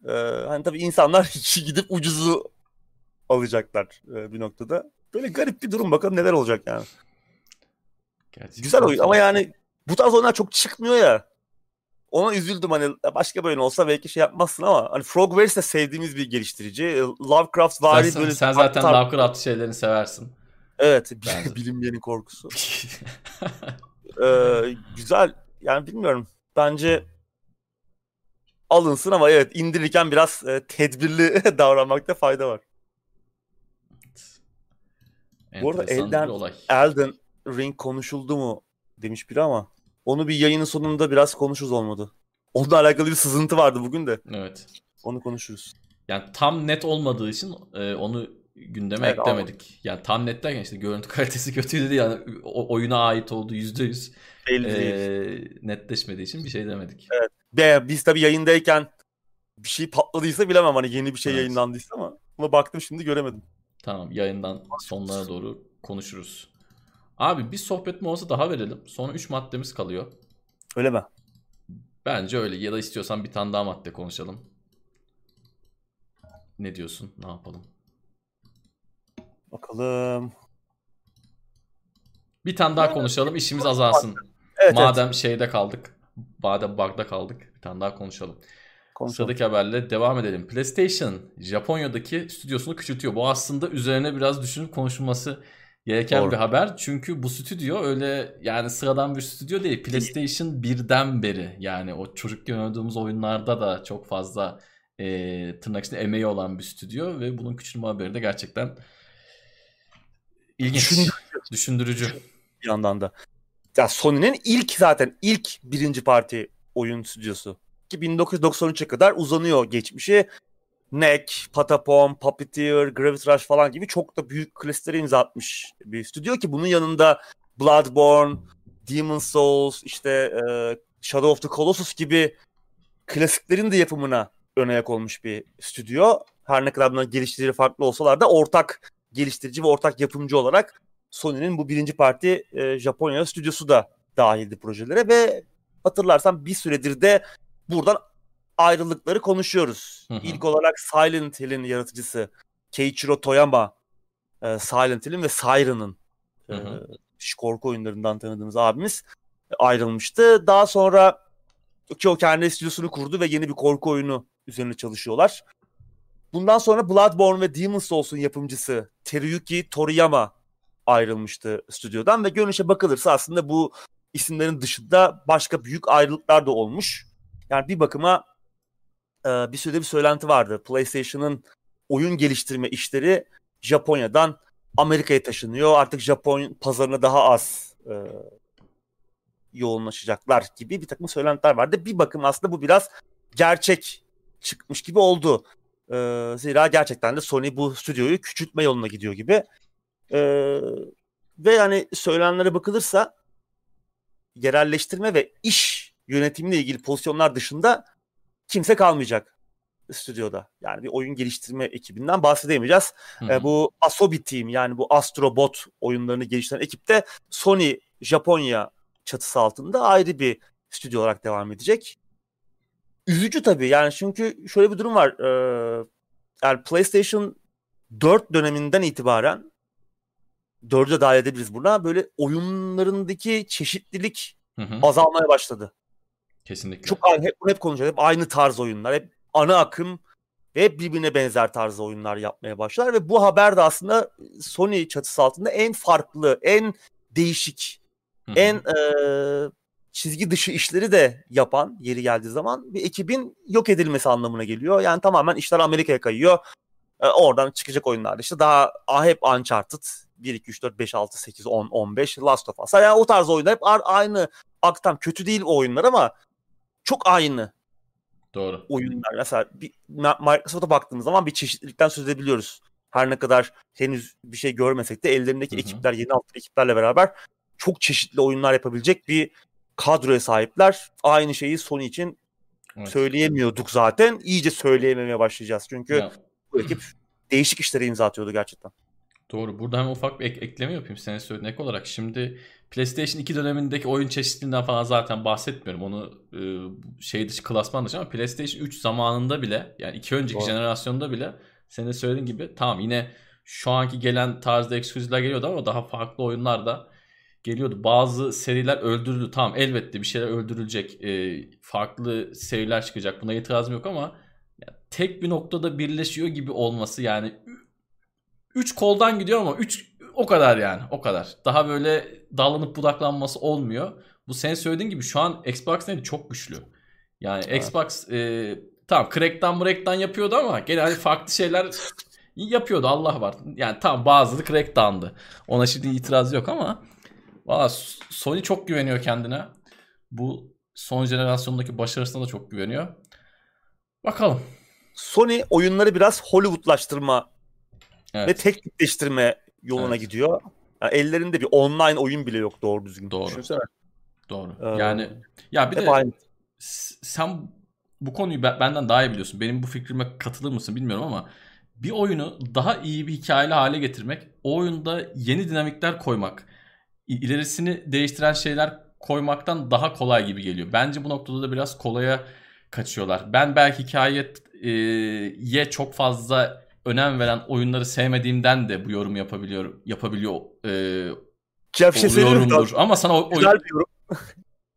E, hani tabii insanlar gidip ucuzu alacaklar e, bir noktada. Böyle garip bir durum bakalım neler olacak yani. Gerçekten Güzel oyun ama yani bu tarz oyunlar çok çıkmıyor ya. Ona üzüldüm hani başka bir oyun olsa belki şey yapmazsın ama hani Frogwares de sevdiğimiz bir geliştirici. E, Lovecraft vari sen, böyle sen zaten tar- Lovecraft şeylerini seversin. Evet, bilinmeyenin korkusu. ee, güzel. Yani bilmiyorum. Bence alınsın ama evet indirirken biraz e, tedbirli davranmakta fayda var. Evet. Bu arada Elden, olay. Elden Ring konuşuldu mu demiş biri ama onu bir yayının sonunda biraz konuşuruz olmadı. Onunla alakalı bir sızıntı vardı bugün de. Evet. Onu konuşuruz. Yani tam net olmadığı için e, onu gündeme evet, eklemedik. Ama. Yani tam net derken işte görüntü kalitesi kötüydü yani o, oyuna ait olduğu yüzde yüz netleşmediği için bir şey demedik. Evet. Ve biz tabii yayındayken bir şey patladıysa bilemem hani yeni bir şey evet. yayınlandıysa ama ama baktım şimdi göremedim. Tamam yayından sonlara doğru konuşuruz. Abi bir sohbet molası daha verelim. Sonra 3 maddemiz kalıyor. Öyle mi? Bence öyle. Ya da istiyorsan bir tane daha madde konuşalım. Ne diyorsun? Ne yapalım? Bakalım. Bir tane daha konuşalım. işimiz azalsın. Evet, Madem evet. şeyde kaldık. Madem bug'da kaldık. Bir tane daha konuşalım. Konuşalım. Sıradaki haberle devam edelim. PlayStation Japonya'daki stüdyosunu küçültüyor. Bu aslında üzerine biraz düşünüp konuşulması gereken Doğru. bir haber. Çünkü bu stüdyo öyle yani sıradan bir stüdyo değil. PlayStation 1'den beri yani o çocukken oynadığımız oyunlarda da çok fazla e, tırnak içinde emeği olan bir stüdyo ve bunun küçülme haberi de gerçekten ilginç. Düşündürücü. Düşündürücü. Bir yandan da. Ya Sony'nin ilk zaten ilk birinci parti oyun stüdyosu. Ki 1993'e kadar uzanıyor geçmişi. Neck, Patapon, Puppeteer, Gravity Rush falan gibi çok da büyük klasikleri imza atmış bir stüdyo ki bunun yanında Bloodborne, Demon Souls, işte e, Shadow of the Colossus gibi klasiklerin de yapımına ön ayak olmuş bir stüdyo. Her ne kadar bunların geliştirici farklı olsalar da ortak geliştirici ve ortak yapımcı olarak Sony'nin bu birinci parti e, Japonya stüdyosu da dahildi projelere ve hatırlarsan bir süredir de buradan ayrılıkları konuşuyoruz. Hı hı. İlk olarak Silent Hill'in yaratıcısı Keiichiro Toyama e, Silent Hill'in ve Siren'ın e, korku oyunlarından tanıdığımız abimiz ayrılmıştı. Daha sonra ki o kendi stüdyosunu kurdu ve yeni bir korku oyunu üzerine çalışıyorlar. Bundan sonra Bloodborne ve Demon Souls'un yapımcısı Teruyuki Toriyama ayrılmıştı stüdyodan ve görünüşe bakılırsa aslında bu isimlerin dışında başka büyük ayrılıklar da olmuş. Yani bir bakıma e, bir sürede bir söylenti vardı. PlayStation'ın oyun geliştirme işleri Japonya'dan Amerika'ya taşınıyor. Artık Japon pazarına daha az e, yoğunlaşacaklar gibi bir takım söylentiler vardı. Bir bakım aslında bu biraz gerçek çıkmış gibi oldu. E, zira gerçekten de Sony bu stüdyoyu küçültme yoluna gidiyor gibi. E, ve yani söylenenlere bakılırsa yerelleştirme ve iş yönetimiyle ilgili pozisyonlar dışında kimse kalmayacak stüdyoda. Yani bir oyun geliştirme ekibinden bahsedemeyeceğiz. E, bu Asobi Team yani bu Astrobot oyunlarını geliştiren ekipte Sony Japonya çatısı altında ayrı bir stüdyo olarak devam edecek. Üzücü tabii yani çünkü şöyle bir durum var. Ee, yani PlayStation 4 döneminden itibaren 4'e dahil edebiliriz buna. Böyle oyunlarındaki çeşitlilik hı hı. azalmaya başladı. Kesinlikle. Çok hep, hep konuşuyoruz. Hep aynı tarz oyunlar. Hep ana akım ve hep birbirine benzer tarzda oyunlar yapmaya başlar ve bu haber de aslında Sony çatısı altında en farklı, en değişik, Hı-hı. en e, çizgi dışı işleri de yapan yeri geldiği zaman bir ekibin yok edilmesi anlamına geliyor. Yani tamamen işler Amerika'ya kayıyor. E, oradan çıkacak oyunlar işte daha hep Uncharted 1, 2, 3, 4, 5, 6, 8, 10, 15 Last of Us. Yani o tarz oyunlar hep aynı aktam. Kötü değil o oyunlar ama çok aynı. Doğru. Oyunlar. Mesela bir, Microsoft'a baktığımız zaman bir çeşitlilikten söz edebiliyoruz. Her ne kadar henüz bir şey görmesek de ellerindeki Hı-hı. ekipler, yeni alt ekiplerle beraber çok çeşitli oyunlar yapabilecek bir kadroya sahipler. Aynı şeyi Sony için evet. söyleyemiyorduk zaten. İyice söyleyememeye başlayacağız. Çünkü ya. bu ekip değişik işlere imza atıyordu gerçekten. Doğru. Burada hem ufak bir ek- ekleme yapayım senin söylediğin ek olarak. Şimdi PlayStation 2 dönemindeki oyun çeşitliliğinden falan zaten bahsetmiyorum. Onu e, şey dışı klasman dışı ama PlayStation 3 zamanında bile yani iki önceki Doğru. jenerasyonda bile senin söylediğin gibi tamam yine şu anki gelen tarzda ekskluzivler geliyordu ama daha farklı oyunlar da geliyordu. Bazı seriler öldürüldü. Tamam elbette bir şeyler öldürülecek. E, farklı seriler çıkacak. Buna itirazım yok ama yani tek bir noktada birleşiyor gibi olması yani 3 koldan gidiyor ama 3 o kadar yani o kadar. Daha böyle dallanıp budaklanması olmuyor. Bu sen söylediğin gibi şu an Xbox neydi çok güçlü. Yani evet. Xbox e, tamam crackdown breakdown yapıyordu ama gene hani farklı şeyler yapıyordu Allah var. Yani tamam bazıları crackdown'dı. Ona şimdi itiraz yok ama valla Sony çok güveniyor kendine. Bu son jenerasyondaki başarısına da çok güveniyor. Bakalım. Sony oyunları biraz Hollywoodlaştırma evet. ve teknikleştirme yoluna evet. gidiyor. Yani ellerinde bir online oyun bile yok doğru düzgün. Doğru. Düşünsene. Doğru. Ee, yani ya bir de aynı. sen bu konuyu benden daha iyi biliyorsun. Benim bu fikrime katılır mısın bilmiyorum ama bir oyunu daha iyi bir hikayeli hale getirmek, o oyunda yeni dinamikler koymak, ilerisini değiştiren şeyler koymaktan daha kolay gibi geliyor. Bence bu noktada da biraz kolaya kaçıyorlar. Ben belki hikayeye çok fazla önem veren oyunları sevmediğimden de bu yorum yapabiliyorum. Yapabiliyor e, ya bir şey oluyorumdur. Ama sana o, Güzel bir yorum.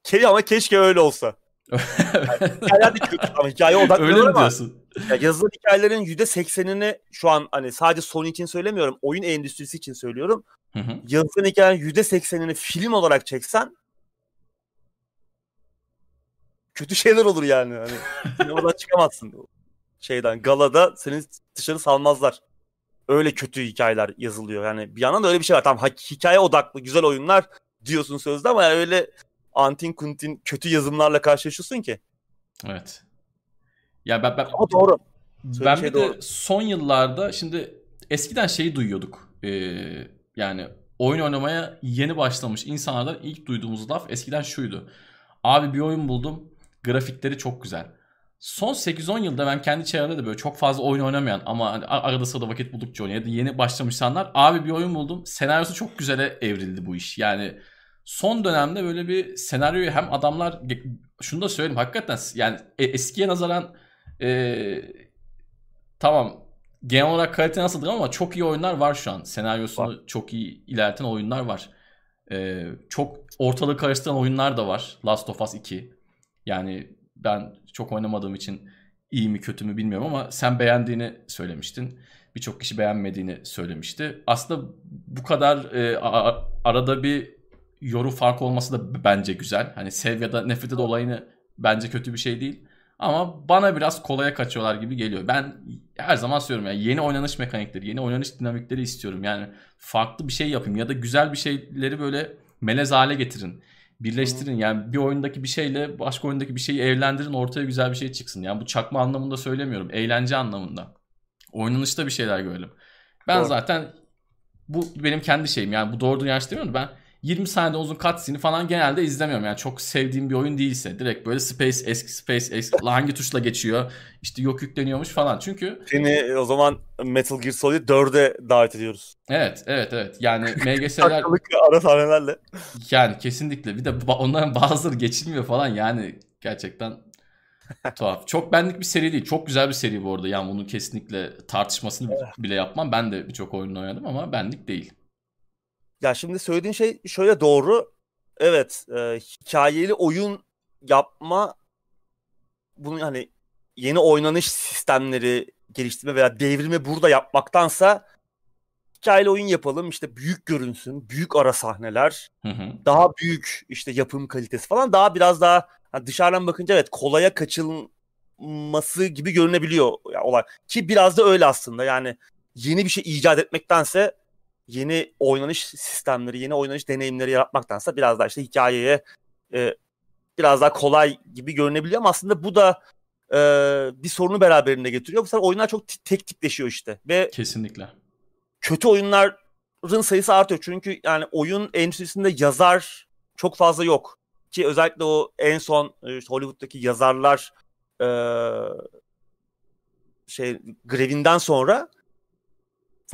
Şey ama keşke öyle olsa. Hikayeler de kötü ama hikaye odaklanıyor ama diyorsun? Ya yazılan hikayelerin %80'ini şu an hani sadece Sony için söylemiyorum. Oyun endüstrisi için söylüyorum. Hı hı. Yazılan hikayelerin %80'ini film olarak çeksen kötü şeyler olur yani. Hani sinemadan çıkamazsın şeyden galada seni dışarı salmazlar. Öyle kötü hikayeler yazılıyor. Yani bir yandan da öyle bir şey var. Tamam hikaye odaklı güzel oyunlar diyorsun sözde ama yani öyle antin kuntin kötü yazımlarla karşılaşıyorsun ki. Evet. Ya ben, ben ama doğru. ben şey bir doğru. de son yıllarda şimdi eskiden şeyi duyuyorduk. Ee, yani oyun oynamaya yeni başlamış insanlardan ilk duyduğumuz laf eskiden şuydu. Abi bir oyun buldum. Grafikleri çok güzel son 8-10 yılda ben kendi çevremde de böyle çok fazla oyun oynamayan ama hani arada sırada vakit buldukça oynayan yeni başlamış insanlar abi bir oyun buldum. Senaryosu çok güzele evrildi bu iş. Yani son dönemde böyle bir senaryoyu hem adamlar şunu da söyleyeyim hakikaten yani e, eskiye nazaran e, tamam genel olarak kalite nasıldır ama çok iyi oyunlar var şu an. Senaryosunu var. çok iyi ilerleten oyunlar var. E, çok ortalığı karıştıran oyunlar da var. Last of Us 2. Yani ben çok oynamadığım için iyi mi kötü mü bilmiyorum ama sen beğendiğini söylemiştin. Birçok kişi beğenmediğini söylemişti. Aslında bu kadar e, arada bir yorum farkı olması da bence güzel. Hani sev ya da nefret et olayını bence kötü bir şey değil. Ama bana biraz kolaya kaçıyorlar gibi geliyor. Ben her zaman söylüyorum yani yeni oynanış mekanikleri, yeni oynanış dinamikleri istiyorum. Yani farklı bir şey yapayım ya da güzel bir şeyleri böyle melez hale getirin birleştirin. Yani bir oyundaki bir şeyle başka oyundaki bir şeyi evlendirin ortaya güzel bir şey çıksın. Yani bu çakma anlamında söylemiyorum. Eğlence anlamında. Oynanışta bir şeyler görelim. Ben Doğru. zaten bu benim kendi şeyim. Yani bu doğru yanlış demiyorum. Ben 20 saniyede uzun cutscene'i falan genelde izlemiyorum. Yani çok sevdiğim bir oyun değilse. Direkt böyle Space eski Space eski hangi tuşla geçiyor. İşte yok yükleniyormuş falan. Çünkü seni o zaman Metal Gear Solid 4'e davet ediyoruz. Evet, evet, evet. Yani MGS'ler ara sahnelerle. Yani kesinlikle. Bir de onların bazıları geçilmiyor falan. Yani gerçekten tuhaf. Çok benlik bir seri değil. Çok güzel bir seri bu arada. Yani bunun kesinlikle tartışmasını bile yapmam. Ben de birçok oyun oynadım ama benlik değil. Ya şimdi söylediğin şey şöyle doğru. Evet, e, hikayeli oyun yapma bunu hani yeni oynanış sistemleri geliştirme veya devrimi burada yapmaktansa hikayeli oyun yapalım işte büyük görünsün, büyük ara sahneler, Hı hı. daha büyük işte yapım kalitesi falan daha biraz daha hani dışarıdan bakınca evet kolaya kaçılması gibi görünebiliyor olay. Ki biraz da öyle aslında yani yeni bir şey icat etmektense yeni oynanış sistemleri, yeni oynanış deneyimleri yaratmaktansa biraz daha işte hikayeye e, biraz daha kolay gibi görünebiliyor ama aslında bu da e, bir sorunu beraberinde getiriyor. Bu sefer oyunlar çok tek tipleşiyor işte ve kesinlikle kötü oyunların sayısı artıyor. Çünkü yani oyun endüstrisinde yazar çok fazla yok. Ki özellikle o en son işte Hollywood'daki yazarlar e, şey grevinden sonra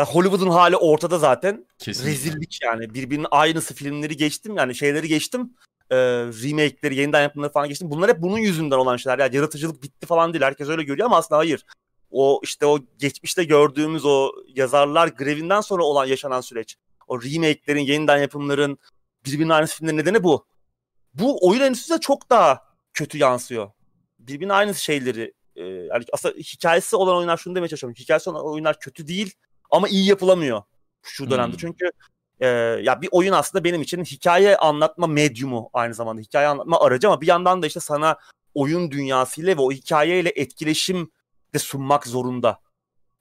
Hollywood'un hali ortada zaten. Kesinlikle. Rezillik yani. Birbirinin aynısı filmleri geçtim. Yani şeyleri geçtim. E, remake'leri, yeniden yapımları falan geçtim. Bunlar hep bunun yüzünden olan şeyler. Yani yaratıcılık bitti falan değil. Herkes öyle görüyor ama aslında hayır o işte o geçmişte gördüğümüz o yazarlar grevinden sonra olan yaşanan süreç. O remake'lerin, yeniden yapımların birbirinin aynısı filmlerin nedeni bu. Bu oyun endüstrisine çok daha kötü yansıyor. Birbirinin aynı şeyleri e, yani aslında hikayesi olan oyunlar şunu demeye çalışıyorum. Hikayesi olan oyunlar kötü değil ama iyi yapılamıyor şu dönemde. Hmm. Çünkü e, ya bir oyun aslında benim için hikaye anlatma medyumu aynı zamanda. Hikaye anlatma aracı ama bir yandan da işte sana oyun dünyasıyla ve o hikayeyle etkileşim de sunmak zorunda.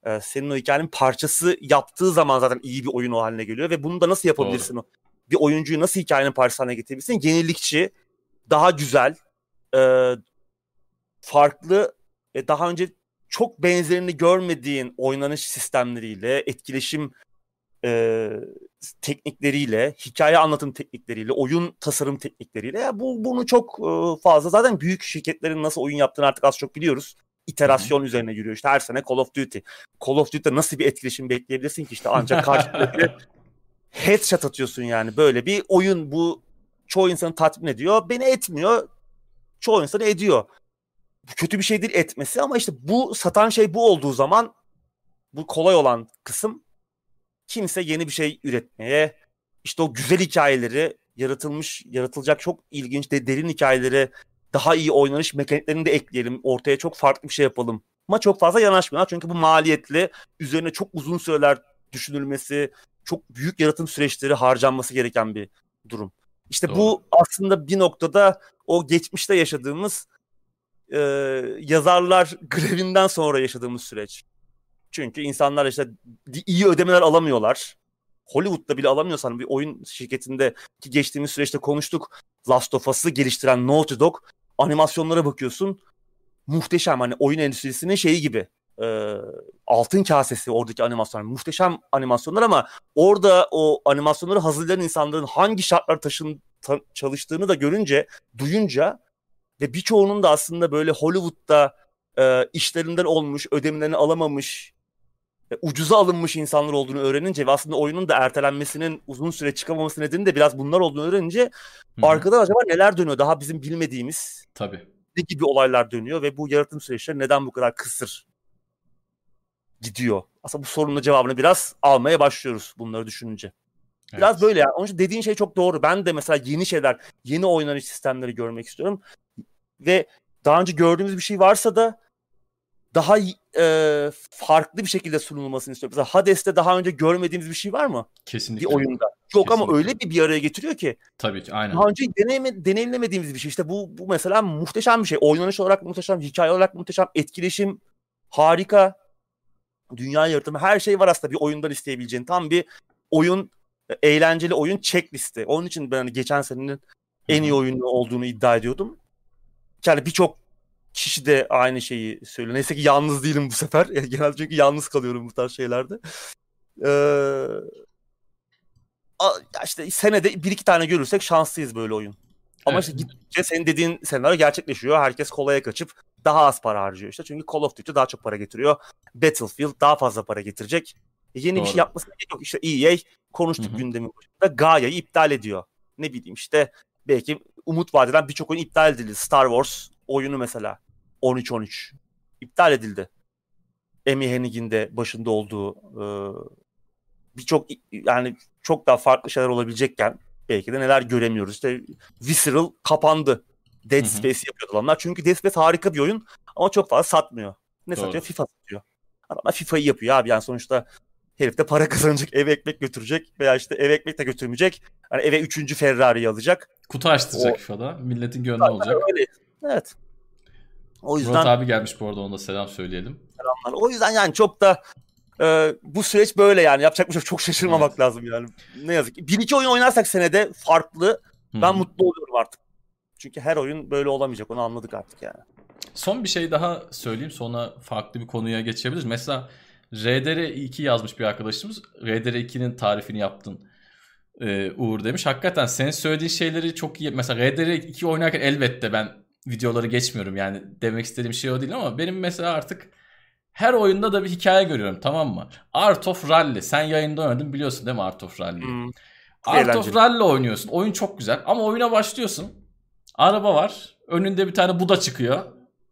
Ee, senin o hikayenin parçası yaptığı zaman zaten iyi bir oyun o haline geliyor ve bunu da nasıl yapabilirsin? Doğru. Bir oyuncuyu nasıl hikayenin parçası haline getirebilirsin? Yenilikçi, daha güzel, e, farklı ve daha önce çok benzerini görmediğin oynanış sistemleriyle, etkileşim e, teknikleriyle, hikaye anlatım teknikleriyle, oyun tasarım teknikleriyle ya bu bunu çok e, fazla zaten büyük şirketlerin nasıl oyun yaptığını artık az çok biliyoruz iterasyon Hı-hı. üzerine yürüyor. İşte her sene Call of Duty. Call of Duty'de nasıl bir etkileşim bekleyebilirsin ki işte ancak karşıdaki headshot atıyorsun yani. Böyle bir oyun bu çoğu insanı tatmin ediyor. Beni etmiyor. Çoğu insanı ediyor. Kötü bir şey değil etmesi ama işte bu satan şey bu olduğu zaman bu kolay olan kısım kimse yeni bir şey üretmeye işte o güzel hikayeleri yaratılmış yaratılacak çok ilginç de derin hikayeleri daha iyi oynanış mekaniklerini de ekleyelim. Ortaya çok farklı bir şey yapalım. Ama çok fazla yanaşmıyorlar. Çünkü bu maliyetli. Üzerine çok uzun süreler düşünülmesi, çok büyük yaratım süreçleri harcanması gereken bir durum. İşte Doğru. bu aslında bir noktada o geçmişte yaşadığımız e, yazarlar grevinden sonra yaşadığımız süreç. Çünkü insanlar işte iyi ödemeler alamıyorlar. Hollywood'da bile alamıyorsan bir oyun şirketinde ki geçtiğimiz süreçte konuştuk. Last of Us'ı geliştiren Naughty Dog animasyonlara bakıyorsun. Muhteşem hani oyun endüstrisinin şeyi gibi. E, altın kasesi oradaki animasyonlar. Muhteşem animasyonlar ama orada o animasyonları hazırlayan insanların hangi şartlar taşın ta, çalıştığını da görünce, duyunca ve birçoğunun da aslında böyle Hollywood'da e, işlerinden olmuş, ödemelerini alamamış, e, ucuza alınmış insanlar olduğunu öğrenince ve aslında oyunun da ertelenmesinin uzun süre çıkamaması nedeni de biraz bunlar olduğunu öğrenince Hı-hı. arkada acaba neler dönüyor daha bizim bilmediğimiz Tabii. ne gibi olaylar dönüyor ve bu yaratım süreçleri neden bu kadar kısır gidiyor? Aslında bu sorunun cevabını biraz almaya başlıyoruz bunları düşününce. Biraz evet. böyle ya. Onun için dediğin şey çok doğru. Ben de mesela yeni şeyler, yeni oynanış sistemleri görmek istiyorum. Ve daha önce gördüğümüz bir şey varsa da daha e, farklı bir şekilde sunulmasını istiyorum. Mesela Hades'te daha önce görmediğimiz bir şey var mı? Kesinlikle. Bir oyunda. Yok Kesinlikle. ama öyle bir bir araya getiriyor ki. Tabii ki aynen. Daha önce deneyime, deneyimlemediğimiz bir şey. İşte bu, bu mesela muhteşem bir şey. Oynanış olarak muhteşem, hikaye olarak muhteşem, etkileşim harika. Dünya yaratımı her şey var aslında bir oyundan isteyebileceğin. Tam bir oyun, eğlenceli oyun checklisti. Onun için ben hani geçen senenin en iyi oyunu olduğunu iddia ediyordum. Yani birçok kişi de aynı şeyi söylüyor. Neyse ki yalnız değilim bu sefer. Genelde çünkü yalnız kalıyorum bu tarz şeylerde. Ee, işte senede bir iki tane görürsek şanslıyız böyle oyun. Ama evet. işte gittikçe senin dediğin senaryo gerçekleşiyor. Herkes kolaya kaçıp daha az para harcıyor işte. Çünkü Call of Duty daha çok para getiriyor. Battlefield daha fazla para getirecek. E yeni Doğru. bir şey yapması gerek yok. İşte EA konuştuk Hı-hı. gündemin başında. Gaia'yı iptal ediyor. Ne bileyim işte belki umut vadeden birçok oyun iptal edildi. Star Wars oyunu mesela. 13-13 iptal edildi. Amy Hennig'in de başında olduğu e, birçok yani çok daha farklı şeyler olabilecekken belki de neler göremiyoruz. İşte Visceral kapandı. Dead Space yapıyordu adamlar. Çünkü Dead Space harika bir oyun ama çok fazla satmıyor. Ne Doğru. satıyor? FIFA satıyor. Adamlar FIFA'yı yapıyor abi yani sonuçta Herif de para kazanacak, eve ekmek götürecek veya işte eve ekmek de götürmeyecek. Hani eve üçüncü Ferrari'yi alacak. Kutu açtıracak o... Milletin gönlü olacak. Öyle. Evet. O yüzden... Murat abi gelmiş bu arada ona selam söyleyelim. Selamlar. O yüzden yani çok da e, bu süreç böyle yani. Yapacak bir şey çok şaşırmamak evet. lazım yani. Ne yazık ki. Bir iki oyun oynarsak senede farklı ben hmm. mutlu oluyorum artık. Çünkü her oyun böyle olamayacak. Onu anladık artık yani. Son bir şey daha söyleyeyim. Sonra farklı bir konuya geçebiliriz. Mesela RDR2 yazmış bir arkadaşımız. RDR2'nin tarifini yaptın e, Uğur demiş. Hakikaten senin söylediğin şeyleri çok iyi. Mesela RDR2 oynarken elbette ben videoları geçmiyorum. Yani demek istediğim şey o değil ama benim mesela artık her oyunda da bir hikaye görüyorum tamam mı? Art of Rally. Sen yayında oynadın biliyorsun değil mi Art of Rally'yi? Hmm. Art Eğlenceli. of Rally oynuyorsun. Oyun çok güzel ama oyuna başlıyorsun. Araba var. Önünde bir tane Buda çıkıyor.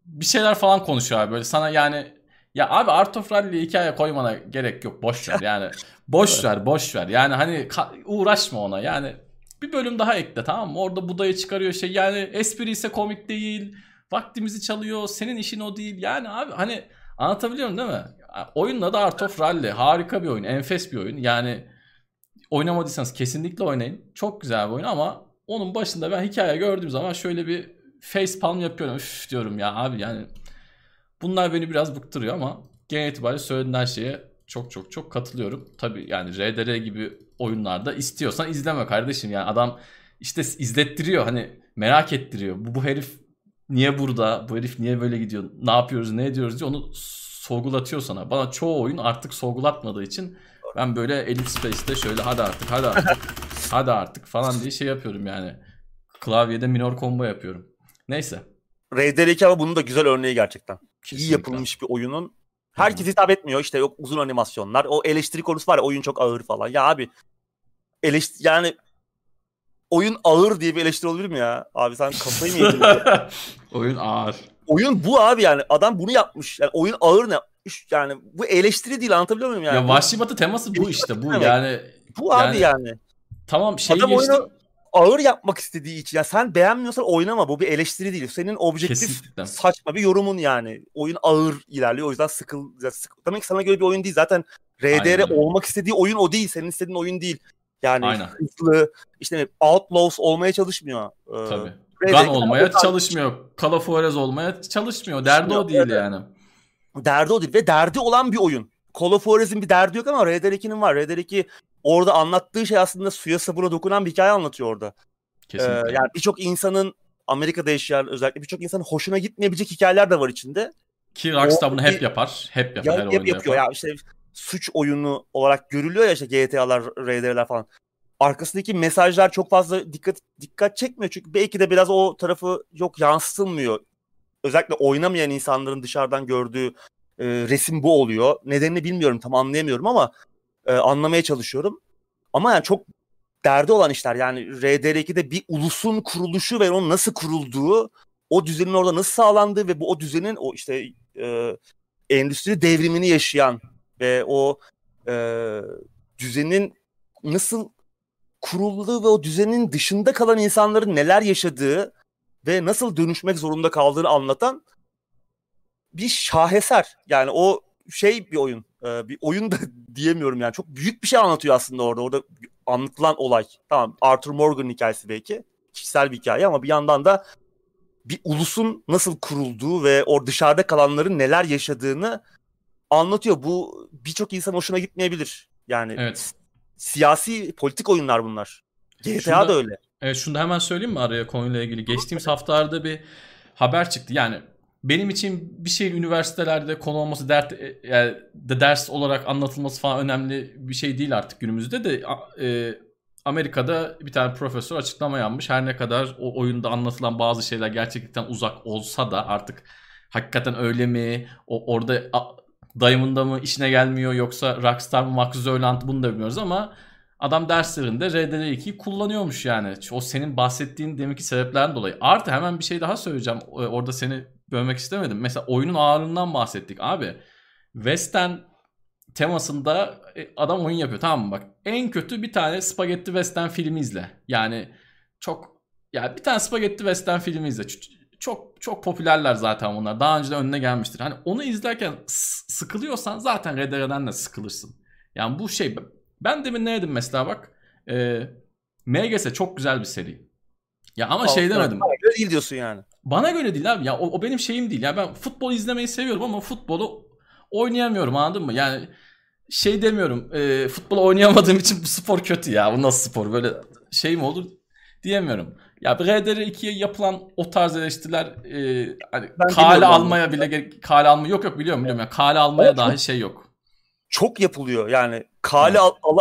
Bir şeyler falan konuşuyor abi böyle sana yani ya abi Art of Rally hikaye koymana gerek yok. Boş ver yani. boş ver boş ver. Yani hani uğraşma ona. Yani bir bölüm daha ekle tamam mı? Orada Buda'yı çıkarıyor şey. Yani espri ise komik değil. Vaktimizi çalıyor. Senin işin o değil. Yani abi hani anlatabiliyorum değil mi? Oyunla da Art of Rally. Harika bir oyun. Enfes bir oyun. Yani oynamadıysanız kesinlikle oynayın. Çok güzel bir oyun ama onun başında ben hikaye gördüğüm zaman şöyle bir face palm yapıyorum. Üf diyorum ya abi yani bunlar beni biraz bıktırıyor ama genel itibariyle söylediğin şeye çok çok çok katılıyorum. Tabi yani RDR gibi oyunlarda istiyorsan izleme kardeşim yani adam işte izlettiriyor hani merak ettiriyor. Bu, bu herif niye burada? Bu herif niye böyle gidiyor? Ne yapıyoruz? Ne ediyoruz diye onu sorgulatıyor sana. Bana çoğu oyun artık sorgulatmadığı için ben böyle Elif Space'te şöyle hadi artık hadi artık hadi artık falan diye şey yapıyorum yani. Klavyede minor combo yapıyorum. Neyse. Raider 2 ama bunun da güzel örneği gerçekten. Kesinlikle. İyi yapılmış bir oyunun. Herkes hitap etmiyor işte yok uzun animasyonlar. O eleştiri konusu var ya oyun çok ağır falan. Ya abi eleştiri yani oyun ağır diye bir eleştiri olabilir mi ya? Abi sen kafayı mı yedin? oyun ağır. Oyun bu abi yani. Adam bunu yapmış. Yani oyun ağır ne? Yani bu eleştiri değil anlatabiliyor muyum yani? Ya Vahşi Batı teması bu işte. Bu yani. Bu abi yani. yani. Tamam şey Adam geçtim. Oyunu ağır yapmak istediği için. Ya sen beğenmiyorsan oynama. Bu bir eleştiri değil. Senin objektif Kesinlikle. saçma bir yorumun yani. Oyun ağır ilerliyor. O yüzden sıkıl, sıkıl. Demek ki sana göre bir oyun değil. Zaten RDR olmak istediği oyun o değil. Senin istediğin oyun değil. Yani Aynen. hızlı işte Outlaws olmaya çalışmıyor. Ee, Tabii. Gun olmaya çalışmıyor. Call of Juarez olmaya çalışmıyor. Derdi o değil yani. Derdi o değil ve derdi olan bir oyun. Call of Juarez'in bir derdi yok ama Red Dead 2'nin var. Red Dead 2 orada anlattığı şey aslında suya sabuna dokunan bir hikaye anlatıyor orada. Kesinlikle. Ee, yani birçok insanın Amerika'da yaşayan özellikle birçok insanın hoşuna gitmeyebilecek hikayeler de var içinde. Ki Rockstar bunu hep yapar. Hep yapar. Ya, her hep yapıyor. Yapar. Ya işte suç oyunu olarak görülüyor ya işte GTA'lar, RDR'ler falan. Arkasındaki mesajlar çok fazla dikkat dikkat çekmiyor çünkü belki de biraz o tarafı yok yansıtılmıyor. Özellikle oynamayan insanların dışarıdan gördüğü e, resim bu oluyor. Nedenini bilmiyorum tam anlayamıyorum ama e, anlamaya çalışıyorum. Ama yani çok derdi olan işler. Yani RDR2'de bir ulusun kuruluşu ve onun nasıl kurulduğu, o düzenin orada nasıl sağlandığı ve bu o düzenin o işte e, endüstri devrimini yaşayan ve o e, düzenin nasıl kurulduğu ve o düzenin dışında kalan insanların neler yaşadığı ve nasıl dönüşmek zorunda kaldığını anlatan bir şaheser. Yani o şey bir oyun. E, bir oyun da diyemiyorum yani. Çok büyük bir şey anlatıyor aslında orada. Orada anlatılan olay. Tamam Arthur Morgan hikayesi belki. Kişisel bir hikaye ama bir yandan da bir ulusun nasıl kurulduğu ve o dışarıda kalanların neler yaşadığını anlatıyor. Bu birçok insan hoşuna gitmeyebilir. Yani evet. siyasi politik oyunlar bunlar. GTA şunu da, öyle. Evet şunu da hemen söyleyeyim mi araya konuyla ilgili? Geçtiğimiz haftalarda bir haber çıktı. Yani benim için bir şeyin üniversitelerde konu olması dert e, yani de ders olarak anlatılması falan önemli bir şey değil artık günümüzde de e, Amerika'da bir tane profesör açıklama yapmış. Her ne kadar o oyunda anlatılan bazı şeyler gerçekten uzak olsa da artık hakikaten öyle mi? O orada Diamond'da mı işine gelmiyor yoksa Rockstar mı Max Zoland bunu da bilmiyoruz ama adam derslerinde RDR2'yi kullanıyormuş yani. O senin bahsettiğin demek ki sebeplerden dolayı. Artı hemen bir şey daha söyleyeceğim. Orada seni bölmek istemedim. Mesela oyunun ağırlığından bahsettik abi. Western temasında e, adam oyun yapıyor tamam mı bak. En kötü bir tane spagetti western filmi izle. Yani çok ya bir tane spagetti western filmi izle. Çok çok popülerler zaten bunlar. Daha önce de önüne gelmiştir. Hani onu izlerken sıkılıyorsan zaten RDR'den de sıkılırsın. Yani bu şey ben demin ne dedim mesela bak. E, MGS çok güzel bir seri. Ya ama şey demedim. Değil diyorsun yani. Bana göre değil abi. Ya o, o benim şeyim değil. Ya ben futbol izlemeyi seviyorum ama futbolu oynayamıyorum anladın mı? Yani şey demiyorum. E, futbol oynayamadığım için bu spor kötü ya. Bu nasıl spor? Böyle şey mi olur diyemiyorum. Ya RDR2'ye yapılan o tarz eleştiriler e, hani kale almaya bile gerek kale alma yok yok biliyorum biliyorum. Yani kale almaya evet, dahi şey yok. Çok yapılıyor yani. Kale evet. al, al,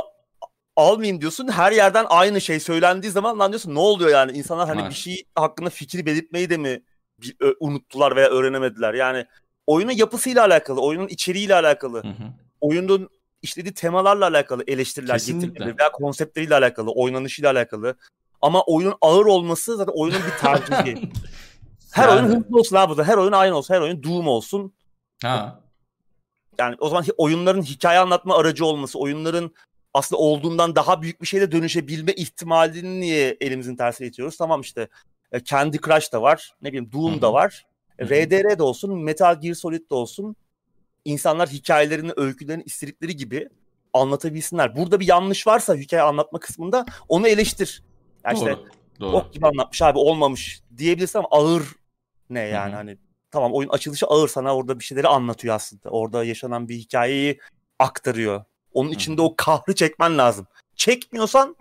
almayayım diyorsun. Her yerden aynı şey söylendiği zaman lan diyorsun ne oluyor yani? İnsanlar hani evet. bir şey hakkında fikri belirtmeyi de mi bir, ö, unuttular veya öğrenemediler? Yani oyunun yapısıyla alakalı, oyunun içeriğiyle alakalı, hı hı. oyunun işlediği temalarla alakalı eleştiriler getirilir veya konseptleriyle alakalı, oynanışıyla alakalı. Ama oyunun ağır olması zaten oyunun bir tercihi. her yani. oyun hızlı olsun abi. Her oyun aynı olsun. Her oyun Doom olsun. Ha. Yani o zaman oyunların hikaye anlatma aracı olması, oyunların aslında olduğundan daha büyük bir şeyde dönüşebilme ihtimalini niye elimizin tersiyle itiyoruz? Tamam işte e, Candy Crush da var, ne bileyim Doom Hı-hı. da var. Hı-hı. RDR de olsun, Metal Gear Solid de olsun. İnsanlar hikayelerini, öykülerini istedikleri gibi anlatabilsinler. Burada bir yanlış varsa hikaye anlatma kısmında onu eleştir. Yani doğru, işte doğru. ok gibi anlatmış abi olmamış diyebilirsin ama ağır ne yani Hı-hı. hani tamam oyun açılışı ağır sana orada bir şeyleri anlatıyor aslında. Orada yaşanan bir hikayeyi aktarıyor. Onun içinde o kahrı çekmen lazım. Çekmiyorsan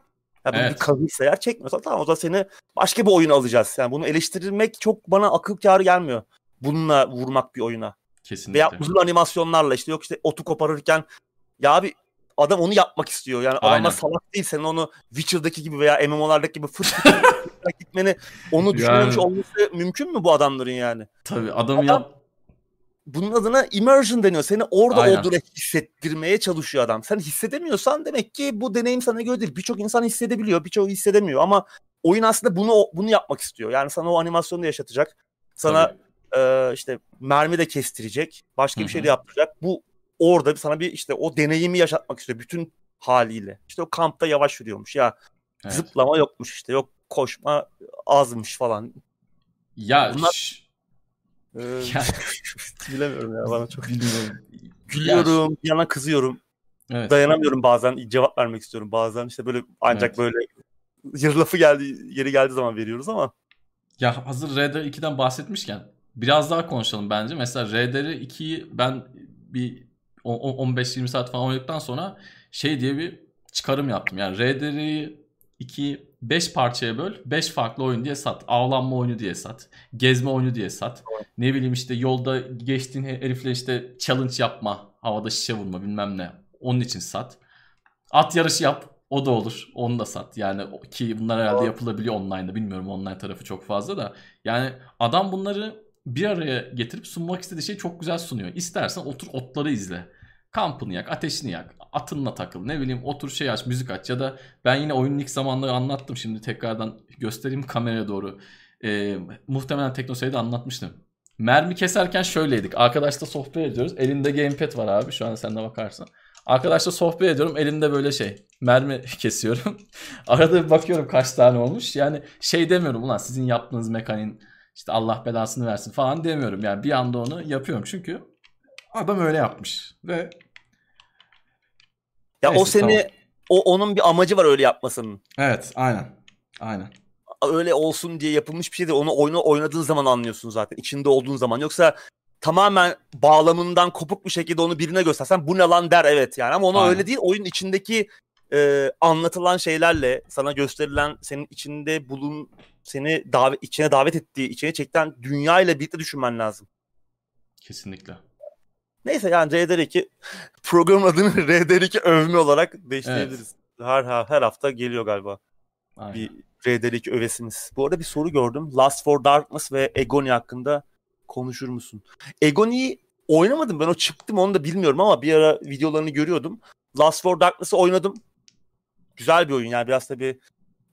ya evet. bir kazıysa eğer çekmiyorsan tamam o zaman seni başka bir oyun alacağız. Yani bunu eleştirmek çok bana akıl kârı gelmiyor. Bununla vurmak bir oyuna. Kesinlikle. Veya uzun animasyonlarla işte yok işte otu koparırken ya abi adam onu yapmak istiyor. Yani Aynen. adamlar salak değil. Senin onu Witcher'daki gibi veya MMO'lardaki gibi fırt gitmeni onu düşünmemiş yani... olması mümkün mü bu adamların yani? Tabii adamı adam, yap bunun adına immersion deniyor. Seni orada Aynen. olduğunu hissettirmeye çalışıyor adam. Sen hissedemiyorsan demek ki bu deneyim sana göre değil. Birçok insan hissedebiliyor, birçok hissedemiyor ama oyun aslında bunu bunu yapmak istiyor. Yani sana o animasyonu da yaşatacak. Sana e, işte mermi de kestirecek. Başka Hı-hı. bir şey de yapacak. Bu orada sana bir işte o deneyimi yaşatmak istiyor bütün haliyle. İşte o kampta yavaş yürüyormuş ya. Evet. Zıplama yokmuş işte. Yok koşma azmış falan. Ya Bunlar... Ee, bilemiyorum ya bana çok bilmiyorum. Gülüyorum, bir yana kızıyorum. Evet. Dayanamıyorum bazen cevap vermek istiyorum. Bazen işte böyle ancak evet. böyle yarı lafı geldi yeri geldiği zaman veriyoruz ama. Ya hazır Dead 2'den bahsetmişken biraz daha konuşalım bence. Mesela Dead 2'yi ben bir 15-20 saat falan oynadıktan sonra şey diye bir çıkarım yaptım. Yani Dead 2 5 parçaya böl. 5 farklı oyun diye sat. Avlanma oyunu diye sat. Gezme oyunu diye sat. Ne bileyim işte yolda geçtiğin herifle işte challenge yapma. Havada şişe vurma bilmem ne. Onun için sat. At yarışı yap. O da olur. Onu da sat. Yani ki bunlar herhalde yapılabiliyor online'da. Bilmiyorum online tarafı çok fazla da. Yani adam bunları bir araya getirip sunmak istediği şeyi çok güzel sunuyor. İstersen otur otları izle. Kampını yak, ateşini yak, atınla takıl. Ne bileyim otur şey aç, müzik aç. Ya da ben yine oyunun ilk zamanları anlattım. Şimdi tekrardan göstereyim kameraya doğru. Ee, muhtemelen Teknosey'de anlatmıştım. Mermi keserken şöyleydik. Arkadaşla sohbet ediyoruz. Elinde gamepad var abi. Şu an sen de bakarsın. Arkadaşla sohbet ediyorum. Elimde böyle şey. Mermi kesiyorum. Arada bir bakıyorum kaç tane olmuş. Yani şey demiyorum ulan sizin yaptığınız mekanin işte Allah belasını versin falan demiyorum. Yani bir anda onu yapıyorum. Çünkü Adam öyle yapmış ve ya Neyse, o seni tamam. o onun bir amacı var öyle yapmasının. Evet, aynen. Aynen. Öyle olsun diye yapılmış bir şey de onu oyunu oynadığın zaman anlıyorsun zaten. içinde olduğun zaman. Yoksa tamamen bağlamından kopuk bir şekilde onu birine göstersen bu ne lan der evet yani ama ona öyle değil. Oyun içindeki e, anlatılan şeylerle sana gösterilen senin içinde bulun seni davet içine davet ettiği içine çekten dünya ile birlikte düşünmen lazım. Kesinlikle. Neyse yani RDR2 programın adını RDR2 övme olarak değiştirebiliriz. Evet. Her, her, her hafta geliyor galiba. Aynen. Bir RDR2 övesimiz. Bu arada bir soru gördüm. Last for Darkness ve Egoni hakkında konuşur musun? Egoni'yi oynamadım ben o çıktım onu da bilmiyorum ama bir ara videolarını görüyordum. Last for Darkness'ı oynadım. Güzel bir oyun yani biraz tabii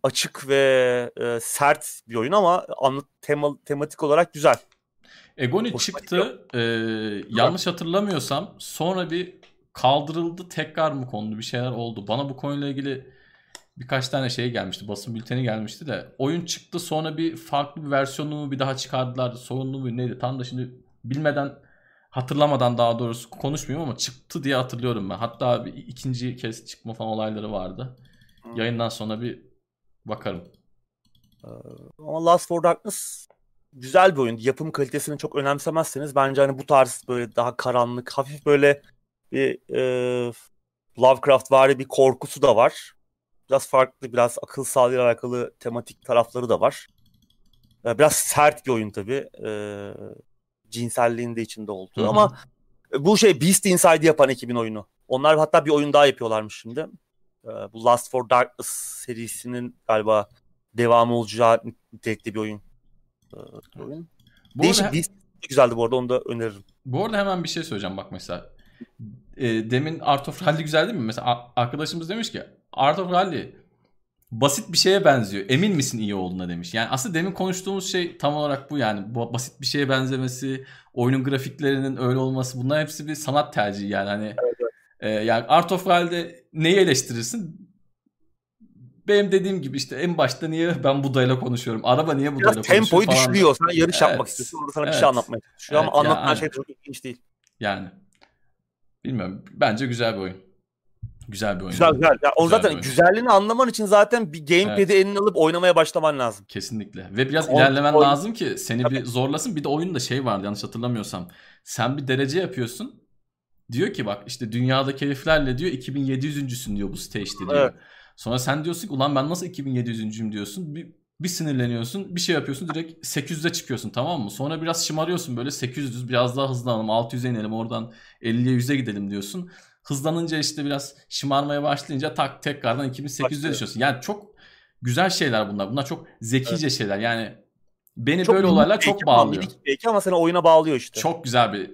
açık ve e, sert bir oyun ama anlat tema, tematik olarak güzel. Egoni Hoşuma çıktı. E, yanlış hatırlamıyorsam sonra bir kaldırıldı tekrar mı kondu bir şeyler oldu. Bana bu konuyla ilgili birkaç tane şey gelmişti. Basın bülteni gelmişti de. Oyun çıktı sonra bir farklı bir versiyonunu bir daha çıkardılar. Sorunlu mu neydi? Tam da şimdi bilmeden hatırlamadan daha doğrusu konuşmuyorum ama çıktı diye hatırlıyorum ben. Hatta bir ikinci kez çıkma falan olayları vardı. Yayından sonra bir bakarım. Ee, ama Last for Darkness güzel bir oyun. Yapım kalitesini çok önemsemezseniz bence hani bu tarz böyle daha karanlık, hafif böyle bir e, Lovecraft vari bir korkusu da var. Biraz farklı, biraz akıl sağlığıyla alakalı tematik tarafları da var. E, biraz sert bir oyun tabii. E, cinselliğin de içinde olduğu Hı-hı. ama bu şey Beast Inside yapan ekibin oyunu. Onlar hatta bir oyun daha yapıyorlarmış şimdi. E, bu Last for Darkness serisinin galiba devamı olacağı nitelikte bir oyun. E, oyun. Bu Değişik arada... Beast güzeldi bu arada onu da öneririm. Bu arada hemen bir şey söyleyeceğim bak mesela. E, demin Art of Rally güzel değil mi? Mesela arkadaşımız demiş ki Art of Rally basit bir şeye benziyor. Emin misin iyi olduğuna demiş. Yani aslında demin konuştuğumuz şey tam olarak bu yani. Bu basit bir şeye benzemesi, oyunun grafiklerinin öyle olması bunlar hepsi bir sanat tercihi yani. Hani evet, evet. E, yani Art of Rally'de neyi eleştirirsin? Benim dediğim gibi işte en başta niye ben Buda'yla konuşuyorum? Araba niye Buda'yla konuşuyor tempoyu falan. düşürüyor. Sen yarış evet. yapmak istiyorsun. Orada sana evet. bir şey anlatmaya çalışıyor evet, ama anlatılan yani, şey çok ilginç değil. Yani bilmiyorum. Bence güzel bir oyun. Güzel bir oyun. Güzel güzel. Ya, o zaten güzelliğini anlaman için zaten bir gamepad'i evet. eline alıp oynamaya başlaman lazım. Kesinlikle. Ve biraz Kon- ilerlemen oyun. lazım ki seni bir zorlasın. Bir de oyunda şey vardı yanlış hatırlamıyorsam. Sen bir derece yapıyorsun. Diyor ki bak işte dünyadaki heriflerle diyor 2700.sün diyor bu stage'de diyor. Evet. Sonra sen diyorsun ki ulan ben nasıl 2700'üncüyüm diyorsun. Bir, bir sinirleniyorsun bir şey yapıyorsun direkt 800'e çıkıyorsun tamam mı? Sonra biraz şımarıyorsun böyle 800 biraz daha hızlanalım 600'e inelim oradan 50'ye 100'e gidelim diyorsun. Hızlanınca işte biraz şımarmaya başlayınca tak tekrardan 2800'e düşüyorsun. Yani çok güzel şeyler bunlar. Bunlar çok zekice evet. şeyler. Yani beni çok böyle olaylar çok bağlıyor. Belki ama seni oyuna bağlıyor işte. Çok güzel bir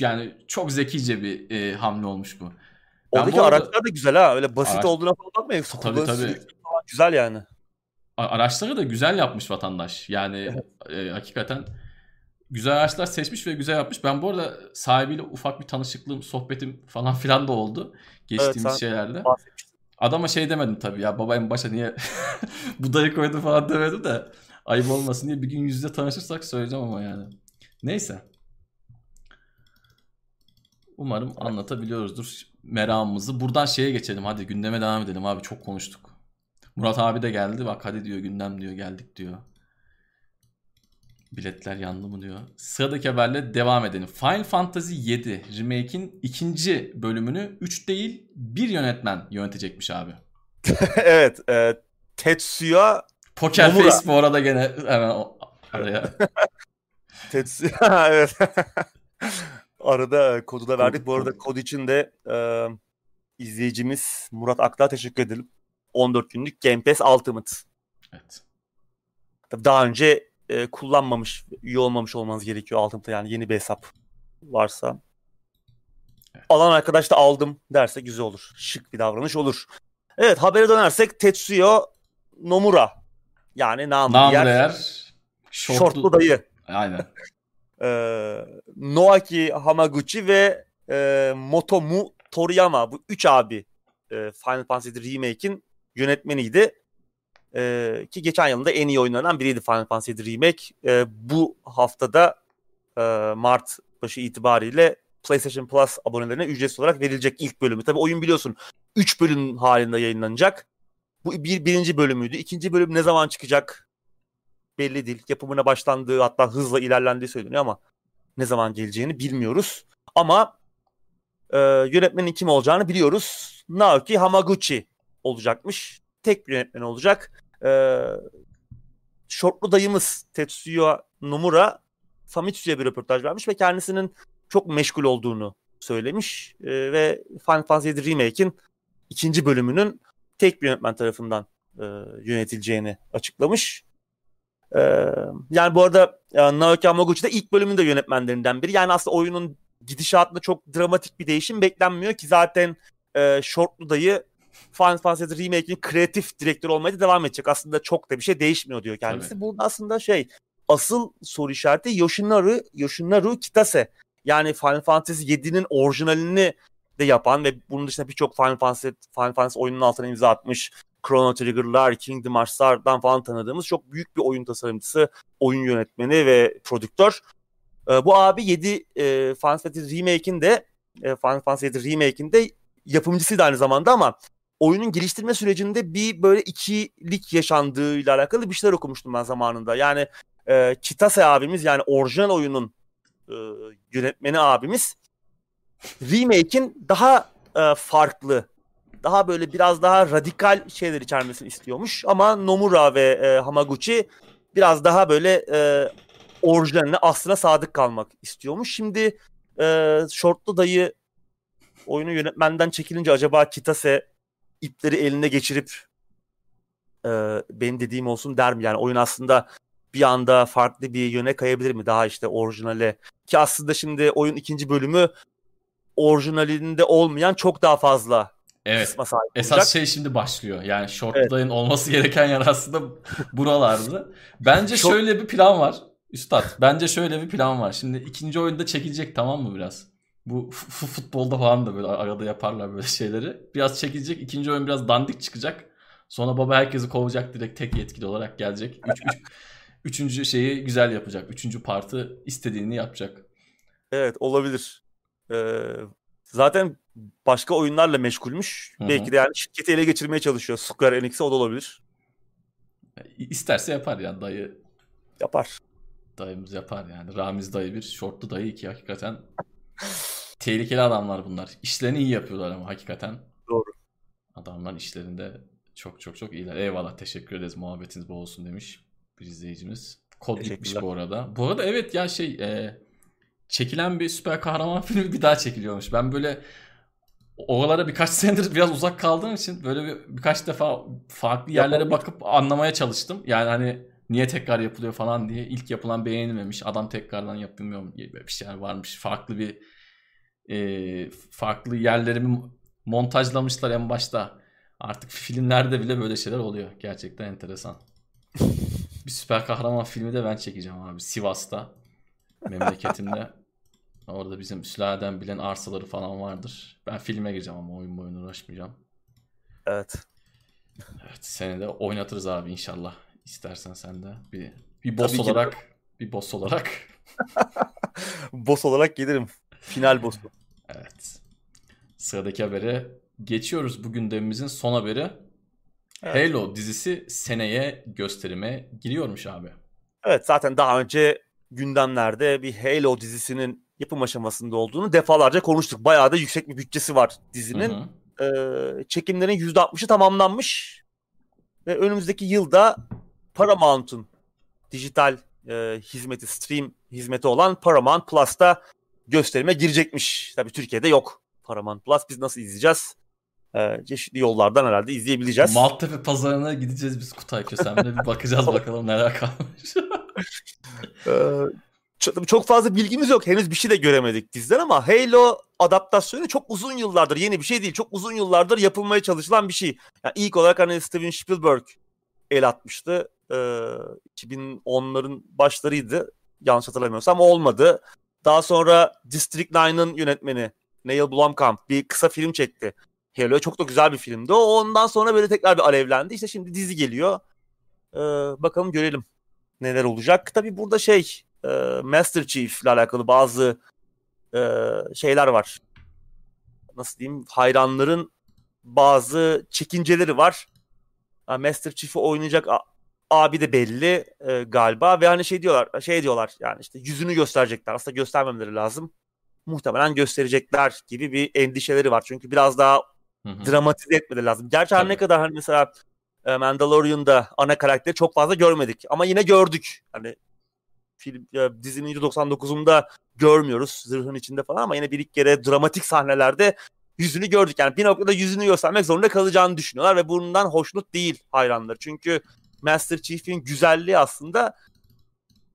yani çok zekice bir e, hamle olmuş bu. Oradaki arada... araçlar da güzel ha. Öyle basit araç... olduğuna falan bakmayın. Tabii tabii. Falan güzel yani. Araçları da güzel yapmış vatandaş. Yani e, hakikaten güzel araçlar seçmiş ve güzel yapmış. Ben bu arada sahibiyle ufak bir tanışıklığım, sohbetim falan filan da oldu. Geçtiğimiz evet, şeylerde. Adama şey demedim tabii ya babayım başa niye bu dayı koydu falan demedim de ayıp olmasın diye bir gün yüzde tanışırsak söyleyeceğim ama yani. Neyse. Umarım anlatabiliyoruzdur meramımızı. Buradan şeye geçelim hadi gündeme devam edelim abi çok konuştuk. Murat abi de geldi bak hadi diyor gündem diyor geldik diyor. Biletler yandı mı diyor. Sıradaki haberle devam edelim. Final Fantasy 7 Remake'in ikinci bölümünü 3 değil bir yönetmen yönetecekmiş abi. evet. E, Tetsuya Poker Nomura. Face bu arada gene hemen araya. Tetsuya evet. Arada e, kodu da verdik. Bu arada kod için de e, izleyicimiz Murat Akla teşekkür edelim. 14 günlük Game Pass Ultimate. Evet. Daha önce e, kullanmamış, üye olmamış olmanız gerekiyor Ultimate'da yani yeni bir hesap varsa. Evet. Alan arkadaş da aldım derse güzel olur. Şık bir davranış olur. Evet habere dönersek Tetsuya Nomura. Yani namı, diğer, diğer şortlu, şortlu dayı. Aynen. E, Noaki Hamaguchi ve e, Motomu Toriyama bu üç abi e, Final Fantasy Remake'in yönetmeniydi. E, ki geçen yılında en iyi oyunlarından biriydi Final Fantasy Remake. E, bu haftada e, Mart başı itibariyle PlayStation Plus abonelerine ücretsiz olarak verilecek ilk bölümü. Tabii oyun biliyorsun 3 bölüm halinde yayınlanacak. Bu bir birinci bölümüydü. İkinci bölüm ne zaman çıkacak belli değil. Yapımına başlandığı hatta hızla ilerlendiği söyleniyor ama ne zaman geleceğini bilmiyoruz. Ama e, yönetmenin kim olacağını biliyoruz. Naoki Hamaguchi olacakmış. Tek bir yönetmen olacak. E, şortlu dayımız Tetsuya Nomura Famitsu'ya bir röportaj vermiş ve kendisinin çok meşgul olduğunu söylemiş. E, ve Final Fantasy VII Remake'in ikinci bölümünün tek bir yönetmen tarafından e, yönetileceğini açıklamış. E, yani bu arada e, Naoki Hamaguchi de ilk bölümün de yönetmenlerinden biri. Yani aslında oyunun gidişatında çok dramatik bir değişim beklenmiyor ki zaten e, Shortlu dayı Final Fantasy Remake'in kreatif direktör olmaya da devam edecek. Aslında çok da bir şey değişmiyor diyor kendisi. Tabii. Burada aslında şey asıl soru işareti Yoshinaru, Yoshinaru Kitase. Yani Final Fantasy 7'nin orijinalini de yapan ve bunun dışında birçok Final Fantasy, Final Fantasy oyunun altına imza atmış. Chrono Trigger'lar, Kingdom Hearts'lardan falan tanıdığımız çok büyük bir oyun tasarımcısı, oyun yönetmeni ve prodüktör. E, bu abi 7 e, Final Fantasy Remake'in e, Final Fantasy 7 Remake'in de yapımcısıydı aynı zamanda ama oyunun geliştirme sürecinde bir böyle ikilik yaşandığıyla alakalı bir şeyler okumuştum ben zamanında. Yani e, Kitase abimiz yani orijinal oyunun e, yönetmeni abimiz remake'in daha e, farklı daha böyle biraz daha radikal şeyler içermesini istiyormuş ama Nomura ve e, Hamaguchi biraz daha böyle e, orijinaline aslına sadık kalmak istiyormuş. Şimdi e, Shortlu dayı oyunu yönetmenden çekilince acaba Kitase ipleri eline geçirip e, benim dediğim olsun der mi? Yani oyun aslında bir anda farklı bir yöne kayabilir mi? Daha işte orijinale. Ki aslında şimdi oyun ikinci bölümü orijinalinde olmayan çok daha fazla Evet. Esas şey şimdi başlıyor. Yani short evet. olması gereken yer aslında buralardı. Bence Çok... şöyle bir plan var. Üstad bence şöyle bir plan var. Şimdi ikinci oyunda çekilecek tamam mı biraz? Bu futbolda falan da böyle arada yaparlar böyle şeyleri. Biraz çekilecek. ikinci oyun biraz dandik çıkacak. Sonra baba herkesi kovacak direkt tek yetkili olarak gelecek. Üç, üç, üçüncü şeyi güzel yapacak. Üçüncü partı istediğini yapacak. Evet olabilir. Ee, zaten başka oyunlarla meşgulmüş. Hı-hı. Belki de yani şirketi ele geçirmeye çalışıyor. Square Enix'e o da olabilir. İsterse yapar yani dayı. Yapar. Dayımız yapar yani. Ramiz dayı bir, şortlu dayı iki hakikaten. tehlikeli adamlar bunlar. İşlerini iyi yapıyorlar ama hakikaten. Doğru. Adamlar işlerinde çok çok çok iyiler. Eyvallah teşekkür ederiz muhabbetiniz bol olsun demiş bir izleyicimiz. Kod gitmiş bu arada. Bu arada evet ya şey e, çekilen bir süper kahraman filmi bir daha çekiliyormuş. Ben böyle oralara birkaç senedir biraz uzak kaldığım için böyle bir, birkaç defa farklı yerlere bakıp anlamaya çalıştım. Yani hani niye tekrar yapılıyor falan diye. ilk yapılan beğenilmemiş. Adam tekrardan yapılmıyor mu bir şeyler varmış. Farklı bir e, farklı yerlerimi montajlamışlar en başta. Artık filmlerde bile böyle şeyler oluyor. Gerçekten enteresan. bir süper kahraman filmi de ben çekeceğim abi. Sivas'ta. Memleketimde. Orada bizim sülaleden bilen arsaları falan vardır. Ben filme gireceğim ama oyun boyuna uğraşmayacağım. Evet. Evet seni de oynatırız abi inşallah. İstersen sen de bir bir boss Tabii olarak ki. bir boss olarak. boss olarak gelirim. Final boss'u. evet. Sıradaki habere geçiyoruz. Bu gündemimizin son haberi. Evet. Halo dizisi seneye gösterime giriyormuş abi. Evet zaten daha önce gündemlerde bir Halo dizisinin yapım aşamasında olduğunu defalarca konuştuk. Bayağı da yüksek bir bütçesi var dizinin. Hı hı. Ee, çekimlerin %60'ı tamamlanmış. Ve önümüzdeki yılda Paramount'un dijital e, hizmeti, stream hizmeti olan Paramount Plus'ta gösterime girecekmiş. Tabii Türkiye'de yok Paramount Plus. Biz nasıl izleyeceğiz? Ee, çeşitli yollardan herhalde izleyebileceğiz. Maltepe pazarına gideceğiz biz Kutay Kösem'le bir bakacağız bakalım neler kalmış. ee, çok, fazla bilgimiz yok. Henüz bir şey de göremedik diziden ama Halo adaptasyonu çok uzun yıllardır yeni bir şey değil. Çok uzun yıllardır yapılmaya çalışılan bir şey. Yani ilk olarak hani Steven Spielberg el atmıştı. Ee, 2010'ların başlarıydı. Yanlış hatırlamıyorsam olmadı. Daha sonra District 9'ın yönetmeni Neil Blomkamp bir kısa film çekti. Halo çok da güzel bir filmdi. Ondan sonra böyle tekrar bir alevlendi. İşte şimdi dizi geliyor. Ee, bakalım görelim neler olacak. Tabii burada şey e, Master Chief ile alakalı bazı e, şeyler var. Nasıl diyeyim? Hayranların bazı çekinceleri var. Master Chief'i oynayacak abi de belli e, galiba ve hani şey diyorlar şey diyorlar yani işte yüzünü gösterecekler aslında göstermemeleri lazım muhtemelen gösterecekler gibi bir endişeleri var çünkü biraz daha Hı-hı. dramatize etmeleri lazım. Gerçi her ne kadar hani mesela Mandalorian'da ana karakteri çok fazla görmedik ama yine gördük. Hani film ya, dizinin %99'unda görmüyoruz zırhın içinde falan ama yine bir iki kere dramatik sahnelerde yüzünü gördük. Yani bir noktada yüzünü göstermek zorunda kalacağını düşünüyorlar ve bundan hoşnut değil hayranlar. Çünkü Master Chief'in güzelliği aslında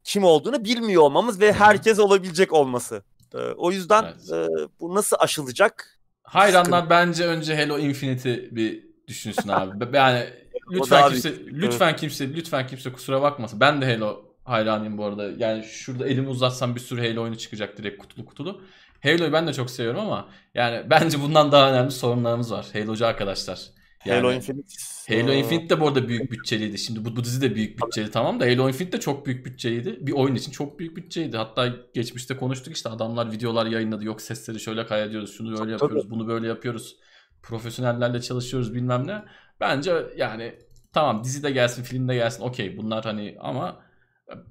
kim olduğunu bilmiyor olmamız ve herkes olabilecek olması. Ee, o yüzden evet. e, bu nasıl aşılacak? Hayranlar Sıkıntı. bence önce Halo Infinity bir düşünsün abi. Yani lütfen kimse lütfen evet. kimse lütfen kimse kusura bakmasın. Ben de Halo hayranıyım bu arada. Yani şurada elimi uzatsam bir sürü Halo oyunu çıkacak direkt kutulu kutulu. Halo'yu ben de çok seviyorum ama yani bence bundan daha önemli sorunlarımız var. Halo'cu arkadaşlar. Yani, Halo Infinite. Halo Infinite de bu arada büyük bütçeliydi. Şimdi bu, bu dizi de büyük bütçeli tamam da Halo Infinite de çok büyük bütçeydi. Bir oyun için çok büyük bütçeydi. Hatta geçmişte konuştuk işte adamlar videolar yayınladı. Yok sesleri şöyle kaydediyoruz, şunu böyle yapıyoruz, bunu böyle yapıyoruz. Profesyonellerle çalışıyoruz bilmem ne. Bence yani tamam dizi de gelsin, film de gelsin okey bunlar hani ama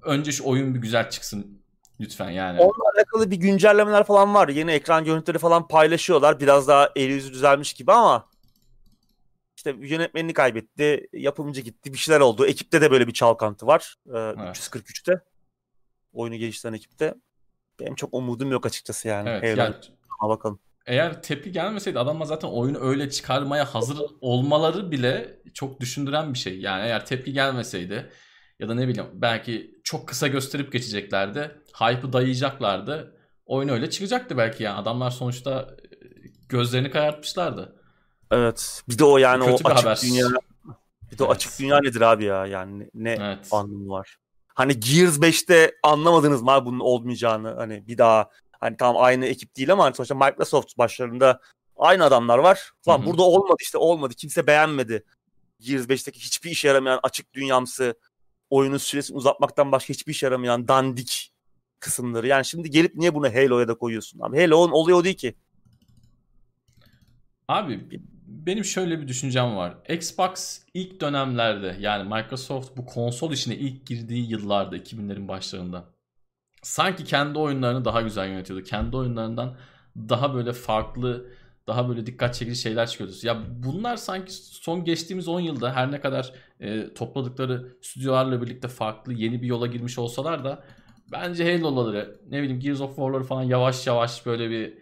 önce şu oyun bir güzel çıksın lütfen yani. Onunla alakalı bir güncellemeler falan var. Yeni ekran görüntüleri falan paylaşıyorlar. Biraz daha eli yüzü düzelmiş gibi ama işte yönetmenini kaybetti, yapımcı gitti, bir şeyler oldu. Ekipte de böyle bir çalkantı var. Ee, evet. 343'te. Oyunu geliştiren ekipte. Benim çok umudum yok açıkçası yani. Evet, yani, bakalım. Eğer tepki gelmeseydi adamlar zaten oyunu öyle çıkarmaya hazır olmaları bile çok düşündüren bir şey. Yani eğer tepki gelmeseydi ya da ne bileyim belki çok kısa gösterip geçeceklerdi. Hype'ı dayayacaklardı. Oyun öyle çıkacaktı belki yani. Adamlar sonuçta gözlerini karartmışlardı. Evet. Bir de o yani Kötü o açık haber. dünya. Bir de evet. açık dünya nedir abi ya? Yani ne evet. anlamı var? Hani Gears 5'te anlamadınız mı abi bunun olmayacağını? Hani bir daha hani tamam aynı ekip değil ama hani sonuçta Microsoft başlarında aynı adamlar var. Lan burada olmadı işte olmadı. Kimse beğenmedi. Gears 5'teki hiçbir işe yaramayan açık dünyamsı oyunun süresini uzatmaktan başka hiçbir işe yaramayan dandik kısımları. Yani şimdi gelip niye bunu Halo'ya da koyuyorsun? Abi Halo'nun oluyor o değil ki. Abi benim şöyle bir düşüncem var. Xbox ilk dönemlerde yani Microsoft bu konsol işine ilk girdiği yıllarda 2000'lerin başlarında sanki kendi oyunlarını daha güzel yönetiyordu. Kendi oyunlarından daha böyle farklı, daha böyle dikkat çekici şeyler çıkıyordu. Ya bunlar sanki son geçtiğimiz 10 yılda her ne kadar e, topladıkları stüdyolarla birlikte farklı yeni bir yola girmiş olsalar da bence Halo'ları ne bileyim Gears of War'ları falan yavaş yavaş böyle bir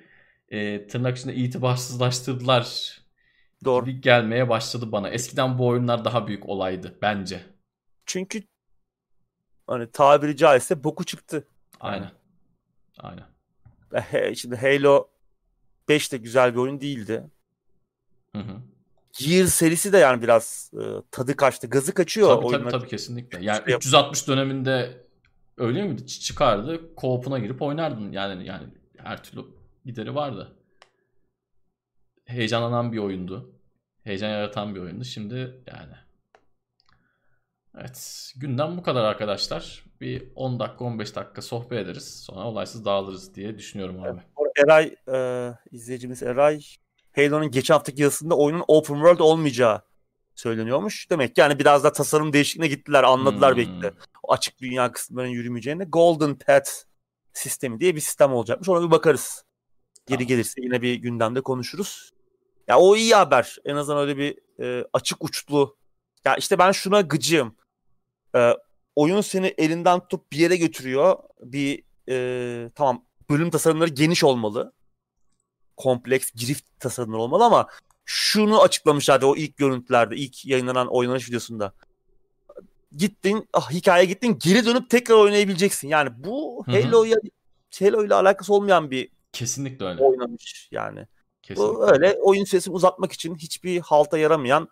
e, tırnak içinde itibarsızlaştırdılar Doğru. gibi gelmeye başladı bana. Eskiden bu oyunlar daha büyük olaydı bence. Çünkü hani tabiri caizse boku çıktı. Aynen. Aynen. Şimdi Halo 5 de güzel bir oyun değildi. Hı hı. Gears serisi de yani biraz e, tadı kaçtı. Gazı kaçıyor. Tabii oyunlar. tabii, tabii kesinlikle. Yani 360 döneminde öyle mi çıkardı? Co-op'una girip oynardın. Yani yani her türlü gideri vardı. Heyecanlanan bir oyundu. Heyecan yaratan bir oyundu. Şimdi yani Evet. Günden bu kadar arkadaşlar. Bir 10 dakika 15 dakika sohbet ederiz. Sonra olaysız dağılırız diye düşünüyorum abi. Eray e, izleyicimiz Eray Halo'nun geçen haftaki yazısında oyunun open world olmayacağı söyleniyormuş. Demek ki yani biraz da tasarım değişikliğine gittiler. Anladılar hmm. belki de. O açık dünya kısımlarının yürümeyeceğini. Golden Path sistemi diye bir sistem olacakmış. Ona bir bakarız. Geri tamam. gelirse yine bir gündemde konuşuruz. Ya o iyi haber. En azından öyle bir e, açık uçlu. Ya işte ben şuna gıcığım. E, oyun seni elinden tutup bir yere götürüyor. Bir e, tamam bölüm tasarımları geniş olmalı. Kompleks, girift tasarımları olmalı ama şunu açıklamışlardı o ilk görüntülerde, ilk yayınlanan oynanış videosunda. Gittin, ah, hikaye gittin, geri dönüp tekrar oynayabileceksin. Yani bu Halo'ya Halo ile alakası olmayan bir kesinlikle öyle. Oynamış yani. Kesinlikle. Bu öyle oyun süresini uzatmak için hiçbir halta yaramayan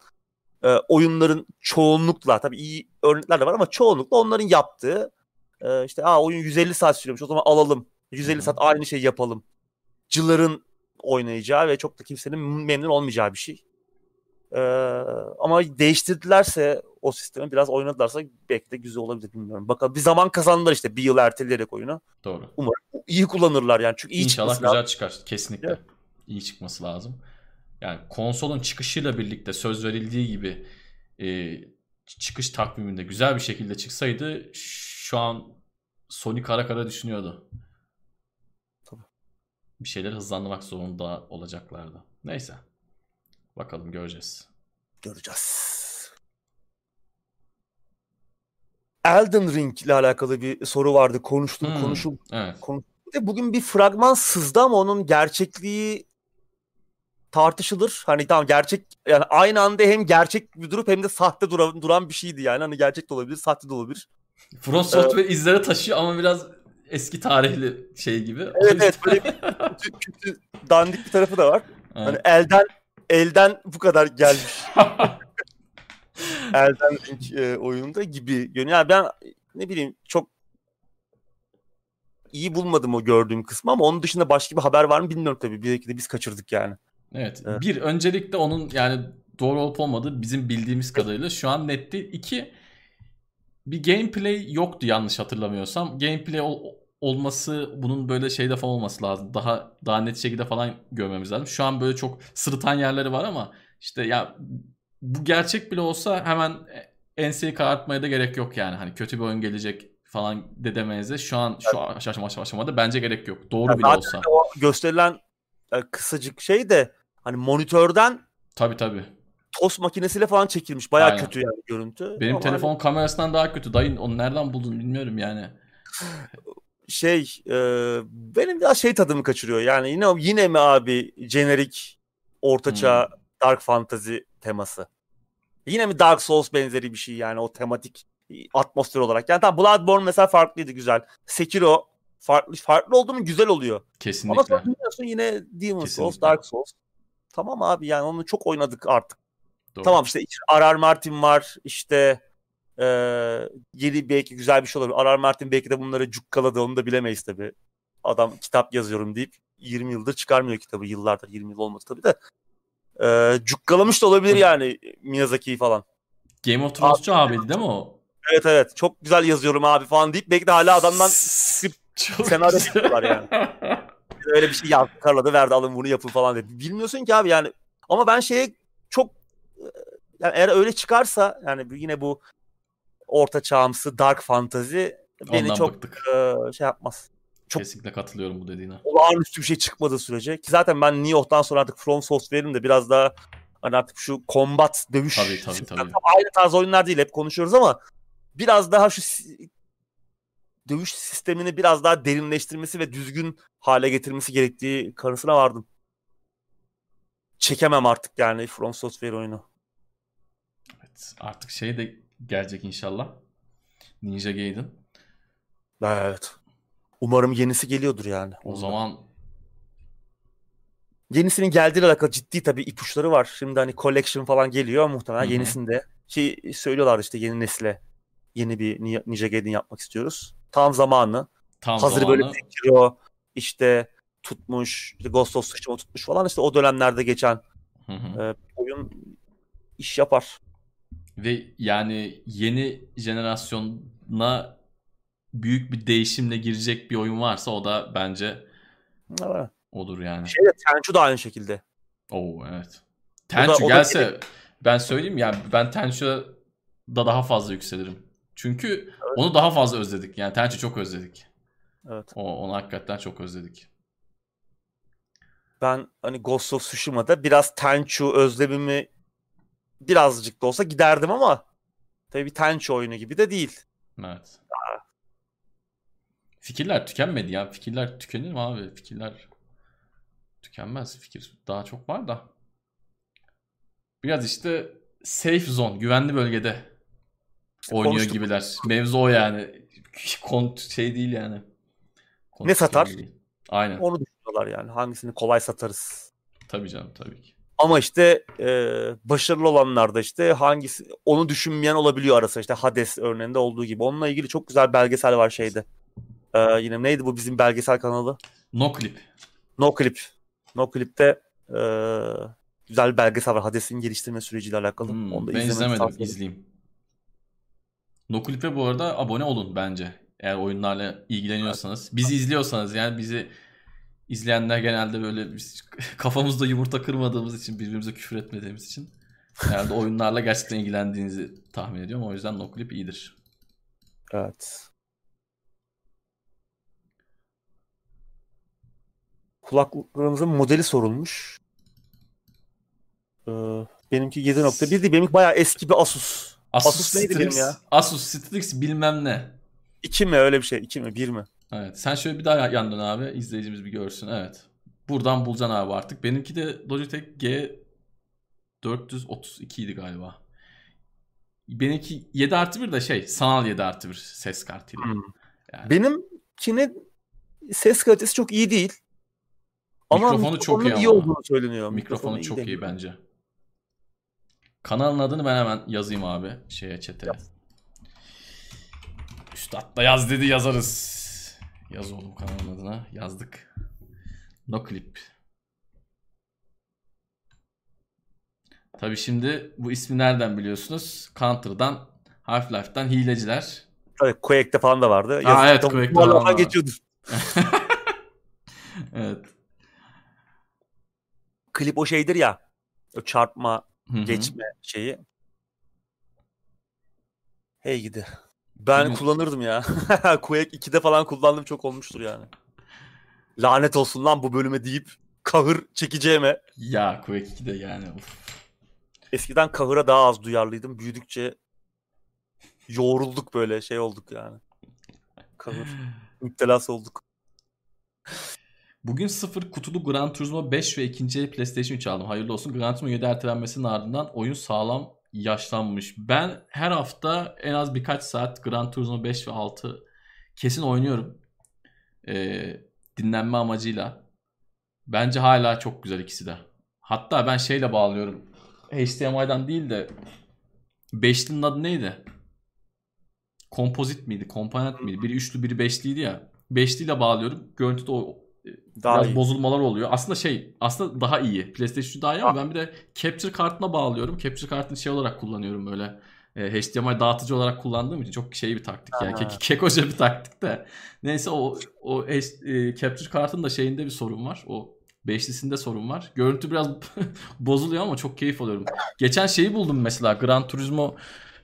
e, oyunların çoğunlukla tabii iyi örnekler de var ama çoğunlukla onların yaptığı e, işte aa oyun 150 saat sürüyormuş o zaman alalım. 150 saat aynı şey yapalım. Cıların oynayacağı ve çok da kimsenin memnun olmayacağı bir şey. Ee, ama değiştirdilerse o sistemi biraz oynadılarsa belki de güzel olabilir bilmiyorum. Bakalım bir zaman kazandılar işte bir yıl erteleyerek oyunu. Doğru. Umarım iyi kullanırlar yani çünkü iyi İnşallah güzel lazım. çıkar kesinlikle. Evet. İyi çıkması lazım. Yani konsolun çıkışıyla birlikte söz verildiği gibi e, çıkış takviminde güzel bir şekilde çıksaydı şu an Sony kara kara düşünüyordu. Tabii. Bir şeyler hızlandırmak zorunda olacaklardı. Neyse. Bakalım göreceğiz. Göreceğiz. Elden Ring ile alakalı bir soru vardı. Konuştum, hmm, konuşuldu. Evet. Konuştum. Bugün bir fragman sızdı ama onun gerçekliği tartışılır. Hani tamam gerçek yani aynı anda hem gerçek bir durup hem de sahte duran, duran bir şeydi yani. Hani gerçek de olabilir, sahte de olabilir. Front Software ee, izlere taşıyor ama biraz eski tarihli şey gibi. Evet evet böyle kötü, kötü dandik bir tarafı da var. Evet. Hani elden elden bu kadar gelmiş. elden Ring e, oyununda gibi görünüyor. Yani ben ne bileyim çok iyi bulmadım o gördüğüm kısmı ama onun dışında başka bir haber var mı bilmiyorum tabii. Belki de biz kaçırdık yani. Evet. evet. Bir öncelikle onun yani doğru olup olmadığı bizim bildiğimiz kadarıyla şu an net değil. İki bir gameplay yoktu yanlış hatırlamıyorsam. Gameplay ol, olması bunun böyle şeyde falan olması lazım. Daha daha net şekilde falan görmemiz lazım. Şu an böyle çok sırıtan yerleri var ama işte ya bu gerçek bile olsa hemen enseyi karartmaya da gerek yok yani. Hani kötü bir oyun gelecek falan de şu an şu evet. aşama, aşamada bence gerek yok. Doğru ya bile olsa. O gösterilen e, kısacık şey de hani monitörden Tabi tabi. Tost makinesiyle falan çekilmiş. Baya kötü yani görüntü. Benim Ama telefon hani... kamerasından daha kötü. Dayın onu nereden buldun bilmiyorum yani. Şey e, benim biraz şey tadımı kaçırıyor. Yani yine yine mi abi jenerik ortaçağ hmm. dark fantasy teması. Yine mi Dark Souls benzeri bir şey yani o tematik atmosfer olarak. Yani tamam Bloodborne mesela farklıydı güzel. Sekiro farklı farklı oldu mu güzel oluyor. Kesinlikle. Ama sonra yine Demon Kesinlikle. Souls, Dark Souls. Tamam abi yani onu çok oynadık artık. Doğru. Tamam işte Arar Martin var işte e, yeni belki güzel bir şey olur. Arar Martin belki de bunları cukkaladı onu da bilemeyiz tabi. Adam kitap yazıyorum deyip 20 yıldır çıkarmıyor kitabı. Yıllardır 20 yıl olmadı tabi de. E, cukkalamış da olabilir yani Miyazaki'yi falan. Game of Thrones'cu abi, abiydi değil mi o? Evet evet çok güzel yazıyorum abi falan deyip belki de hala adamdan senaryo yani. Öyle bir şey yazdı karladı verdi alın bunu yapın falan dedi. Bilmiyorsun ki abi yani. Ama ben şeye çok yani eğer öyle çıkarsa yani yine bu orta çağımsı dark fantasy beni Ondan çok e, şey yapmaz. Çok Kesinlikle katılıyorum bu dediğine. Olağanüstü bir şey çıkmadığı sürece. Ki zaten ben New York'tan sonra artık From Software'in de biraz daha hani artık şu combat dövüş tabii, tabii, tabii. aynı tarz oyunlar değil hep konuşuyoruz ama biraz daha şu dövüş sistemini biraz daha derinleştirmesi ve düzgün hale getirmesi gerektiği kanısına vardım. Çekemem artık yani From Software oyunu. Evet, artık şey de gelecek inşallah. Ninja Gaiden. Evet. Umarım yenisi geliyordur yani. O Ondan. zaman yenisinin geldiğiyle alakalı ciddi tabii ipuçları var. Şimdi hani collection falan geliyor muhtemelen Hı-hı. yenisinde. Ki söylüyorlar işte yeni nesle yeni bir Ninja Gaiden yapmak istiyoruz. Tam zamanı. Tam Hazır zamanı. böyle Sekiro işte tutmuş, işte Ghost of Tsushima tutmuş falan işte o dönemlerde geçen hı hı. E, oyun iş yapar. Ve yani yeni jenerasyona büyük bir değişimle girecek bir oyun varsa o da bence evet. olur yani. Şeyde Tenchu da aynı şekilde. Oo evet. Tenchu da, gelse da... ben söyleyeyim ya ben Tenchu'da da daha fazla yükselirim. Çünkü. Onu daha fazla özledik. Yani Tenchu çok özledik. Evet. O, onu hakikaten çok özledik. Ben hani Ghost of Tsushima'da biraz Tenchu özlemimi birazcık da olsa giderdim ama tabii bir Tenchu oyunu gibi de değil. Evet. Fikirler tükenmedi ya. Fikirler tükenir mi abi? Fikirler tükenmez. Fikir daha çok var da. Biraz işte safe zone, güvenli bölgede oynuyor Konuştuk. gibiler. Mevzu o yani. Kont şey değil yani. Kont ne satar? Değil. Aynen. Onu düşünüyorlar yani. Hangisini kolay satarız. Tabii canım tabii ki. Ama işte e, başarılı olanlarda işte hangisi onu düşünmeyen olabiliyor arası işte Hades örneğinde olduğu gibi. Onunla ilgili çok güzel belgesel var şeyde. E, yine neydi bu bizim belgesel kanalı? No Clip. No Clip. No Clip'te e, güzel bir belgesel var Hades'in geliştirme süreciyle alakalı. Hmm, Onu da ben izlemedim, izleyeyim. Nokulip'e bu arada abone olun bence. Eğer oyunlarla ilgileniyorsanız. Bizi izliyorsanız yani bizi izleyenler genelde böyle biz kafamızda yumurta kırmadığımız için birbirimize küfür etmediğimiz için herhalde oyunlarla gerçekten ilgilendiğinizi tahmin ediyorum. O yüzden Nokulip iyidir. Evet. Kulaklıklarımızın modeli sorulmuş. Ee, benimki 7.1 değil. Benimki bayağı eski bir Asus. Asus, Asus neydi Strix, benim ya? Asus Strix bilmem ne. 2 mi öyle bir şey? 2 mi? 1 mi? Evet. Sen şöyle bir daha yandan abi. izleyicimiz bir görsün. Evet. Buradan bulacaksın abi artık. Benimki de Logitech G432 idi galiba. Benimki 7 artı 1 de şey sanal 7 artı 1 ses kartıyla. Hmm. Yani. Benimkinin ses kalitesi çok iyi değil. Ama mikrofonu çok iyi, iyi olduğunu söyleniyor. Mikrofonu, mikrofonu çok iyi, iyi bence. Kanalın adını ben hemen yazayım abi şeye çete. Yaz. Üstad da yaz dedi yazarız. Yaz oğlum kanalın adına. Yazdık. No clip. Tabi şimdi bu ismi nereden biliyorsunuz? Counter'dan, Half-Life'dan hileciler. Tabii Quake'de falan da vardı. Aa, evet Quake'de falan da geçiyordu. evet. Klip o şeydir ya. O çarpma, Hı-hı. geçme şeyi. Hey gidi. Ben Hı-hı. kullanırdım ya. Quake 2'de falan kullandım çok olmuştur yani. Lanet olsun lan bu bölüme deyip kahır çekeceğime. Ya Quake 2'de yani. Of. Eskiden kahıra daha az duyarlıydım. Büyüdükçe yoğrulduk böyle şey olduk yani. Kahır. Müptelası olduk. Bugün sıfır kutulu Gran Turismo 5 ve ikinci el PlayStation 3 aldım. Hayırlı olsun. Gran Turismo 7 ertelenmesinin ardından oyun sağlam yaşlanmış. Ben her hafta en az birkaç saat Gran Turismo 5 ve 6 kesin oynuyorum. Ee, dinlenme amacıyla. Bence hala çok güzel ikisi de. Hatta ben şeyle bağlıyorum. HDMI'dan değil de beşlinin adı neydi? Kompozit miydi? Komponent miydi? Biri üçlü biri beşliydi ya. Beşliyle bağlıyorum. Görüntüde o daha biraz iyi. bozulmalar oluyor. Aslında şey aslında daha iyi. PlayStation daha iyi ama ben bir de capture kartına bağlıyorum. Capture kartını şey olarak kullanıyorum böyle. E, HDMI dağıtıcı olarak kullandığım için çok şey bir taktik yani. Ke kekoca bir taktik de. Neyse o o e, capture kartın da şeyinde bir sorun var. O beşlisinde sorun var. Görüntü biraz bozuluyor ama çok keyif alıyorum. Geçen şeyi buldum mesela Gran Turismo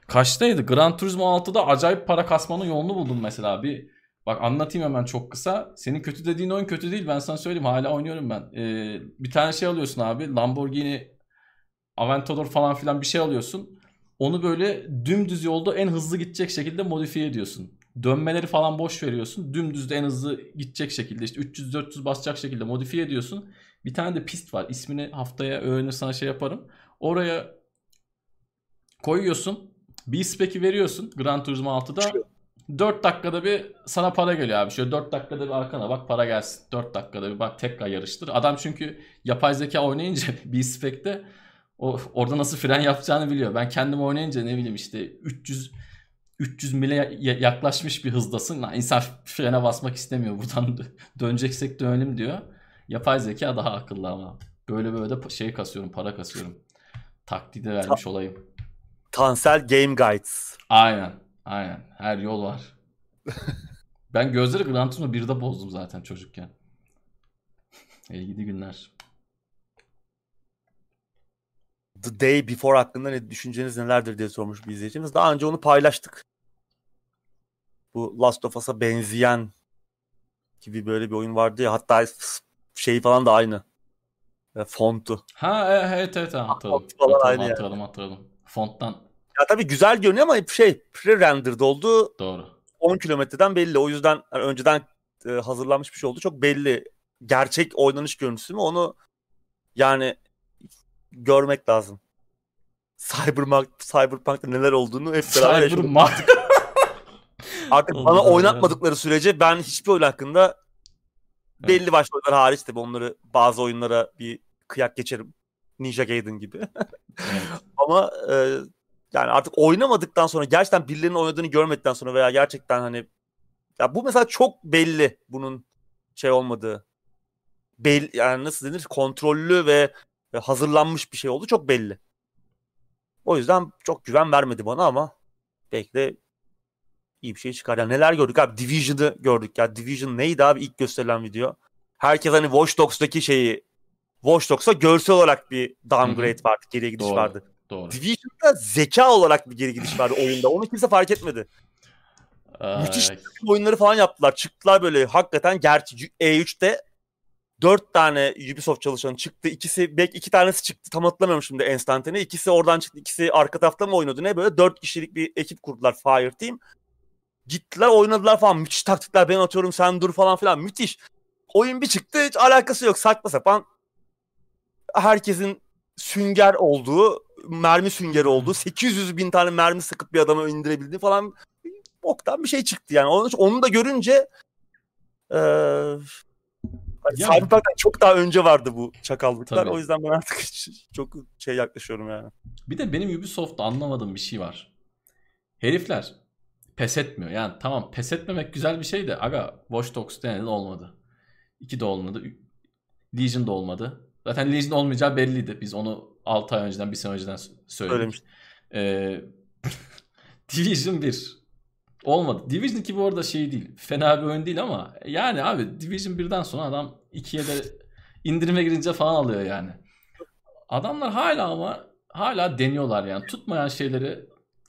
kaçtaydı? Gran Turismo 6'da acayip para kasmanın yolunu buldum mesela. Bir Bak anlatayım hemen çok kısa. Senin kötü dediğin oyun kötü değil. Ben sana söyleyeyim. Hala oynuyorum ben. Ee, bir tane şey alıyorsun abi. Lamborghini Aventador falan filan bir şey alıyorsun. Onu böyle dümdüz yolda en hızlı gidecek şekilde modifiye ediyorsun. Dönmeleri falan boş veriyorsun. Dümdüz en hızlı gidecek şekilde işte 300-400 basacak şekilde modifiye ediyorsun. Bir tane de pist var. İsmini haftaya öğrenir sana şey yaparım. Oraya koyuyorsun. B-Spec'i veriyorsun Gran Turismo 6'da. 4 dakikada bir sana para geliyor abi. Şöyle 4 dakikada bir arkana bak para gelsin. 4 dakikada bir bak tekrar yarıştır. Adam çünkü yapay zeka oynayınca bir spekte o orada nasıl fren yapacağını biliyor. Ben kendim oynayınca ne bileyim işte 300 300 mile yaklaşmış bir hızdasın. Lan insan frene basmak istemiyor. Buradan döneceksek dönelim diyor. Yapay zeka daha akıllı ama. Böyle böyle de şey kasıyorum, para kasıyorum. Taktiği de vermiş Ta- olayım. Tansel Game Guides. Aynen. Aynen. Her yol var. ben gözleri Gran Turismo 1'de bozdum zaten çocukken. İyi gidi günler. The Day Before hakkında ne düşünceniz nelerdir diye sormuş bir izleyicimiz. Daha önce onu paylaştık. Bu Last of Us'a benzeyen gibi böyle bir oyun vardı ya. Hatta şey falan da aynı. E, fontu. Ha e, evet evet hatırladım. Font falan hatırladım, aynı hatırladım, yani. hatırladım. Fonttan ya tabii güzel görünüyor ama şey pre-rendered oldu. Doğru. 10 kilometreden belli. O yüzden yani önceden e, hazırlanmış bir şey oldu. Çok belli. Gerçek oynanış görüntüsü mü onu yani görmek lazım. Cyberpunk, Cyberpunk'ta neler olduğunu hep beraber yaşadık. Artık bana oynatmadıkları sürece ben hiçbir oyun hakkında belli evet. başlı oyunlar hariç tabii onları bazı oyunlara bir kıyak geçerim. Ninja Gaiden gibi. evet. Ama e, yani artık oynamadıktan sonra gerçekten birilerinin oynadığını görmedikten sonra veya gerçekten hani ya bu mesela çok belli bunun şey olmadığı. Belli, yani nasıl denir kontrollü ve hazırlanmış bir şey oldu çok belli. O yüzden çok güven vermedi bana ama belki de iyi bir şey çıkar. Yani neler gördük abi? Division'ı gördük ya. Division neydi abi ilk gösterilen video? Herkes hani Watch Dogs'daki şeyi Watch Dogs'a görsel olarak bir downgrade Hı-hı. vardı. Geriye gidiş Doğru. vardı. Doğru. Division'da zeka olarak bir geri gidiş vardı oyunda. Onu kimse fark etmedi. Ay. Müthiş oyunları falan yaptılar. Çıktılar böyle hakikaten gerçi E3'te dört tane Ubisoft çalışanı çıktı. İkisi belki iki tanesi çıktı. Tam hatırlamıyorum şimdi enstantane. İkisi oradan çıktı. İkisi arka tarafta mı oynadı ne böyle dört kişilik bir ekip kurdular Fire Team. Gittiler oynadılar falan. Müthiş taktikler ben atıyorum sen dur falan filan. Müthiş. Oyun bir çıktı hiç alakası yok. Saçma sapan herkesin sünger olduğu mermi süngeri oldu. 800 bin tane mermi sıkıp bir adamı indirebildi falan. Boktan bir şey çıktı yani. Onu, onu da görünce ee, Cyberpunk'tan çok daha önce vardı bu çakallıklar. Tabii. O yüzden ben artık çok şey yaklaşıyorum yani. Bir de benim Ubisoft'ta anlamadığım bir şey var. Herifler pes etmiyor. Yani tamam pes etmemek güzel bir şey de aga Watch Dogs denedi olmadı. 2 de olmadı. Legion de olmadı. Zaten Legion olmayacağı belliydi. Biz onu 6 ay önceden, bir sene önceden söyledik. Ee, Division 1 olmadı. Division 2 bu arada şey değil. Fena bir oyun değil ama yani abi Division 1'den sonra adam 2'ye de indirime girince falan alıyor yani. Adamlar hala ama hala deniyorlar yani. Tutmayan şeyleri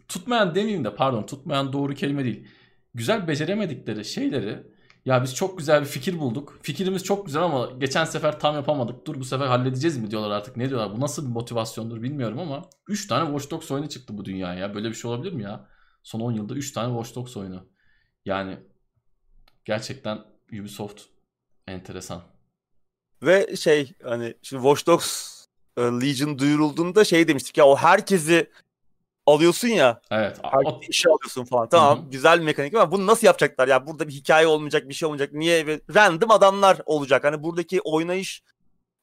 tutmayan demeyeyim de pardon tutmayan doğru kelime değil. Güzel beceremedikleri şeyleri ya biz çok güzel bir fikir bulduk. Fikrimiz çok güzel ama geçen sefer tam yapamadık. Dur bu sefer halledeceğiz mi diyorlar artık. Ne diyorlar? Bu nasıl bir motivasyondur bilmiyorum ama 3 tane Watch Dogs oyunu çıktı bu dünyaya. Böyle bir şey olabilir mi ya? Son 10 yılda 3 tane Watch Dogs oyunu. Yani gerçekten Ubisoft enteresan. Ve şey hani şimdi Watch Dogs e, Legion duyurulduğunda şey demiştik ya o herkesi alıyorsun ya. Evet. O... işe alıyorsun falan. Tamam Hı-hı. güzel bir mekanik ama bunu nasıl yapacaklar ya? Burada bir hikaye olmayacak, bir şey olmayacak. Niye? Random adamlar olacak. Hani buradaki oynayış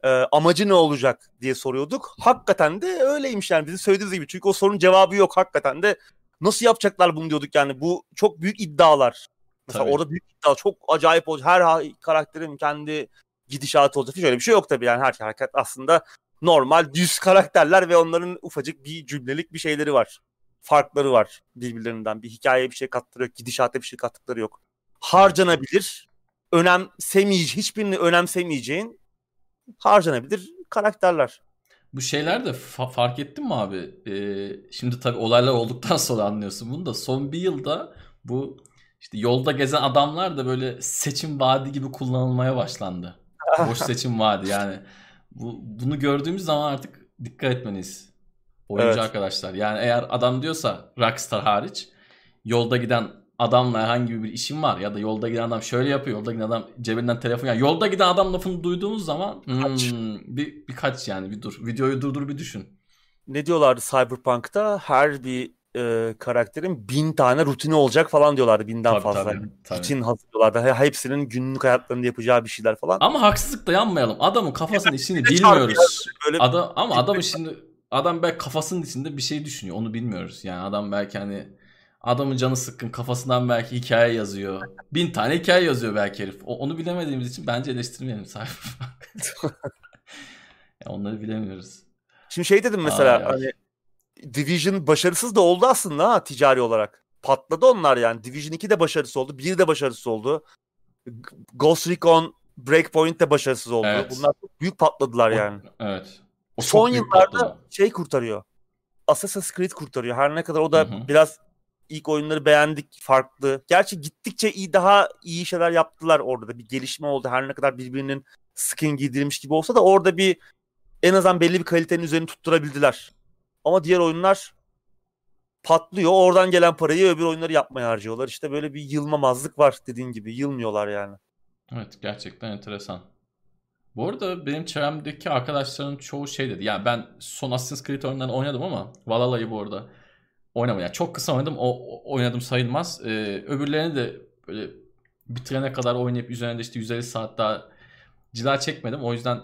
e, amacı ne olacak diye soruyorduk. Hakikaten de öyleymiş yani bizim söylediğimiz gibi. Çünkü o sorunun cevabı yok hakikaten de. Nasıl yapacaklar bunu diyorduk yani. Bu çok büyük iddialar. Mesela tabii. orada büyük iddia çok acayip olacak. Her karakterin kendi gidişatı olacak. Hiç öyle bir şey yok tabii yani her hareket aslında normal düz karakterler ve onların ufacık bir cümlelik bir şeyleri var. Farkları var birbirlerinden. Bir hikayeye bir şey kattıkları yok. Gidişata bir şey kattıkları yok. Harcanabilir. Önemsemeyeceğin, hiçbirini önemsemeyeceğin harcanabilir karakterler. Bu şeyler de fa- fark ettin mi abi? Ee, şimdi tabii olaylar olduktan sonra anlıyorsun bunu da. Son bir yılda bu işte yolda gezen adamlar da böyle seçim vaadi gibi kullanılmaya başlandı. Boş seçim vaadi yani. Bu, bunu gördüğümüz zaman artık dikkat etmeniz. Oyuncu evet. arkadaşlar. Yani eğer adam diyorsa Rockstar hariç yolda giden adamla herhangi bir işim var ya da yolda giden adam şöyle yapıyor. Yolda giden adam cebinden telefon yani yolda giden adam lafını duyduğumuz zaman hmm, bir birkaç yani bir dur. Videoyu durdur bir düşün. Ne diyorlardı Cyberpunk'ta? Her bir e, karakterin bin tane rutini olacak falan diyorlardı binden tabii, fazla. Tabii, tabii. Rutin hazırlıyorlardı. Hepsinin günlük hayatlarında yapacağı bir şeyler falan. Ama haksızlık da yanmayalım. Adamın kafasının içini bilmiyoruz. Böyle adam, ama adam şimdi adam belki kafasının içinde bir şey düşünüyor. Onu bilmiyoruz. Yani adam belki hani adamın canı sıkkın kafasından belki hikaye yazıyor. Bin tane hikaye yazıyor belki herif. O, onu bilemediğimiz için bence eleştirmeyelim Cyberpunk. onları bilemiyoruz. Şimdi şey dedim mesela Aa, hani Division başarısız da oldu aslında ha ticari olarak. Patladı onlar yani. Division 2 de başarısız oldu. 1 de başarısız oldu. Ghost Recon Breakpoint de başarısız oldu. Evet. Bunlar çok büyük patladılar o, yani. Evet. O Son yıllarda patladı. şey kurtarıyor. Assassin's Creed kurtarıyor. Her ne kadar o da Hı-hı. biraz ilk oyunları beğendik farklı. Gerçi gittikçe iyi daha iyi şeyler yaptılar orada da bir gelişme oldu. Her ne kadar birbirinin skin giydirilmiş gibi olsa da orada bir en azından belli bir kalitenin üzerine tutturabildiler. Ama diğer oyunlar patlıyor. Oradan gelen parayı öbür oyunları yapmaya harcıyorlar. İşte böyle bir yılmamazlık var dediğin gibi. Yılmıyorlar yani. Evet gerçekten enteresan. Bu arada benim çevremdeki arkadaşların çoğu şey dedi. Yani ben son Assassin's Creed oyunlarını oynadım ama Valhalla'yı bu arada oynamadım. Yani çok kısa oynadım. O, oynadım sayılmaz. Ee, öbürlerini de böyle bitirene kadar oynayıp üzerinde işte 150 saat daha cila çekmedim. O yüzden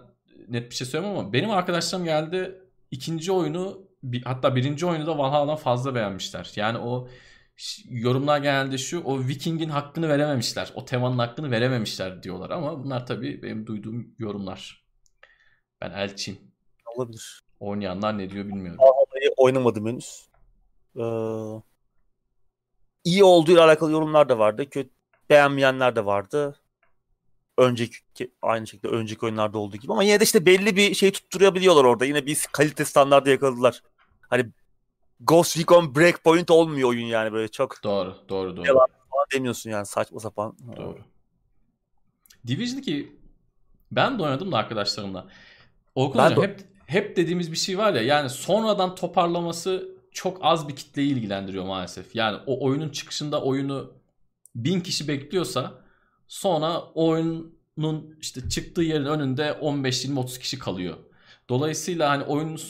net bir şey söylemiyorum ama benim arkadaşlarım geldi ikinci oyunu bir, hatta birinci oyunu da Valhalla'dan fazla beğenmişler. Yani o yorumlar genelde şu o Viking'in hakkını verememişler. O temanın hakkını verememişler diyorlar ama bunlar tabii benim duyduğum yorumlar. Ben elçiyim. Olabilir. Oynayanlar ne diyor bilmiyorum. Valhalla'yı oynamadım henüz. Ee, iyi olduğuyla alakalı yorumlar da vardı. Kötü beğenmeyenler de vardı. Önceki aynı şekilde önceki oyunlarda olduğu gibi ama yine de işte belli bir şey tutturabiliyorlar orada. Yine bir kalite standardı yakaladılar. Hani Ghost Recon Breakpoint olmuyor oyun yani böyle çok. Doğru, doğru, doğru. Yalan falan demiyorsun yani saçma sapan. Doğru. Division 2 ben de oynadım da arkadaşlarımla. Orkun hocam hep hep dediğimiz bir şey var ya yani sonradan toparlaması çok az bir kitleyi ilgilendiriyor maalesef. Yani o oyunun çıkışında oyunu bin kişi bekliyorsa sonra o oyunun işte çıktığı yerin önünde 15-20-30 kişi kalıyor. Dolayısıyla hani oyun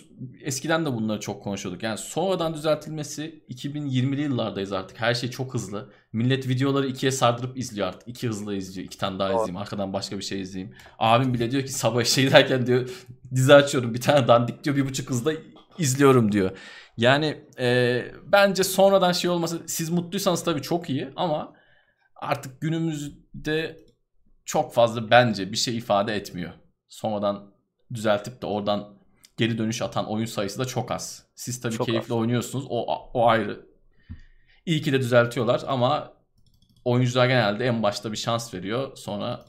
eskiden de bunları çok konuşuyorduk. Yani sonradan düzeltilmesi 2020'li yıllardayız artık. Her şey çok hızlı. Millet videoları ikiye sardırıp izliyor artık. İki hızlı izliyor. İki tane daha izleyeyim. Arkadan başka bir şey izleyeyim. Abim bile diyor ki sabah şey derken diyor dizi açıyorum. Bir tane dandik diyor. Bir buçuk hızda izliyorum diyor. Yani e, bence sonradan şey olması siz mutluysanız tabii çok iyi ama artık günümüzde çok fazla bence bir şey ifade etmiyor. Sonradan düzeltip de oradan geri dönüş atan oyun sayısı da çok az. Siz tabii çok keyifli az. oynuyorsunuz. O, o ayrı. İyi ki de düzeltiyorlar ama oyuncular genelde en başta bir şans veriyor. Sonra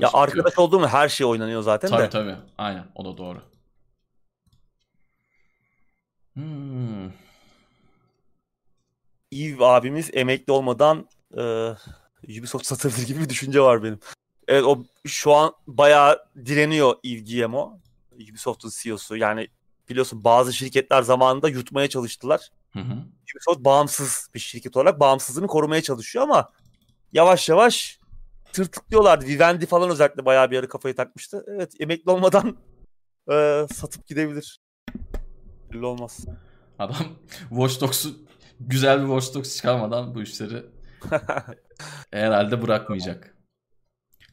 ya arkadaş olduğum her şey oynanıyor zaten tabii, de. Tabii tabii. Aynen. O da doğru. Hmm. Eve abimiz emekli olmadan e, Ubisoft satabilir gibi bir düşünce var benim. Evet o şu an bayağı direniyor Yves Guillemot. Ubisoft'un CEO'su. Yani biliyorsun bazı şirketler zamanında yutmaya çalıştılar. Hı hı. Ubisoft bağımsız bir şirket olarak bağımsızlığını korumaya çalışıyor ama yavaş yavaş tırtıklıyorlardı. Vivendi falan özellikle bayağı bir ara kafayı takmıştı. Evet emekli olmadan e, satıp gidebilir. Belli olmaz. Adam Watch Dogs'u güzel bir Watch Dogs çıkarmadan bu işleri herhalde bırakmayacak.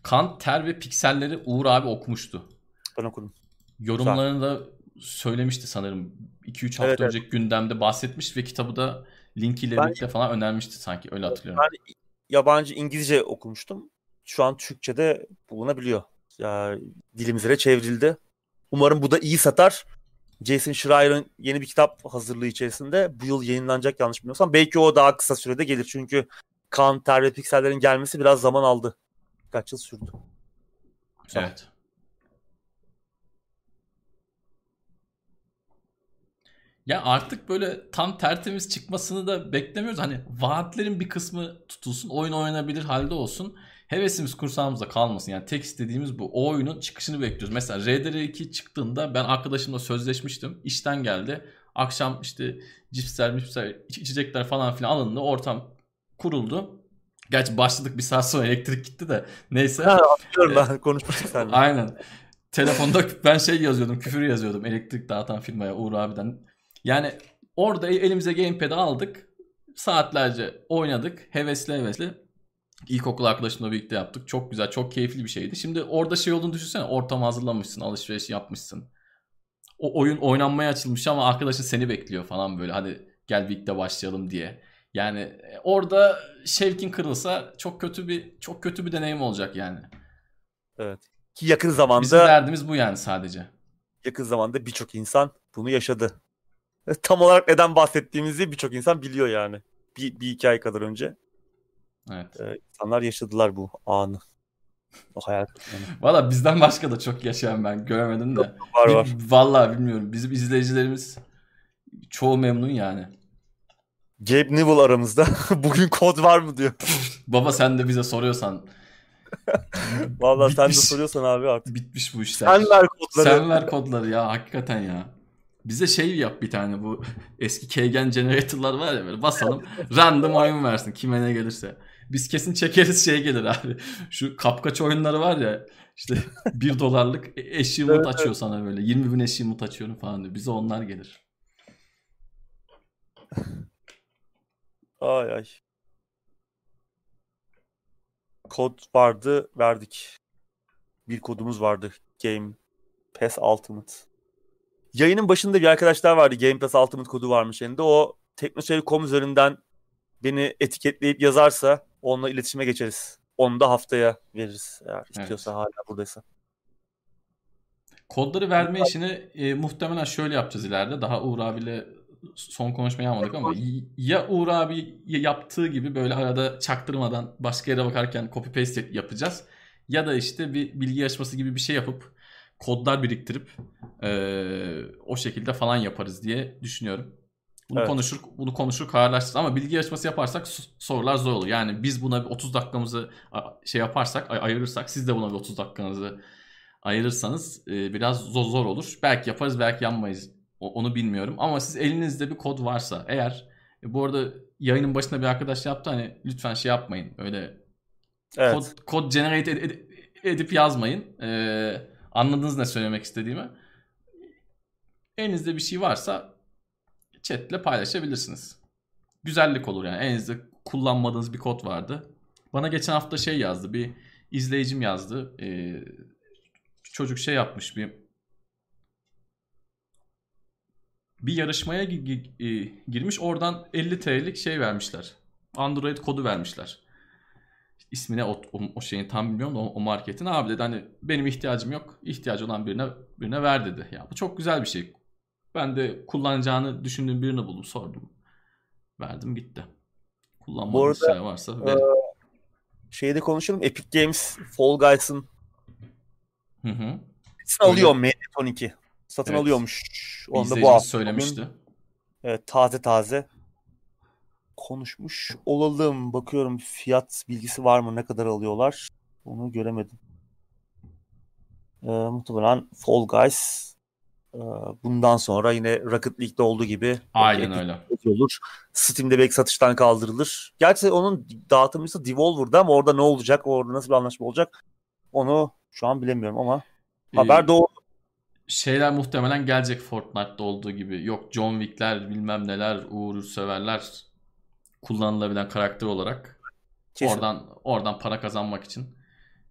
Kan, ter ve pikselleri Uğur abi okumuştu. Ben okudum. Yorumlarını da söylemişti sanırım. 2-3 hafta evet, önce evet. gündemde bahsetmiş ve kitabı da linkiyle ben, birlikte falan önermişti sanki öyle hatırlıyorum. Ben yabancı İngilizce okumuştum. Şu an Türkçe'de bulunabiliyor. Ya, dilimize çevrildi. Umarım bu da iyi satar. Jason Schreier'ın yeni bir kitap hazırlığı içerisinde bu yıl yayınlanacak yanlış bilmiyorsam. Belki o daha kısa sürede gelir. Çünkü kan, ter ve piksellerin gelmesi biraz zaman aldı. Kaç yıl sürdü. Güzel. Evet. Ya artık böyle tam tertemiz çıkmasını da beklemiyoruz. Hani vaatlerin bir kısmı tutulsun, oyun oynanabilir halde olsun. Hevesimiz kursağımızda kalmasın. Yani tek istediğimiz bu. O oyunun çıkışını bekliyoruz. Mesela RDR2 çıktığında ben arkadaşımla sözleşmiştim. İşten geldi. Akşam işte cipsler, mipsler, içecekler falan filan alındı. Ortam kuruldu. Gerçi başladık bir saat sonra elektrik gitti de. Neyse. Ha, anlıyorum ben konuşmuştuk seninle. Aynen. Telefonda ben şey yazıyordum, küfür yazıyordum elektrik dağıtan firmaya Uğur abiden. Yani orada elimize gamepad'i aldık. Saatlerce oynadık. Hevesli hevesli. İlkokul arkadaşımla birlikte yaptık. Çok güzel, çok keyifli bir şeydi. Şimdi orada şey olduğunu düşünsene. Ortam hazırlamışsın, alışveriş yapmışsın. O oyun oynanmaya açılmış ama arkadaşın seni bekliyor falan böyle. Hadi gel birlikte başlayalım diye. Yani e, orada şevkin kırılsa çok kötü bir çok kötü bir deneyim olacak yani. Evet. Ki yakın zamanda Bizim derdimiz bu yani sadece. Yakın zamanda birçok insan bunu yaşadı. Tam olarak neden bahsettiğimizi birçok insan biliyor yani. Bir, bir iki ay kadar önce. Evet. Ee, insanlar yaşadılar bu anı. O hayal Valla bizden başka da çok yaşayan ben göremedim de. Var var. Valla bilmiyorum. Bizim izleyicilerimiz çoğu memnun yani. Gabe Newell aramızda. Bugün kod var mı diyor. Baba sen de bize soruyorsan. Valla sen de soruyorsan abi artık. Bitmiş bu işler. Sen ver kodları. Sen ver kodları ya hakikaten ya. Bize şey yap bir tane bu eski Keygen generator'lar var ya böyle basalım random oyun versin kime ne gelirse. Biz kesin çekeriz şey gelir abi. Şu kapkaç oyunları var ya işte bir dolarlık eşi mut açıyor sana böyle 20 bin eşi mut açıyorum falan diyor. Bize onlar gelir. Ay ay. Kod vardı verdik. Bir kodumuz vardı. Game Pass Ultimate. Yayının başında bir arkadaşlar vardı. Game Pass Ultimate kodu varmış elinde. O teknoseyir.com üzerinden beni etiketleyip yazarsa onunla iletişime geçeriz. Onu da haftaya veririz eğer evet. istiyorsa hala buradaysa. Kodları verme işini e, muhtemelen şöyle yapacağız ileride. Daha Uğur abiyle son konuşmayı almadık ama ya Uğur abi yaptığı gibi böyle arada çaktırmadan başka yere bakarken copy paste yapacağız. Ya da işte bir bilgi yarışması gibi bir şey yapıp kodlar biriktirip e, o şekilde falan yaparız diye düşünüyorum. Bunu evet. konuşur, bunu konuşur kararlaştırırız ama bilgi yarışması yaparsak sorular zor olur. Yani biz buna bir 30 dakikamızı şey yaparsak, ayırırsak siz de buna bir 30 dakikanızı ayırırsanız e, biraz zor, zor olur. Belki yaparız, belki yanmayız. Onu bilmiyorum ama siz elinizde bir kod varsa eğer e, bu arada yayının başında bir arkadaş yaptı hani lütfen şey yapmayın. Öyle evet. kod, kod generate ed- ed- edip yazmayın. Ee, anladınız ne söylemek istediğimi. Elinizde bir şey varsa chatle paylaşabilirsiniz. Güzellik olur yani. Elinizde kullanmadığınız bir kod vardı. Bana geçen hafta şey yazdı. Bir izleyicim yazdı. Ee, çocuk şey yapmış bir bir yarışmaya girmiş. Oradan 50 TL'lik şey vermişler. Android kodu vermişler. ismine o, o, o şeyin tam bilmiyorum da o, o marketin abi dedi hani benim ihtiyacım yok. ihtiyacı olan birine birine ver dedi. Ya bu çok güzel bir şey. Ben de kullanacağını düşündüğüm birini buldum sordum. Verdim gitti. Kullanmadığınız şey varsa e, verin. E, şeyde konuşalım. Epic Games Fall Guys'ın Hı hı. alıyor Mediaton 2. Satın evet. alıyormuş. Onda bu hafta söylemişti. Evet, taze taze konuşmuş olalım. Bakıyorum fiyat bilgisi var mı? Ne kadar alıyorlar? Onu göremedim. Ee, muhtemelen Fall Guys e, bundan sonra yine Rocket League'de olduğu gibi Aynen öyle. olur. Steam'de belki satıştan kaldırılır. Gerçi onun dağıtımcısı Devolver'da ama orada ne olacak? Orada nasıl bir anlaşma olacak? Onu şu an bilemiyorum ama ee, haber doğru. Şeyler muhtemelen gelecek Fortnite'da olduğu gibi. Yok John Wick'ler bilmem neler Uğur severler kullanılabilen karakter olarak Kesin. oradan oradan para kazanmak için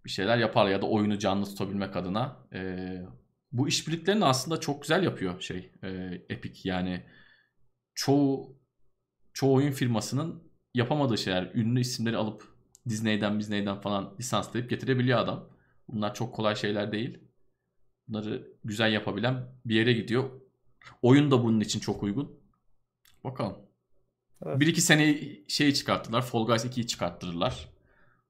bir şeyler yapar ya da oyunu canlı tutabilmek adına. Ee, bu işbirliklerini aslında çok güzel yapıyor şey e, Epic yani çoğu çoğu oyun firmasının yapamadığı şeyler ünlü isimleri alıp Disney'den Disney'den falan lisanslayıp getirebiliyor adam. Bunlar çok kolay şeyler değil. Bunları güzel yapabilen bir yere gidiyor. Oyun da bunun için çok uygun. Bakalım. Evet. Bir iki sene şeyi çıkarttılar. Fall Guys 2'yi çıkarttırırlar.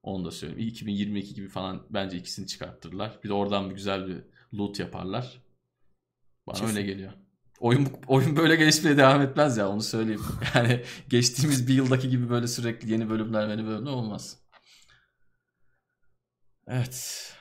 Onu da söyleyeyim. 2022 gibi falan bence ikisini çıkarttırırlar. Bir de oradan bir güzel bir loot yaparlar. Bana Kesin. öyle geliyor. Oyun oyun böyle gelişmeye devam etmez ya onu söyleyeyim. Yani geçtiğimiz bir yıldaki gibi böyle sürekli yeni bölümler yeni bölümler olmaz. Evet.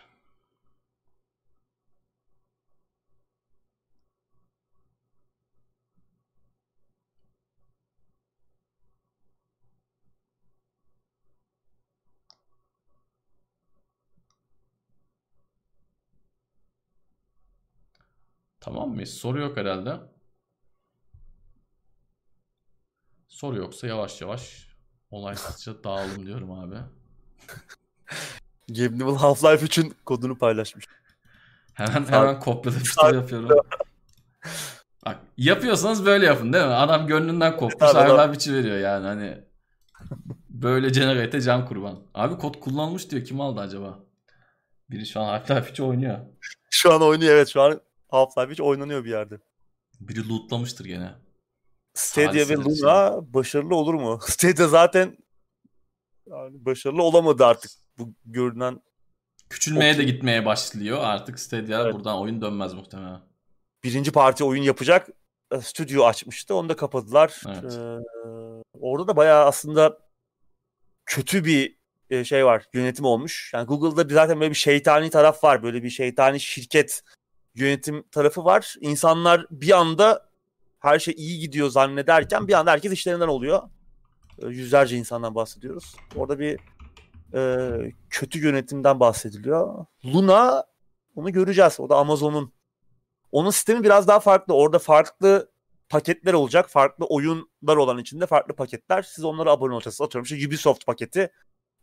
Tamam mıyız? Soru yok herhalde. Soru yoksa yavaş yavaş olaysızca dağılım diyorum abi. Newell Half-Life için kodunu paylaşmış. Hemen hemen kopyala yapıştır yapıyorum. Bak yapıyorsanız böyle yapın değil mi? Adam gönlünden kopmuş Half-Life veriyor yani hani. Böyle generate can kurban. Abi kod kullanmış diyor. Kim aldı acaba? Biri şu an Half-Life oynuyor. Şu an oynuyor evet. Şu an Half-Life hiç oynanıyor bir yerde. Biri lootlamıştır gene. Stadia ve Luna başarılı olur mu? Stadia zaten yani başarılı olamadı artık bu görünen. Küçülmeye okay. de gitmeye başlıyor artık Stadia evet. buradan oyun dönmez muhtemelen. Birinci parti oyun yapacak e, stüdyo açmıştı onu da kapadılar. Evet. Ee, orada da bayağı aslında kötü bir e, şey var yönetim olmuş. Yani Google'da zaten böyle bir şeytani taraf var. Böyle bir şeytani şirket yönetim tarafı var. İnsanlar bir anda her şey iyi gidiyor zannederken bir anda herkes işlerinden oluyor. Ee, yüzlerce insandan bahsediyoruz. Orada bir e, kötü yönetimden bahsediliyor. Luna onu göreceğiz. O da Amazon'un. Onun sistemi biraz daha farklı. Orada farklı paketler olacak. Farklı oyunlar olan içinde farklı paketler. Siz onlara abone olacaksınız. Atıyorum işte Ubisoft paketi.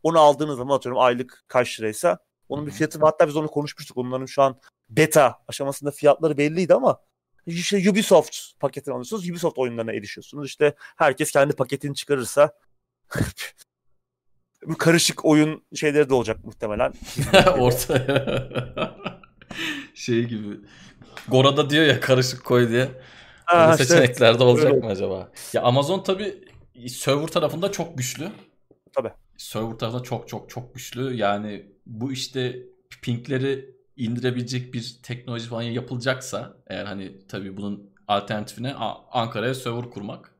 Onu aldığınız zaman atıyorum aylık kaç liraysa. Onun bir fiyatı var. Hatta biz onu konuşmuştuk. Onların şu an beta aşamasında fiyatları belliydi ama işte Ubisoft paketini alıyorsunuz. Ubisoft oyunlarına erişiyorsunuz. İşte herkes kendi paketini çıkarırsa bu karışık oyun şeyleri de olacak muhtemelen. Ortaya şey gibi. Gora'da diyor ya karışık koy diye. Ha, işte, seçeneklerde olacak öyle. mı acaba? Ya Amazon tabi server tarafında çok güçlü. Tabi. Server tarafında çok çok çok güçlü. Yani bu işte pinkleri indirebilecek bir teknoloji falan yapılacaksa eğer hani tabii bunun alternatifine Ankara'ya server kurmak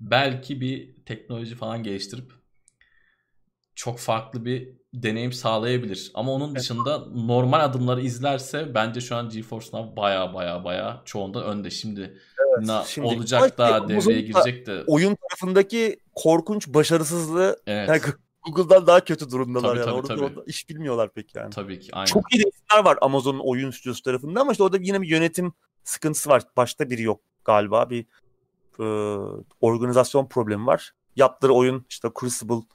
belki bir teknoloji falan geliştirip çok farklı bir deneyim sağlayabilir. Ama onun dışında normal adımları izlerse bence şu an GeForce Now baya baya baya çoğundan önde. Şimdi, evet, na, şimdi olacak da devreye girecek de. Oyun tarafındaki korkunç başarısızlığı evet. Google'dan daha kötü durumdalar tabii, yani. Tabii, orada, tabii. orada iş bilmiyorlar pek yani. Tabii ki aynen. Çok iyi isimler var Amazon'un oyun stüdyosu tarafında ama işte orada yine bir yönetim sıkıntısı var. Başta biri yok galiba. Bir e, organizasyon problemi var. Yaptığı oyun işte Crucible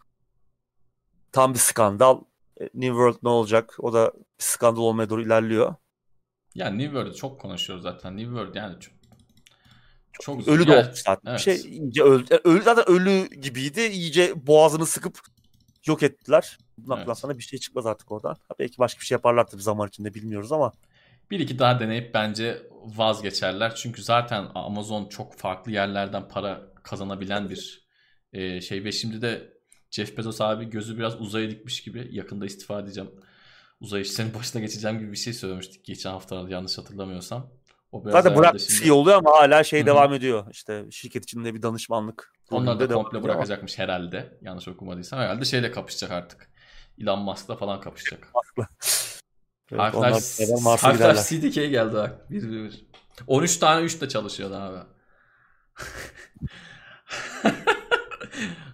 tam bir skandal. E, New World ne olacak? O da bir skandal olmaya doğru ilerliyor. Yani New World'ı çok konuşuyoruz zaten. New World yani çok çok ölü de olmuş zaten. Evet. Şey iyice öldü. Ölü zaten ölü gibiydi. İyice boğazını sıkıp yok ettiler. Bundan evet. sonra bir şey çıkmaz artık oradan. Ha, belki başka bir şey yaparlar tabii zaman içinde bilmiyoruz ama. Bir iki daha deneyip bence vazgeçerler. Çünkü zaten Amazon çok farklı yerlerden para kazanabilen bir e, şey. Ve şimdi de Jeff Bezos abi gözü biraz uzaya dikmiş gibi. Yakında istifa edeceğim. Uzay işlerinin başına geçeceğim gibi bir şey söylemiştik geçen haftalarda yanlış hatırlamıyorsam. Zaten bırak şimdi... CEO oluyor ama hala şey Hı-hı. devam ediyor. İşte şirket içinde bir danışmanlık. Onlar da komple bırakacakmış ama. herhalde. Yanlış okumadıysam. Herhalde şeyle kapışacak artık. Elon Musk'la falan kapışacak. Evet, Half-Life Half CDK geldi bak. Bir, bir, bir. 13 tane 3 de çalışıyordu abi.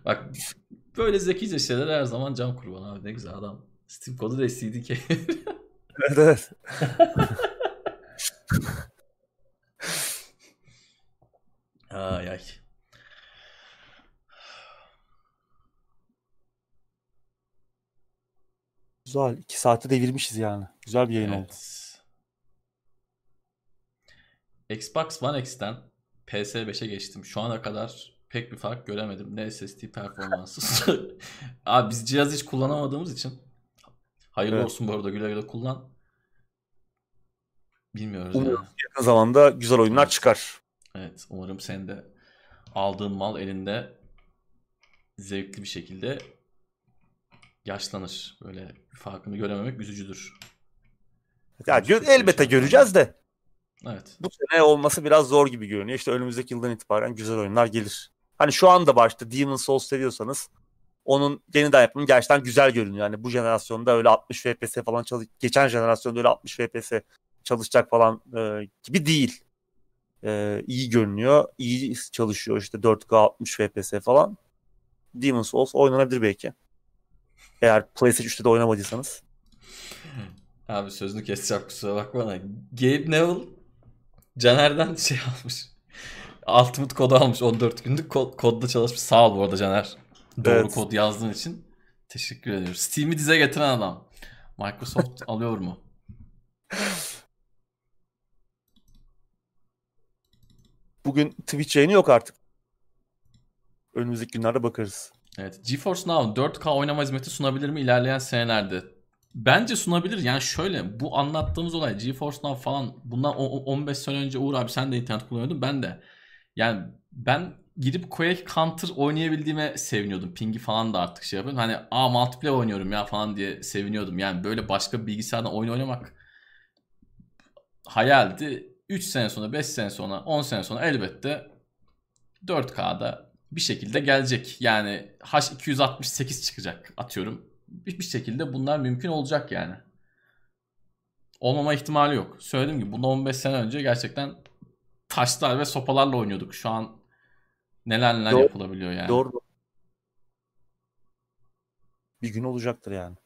bak böyle zekice şeyler her zaman can kurban abi. Ne güzel adam. Steam kodu da CDK. evet evet. ay ay. Güzel. 2 saati devirmişiz yani. Güzel bir yayın evet. oldu. Xbox One X'ten PS5'e geçtim. Şu ana kadar pek bir fark göremedim. Ne SSD performansı. Abi biz cihaz hiç kullanamadığımız için hayırlı evet. olsun bu arada güle güle kullan. Bilmiyoruz umarım yani. yakın zamanda güzel oyunlar evet. çıkar. Evet umarım sen de aldığın mal elinde zevkli bir şekilde yaşlanır. Böyle farkını görememek üzücüdür. Ya gö- elbette göreceğiz de. Evet. Bu sene olması biraz zor gibi görünüyor. İşte önümüzdeki yıldan itibaren güzel oyunlar gelir. Hani şu anda başta Demon Souls seviyorsanız onun yeniden yapımı gerçekten güzel görünüyor. Yani bu jenerasyonda öyle 60 FPS falan çalış geçen jenerasyonda öyle 60 FPS çalışacak falan e, gibi değil. E, iyi görünüyor. iyi çalışıyor işte 4K 60 FPS falan. Demon Souls oynanabilir belki. Eğer PlayStation 3'te de oynamadıysanız. Abi sözünü keseceğim kusura bakma da. Gabe Neville Caner'den şey almış. Ultimate kodu almış 14 günlük kod, kodda çalışmış. Sağ ol bu arada Caner. Doğru evet. kod yazdığın için. Teşekkür ediyoruz. Steam'i dize getiren adam. Microsoft alıyor mu? Bugün Twitch yayını yok artık. Önümüzdeki günlerde bakarız. Evet. GeForce Now 4K oynama hizmeti sunabilir mi ilerleyen senelerde? Bence sunabilir. Yani şöyle bu anlattığımız olay GeForce Now falan bundan 15 sene önce Uğur abi sen de internet kullanıyordun ben de. Yani ben gidip Quake Counter oynayabildiğime seviniyordum. Pingi falan da artık şey yapıyorum. Hani aa multiplayer oynuyorum ya falan diye seviniyordum. Yani böyle başka bilgisayardan oyun oynamak hayaldi. 3 sene sonra, 5 sene sonra, 10 sene sonra elbette 4K'da bir şekilde gelecek. Yani H268 çıkacak atıyorum. Bir, bir şekilde bunlar mümkün olacak yani. Olmama ihtimali yok. Söylediğim gibi bundan 15 sene önce gerçekten taşlar ve sopalarla oynuyorduk. Şu an neler neler Doğru. yapılabiliyor yani. Doğru. Bir gün olacaktır yani.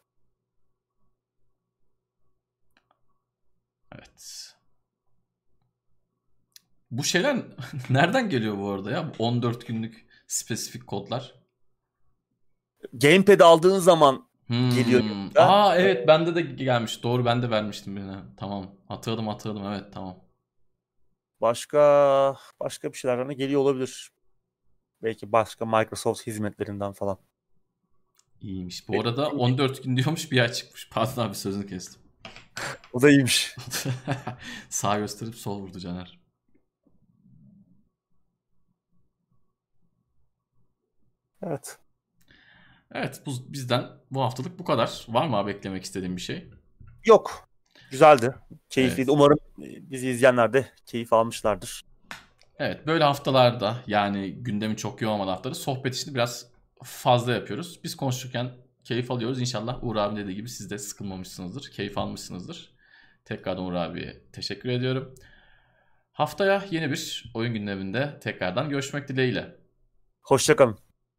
Evet. Bu şeyler nereden geliyor bu arada ya? 14 günlük spesifik kodlar. Gamepad aldığın zaman hmm. geliyor. Aa evet bende de gelmiş. Doğru ben de vermiştim birine. Tamam. Hatırladım hatırladım evet tamam. Başka başka bir şeyler hani geliyor olabilir. Belki başka Microsoft hizmetlerinden falan. İyiymiş. Bu arada 14 gün diyormuş bir ay çıkmış. Pardon abi sözünü kestim. o da iyiymiş. Sağ gösterip sol vurdu Caner. Evet. Evet bu, bizden bu haftalık bu kadar. Var mı abi eklemek istediğin bir şey? Yok. Güzeldi. Keyifliydi. Evet. Umarım bizi izleyenler de keyif almışlardır. Evet böyle haftalarda yani gündemi çok yoğun olmadı haftaları sohbet işini biraz fazla yapıyoruz. Biz konuşurken keyif alıyoruz. İnşallah Uğur abi dediği gibi siz de sıkılmamışsınızdır. Keyif almışsınızdır. Tekrardan Uğur abiye teşekkür ediyorum. Haftaya yeni bir oyun gündeminde tekrardan görüşmek dileğiyle. Hoşçakalın.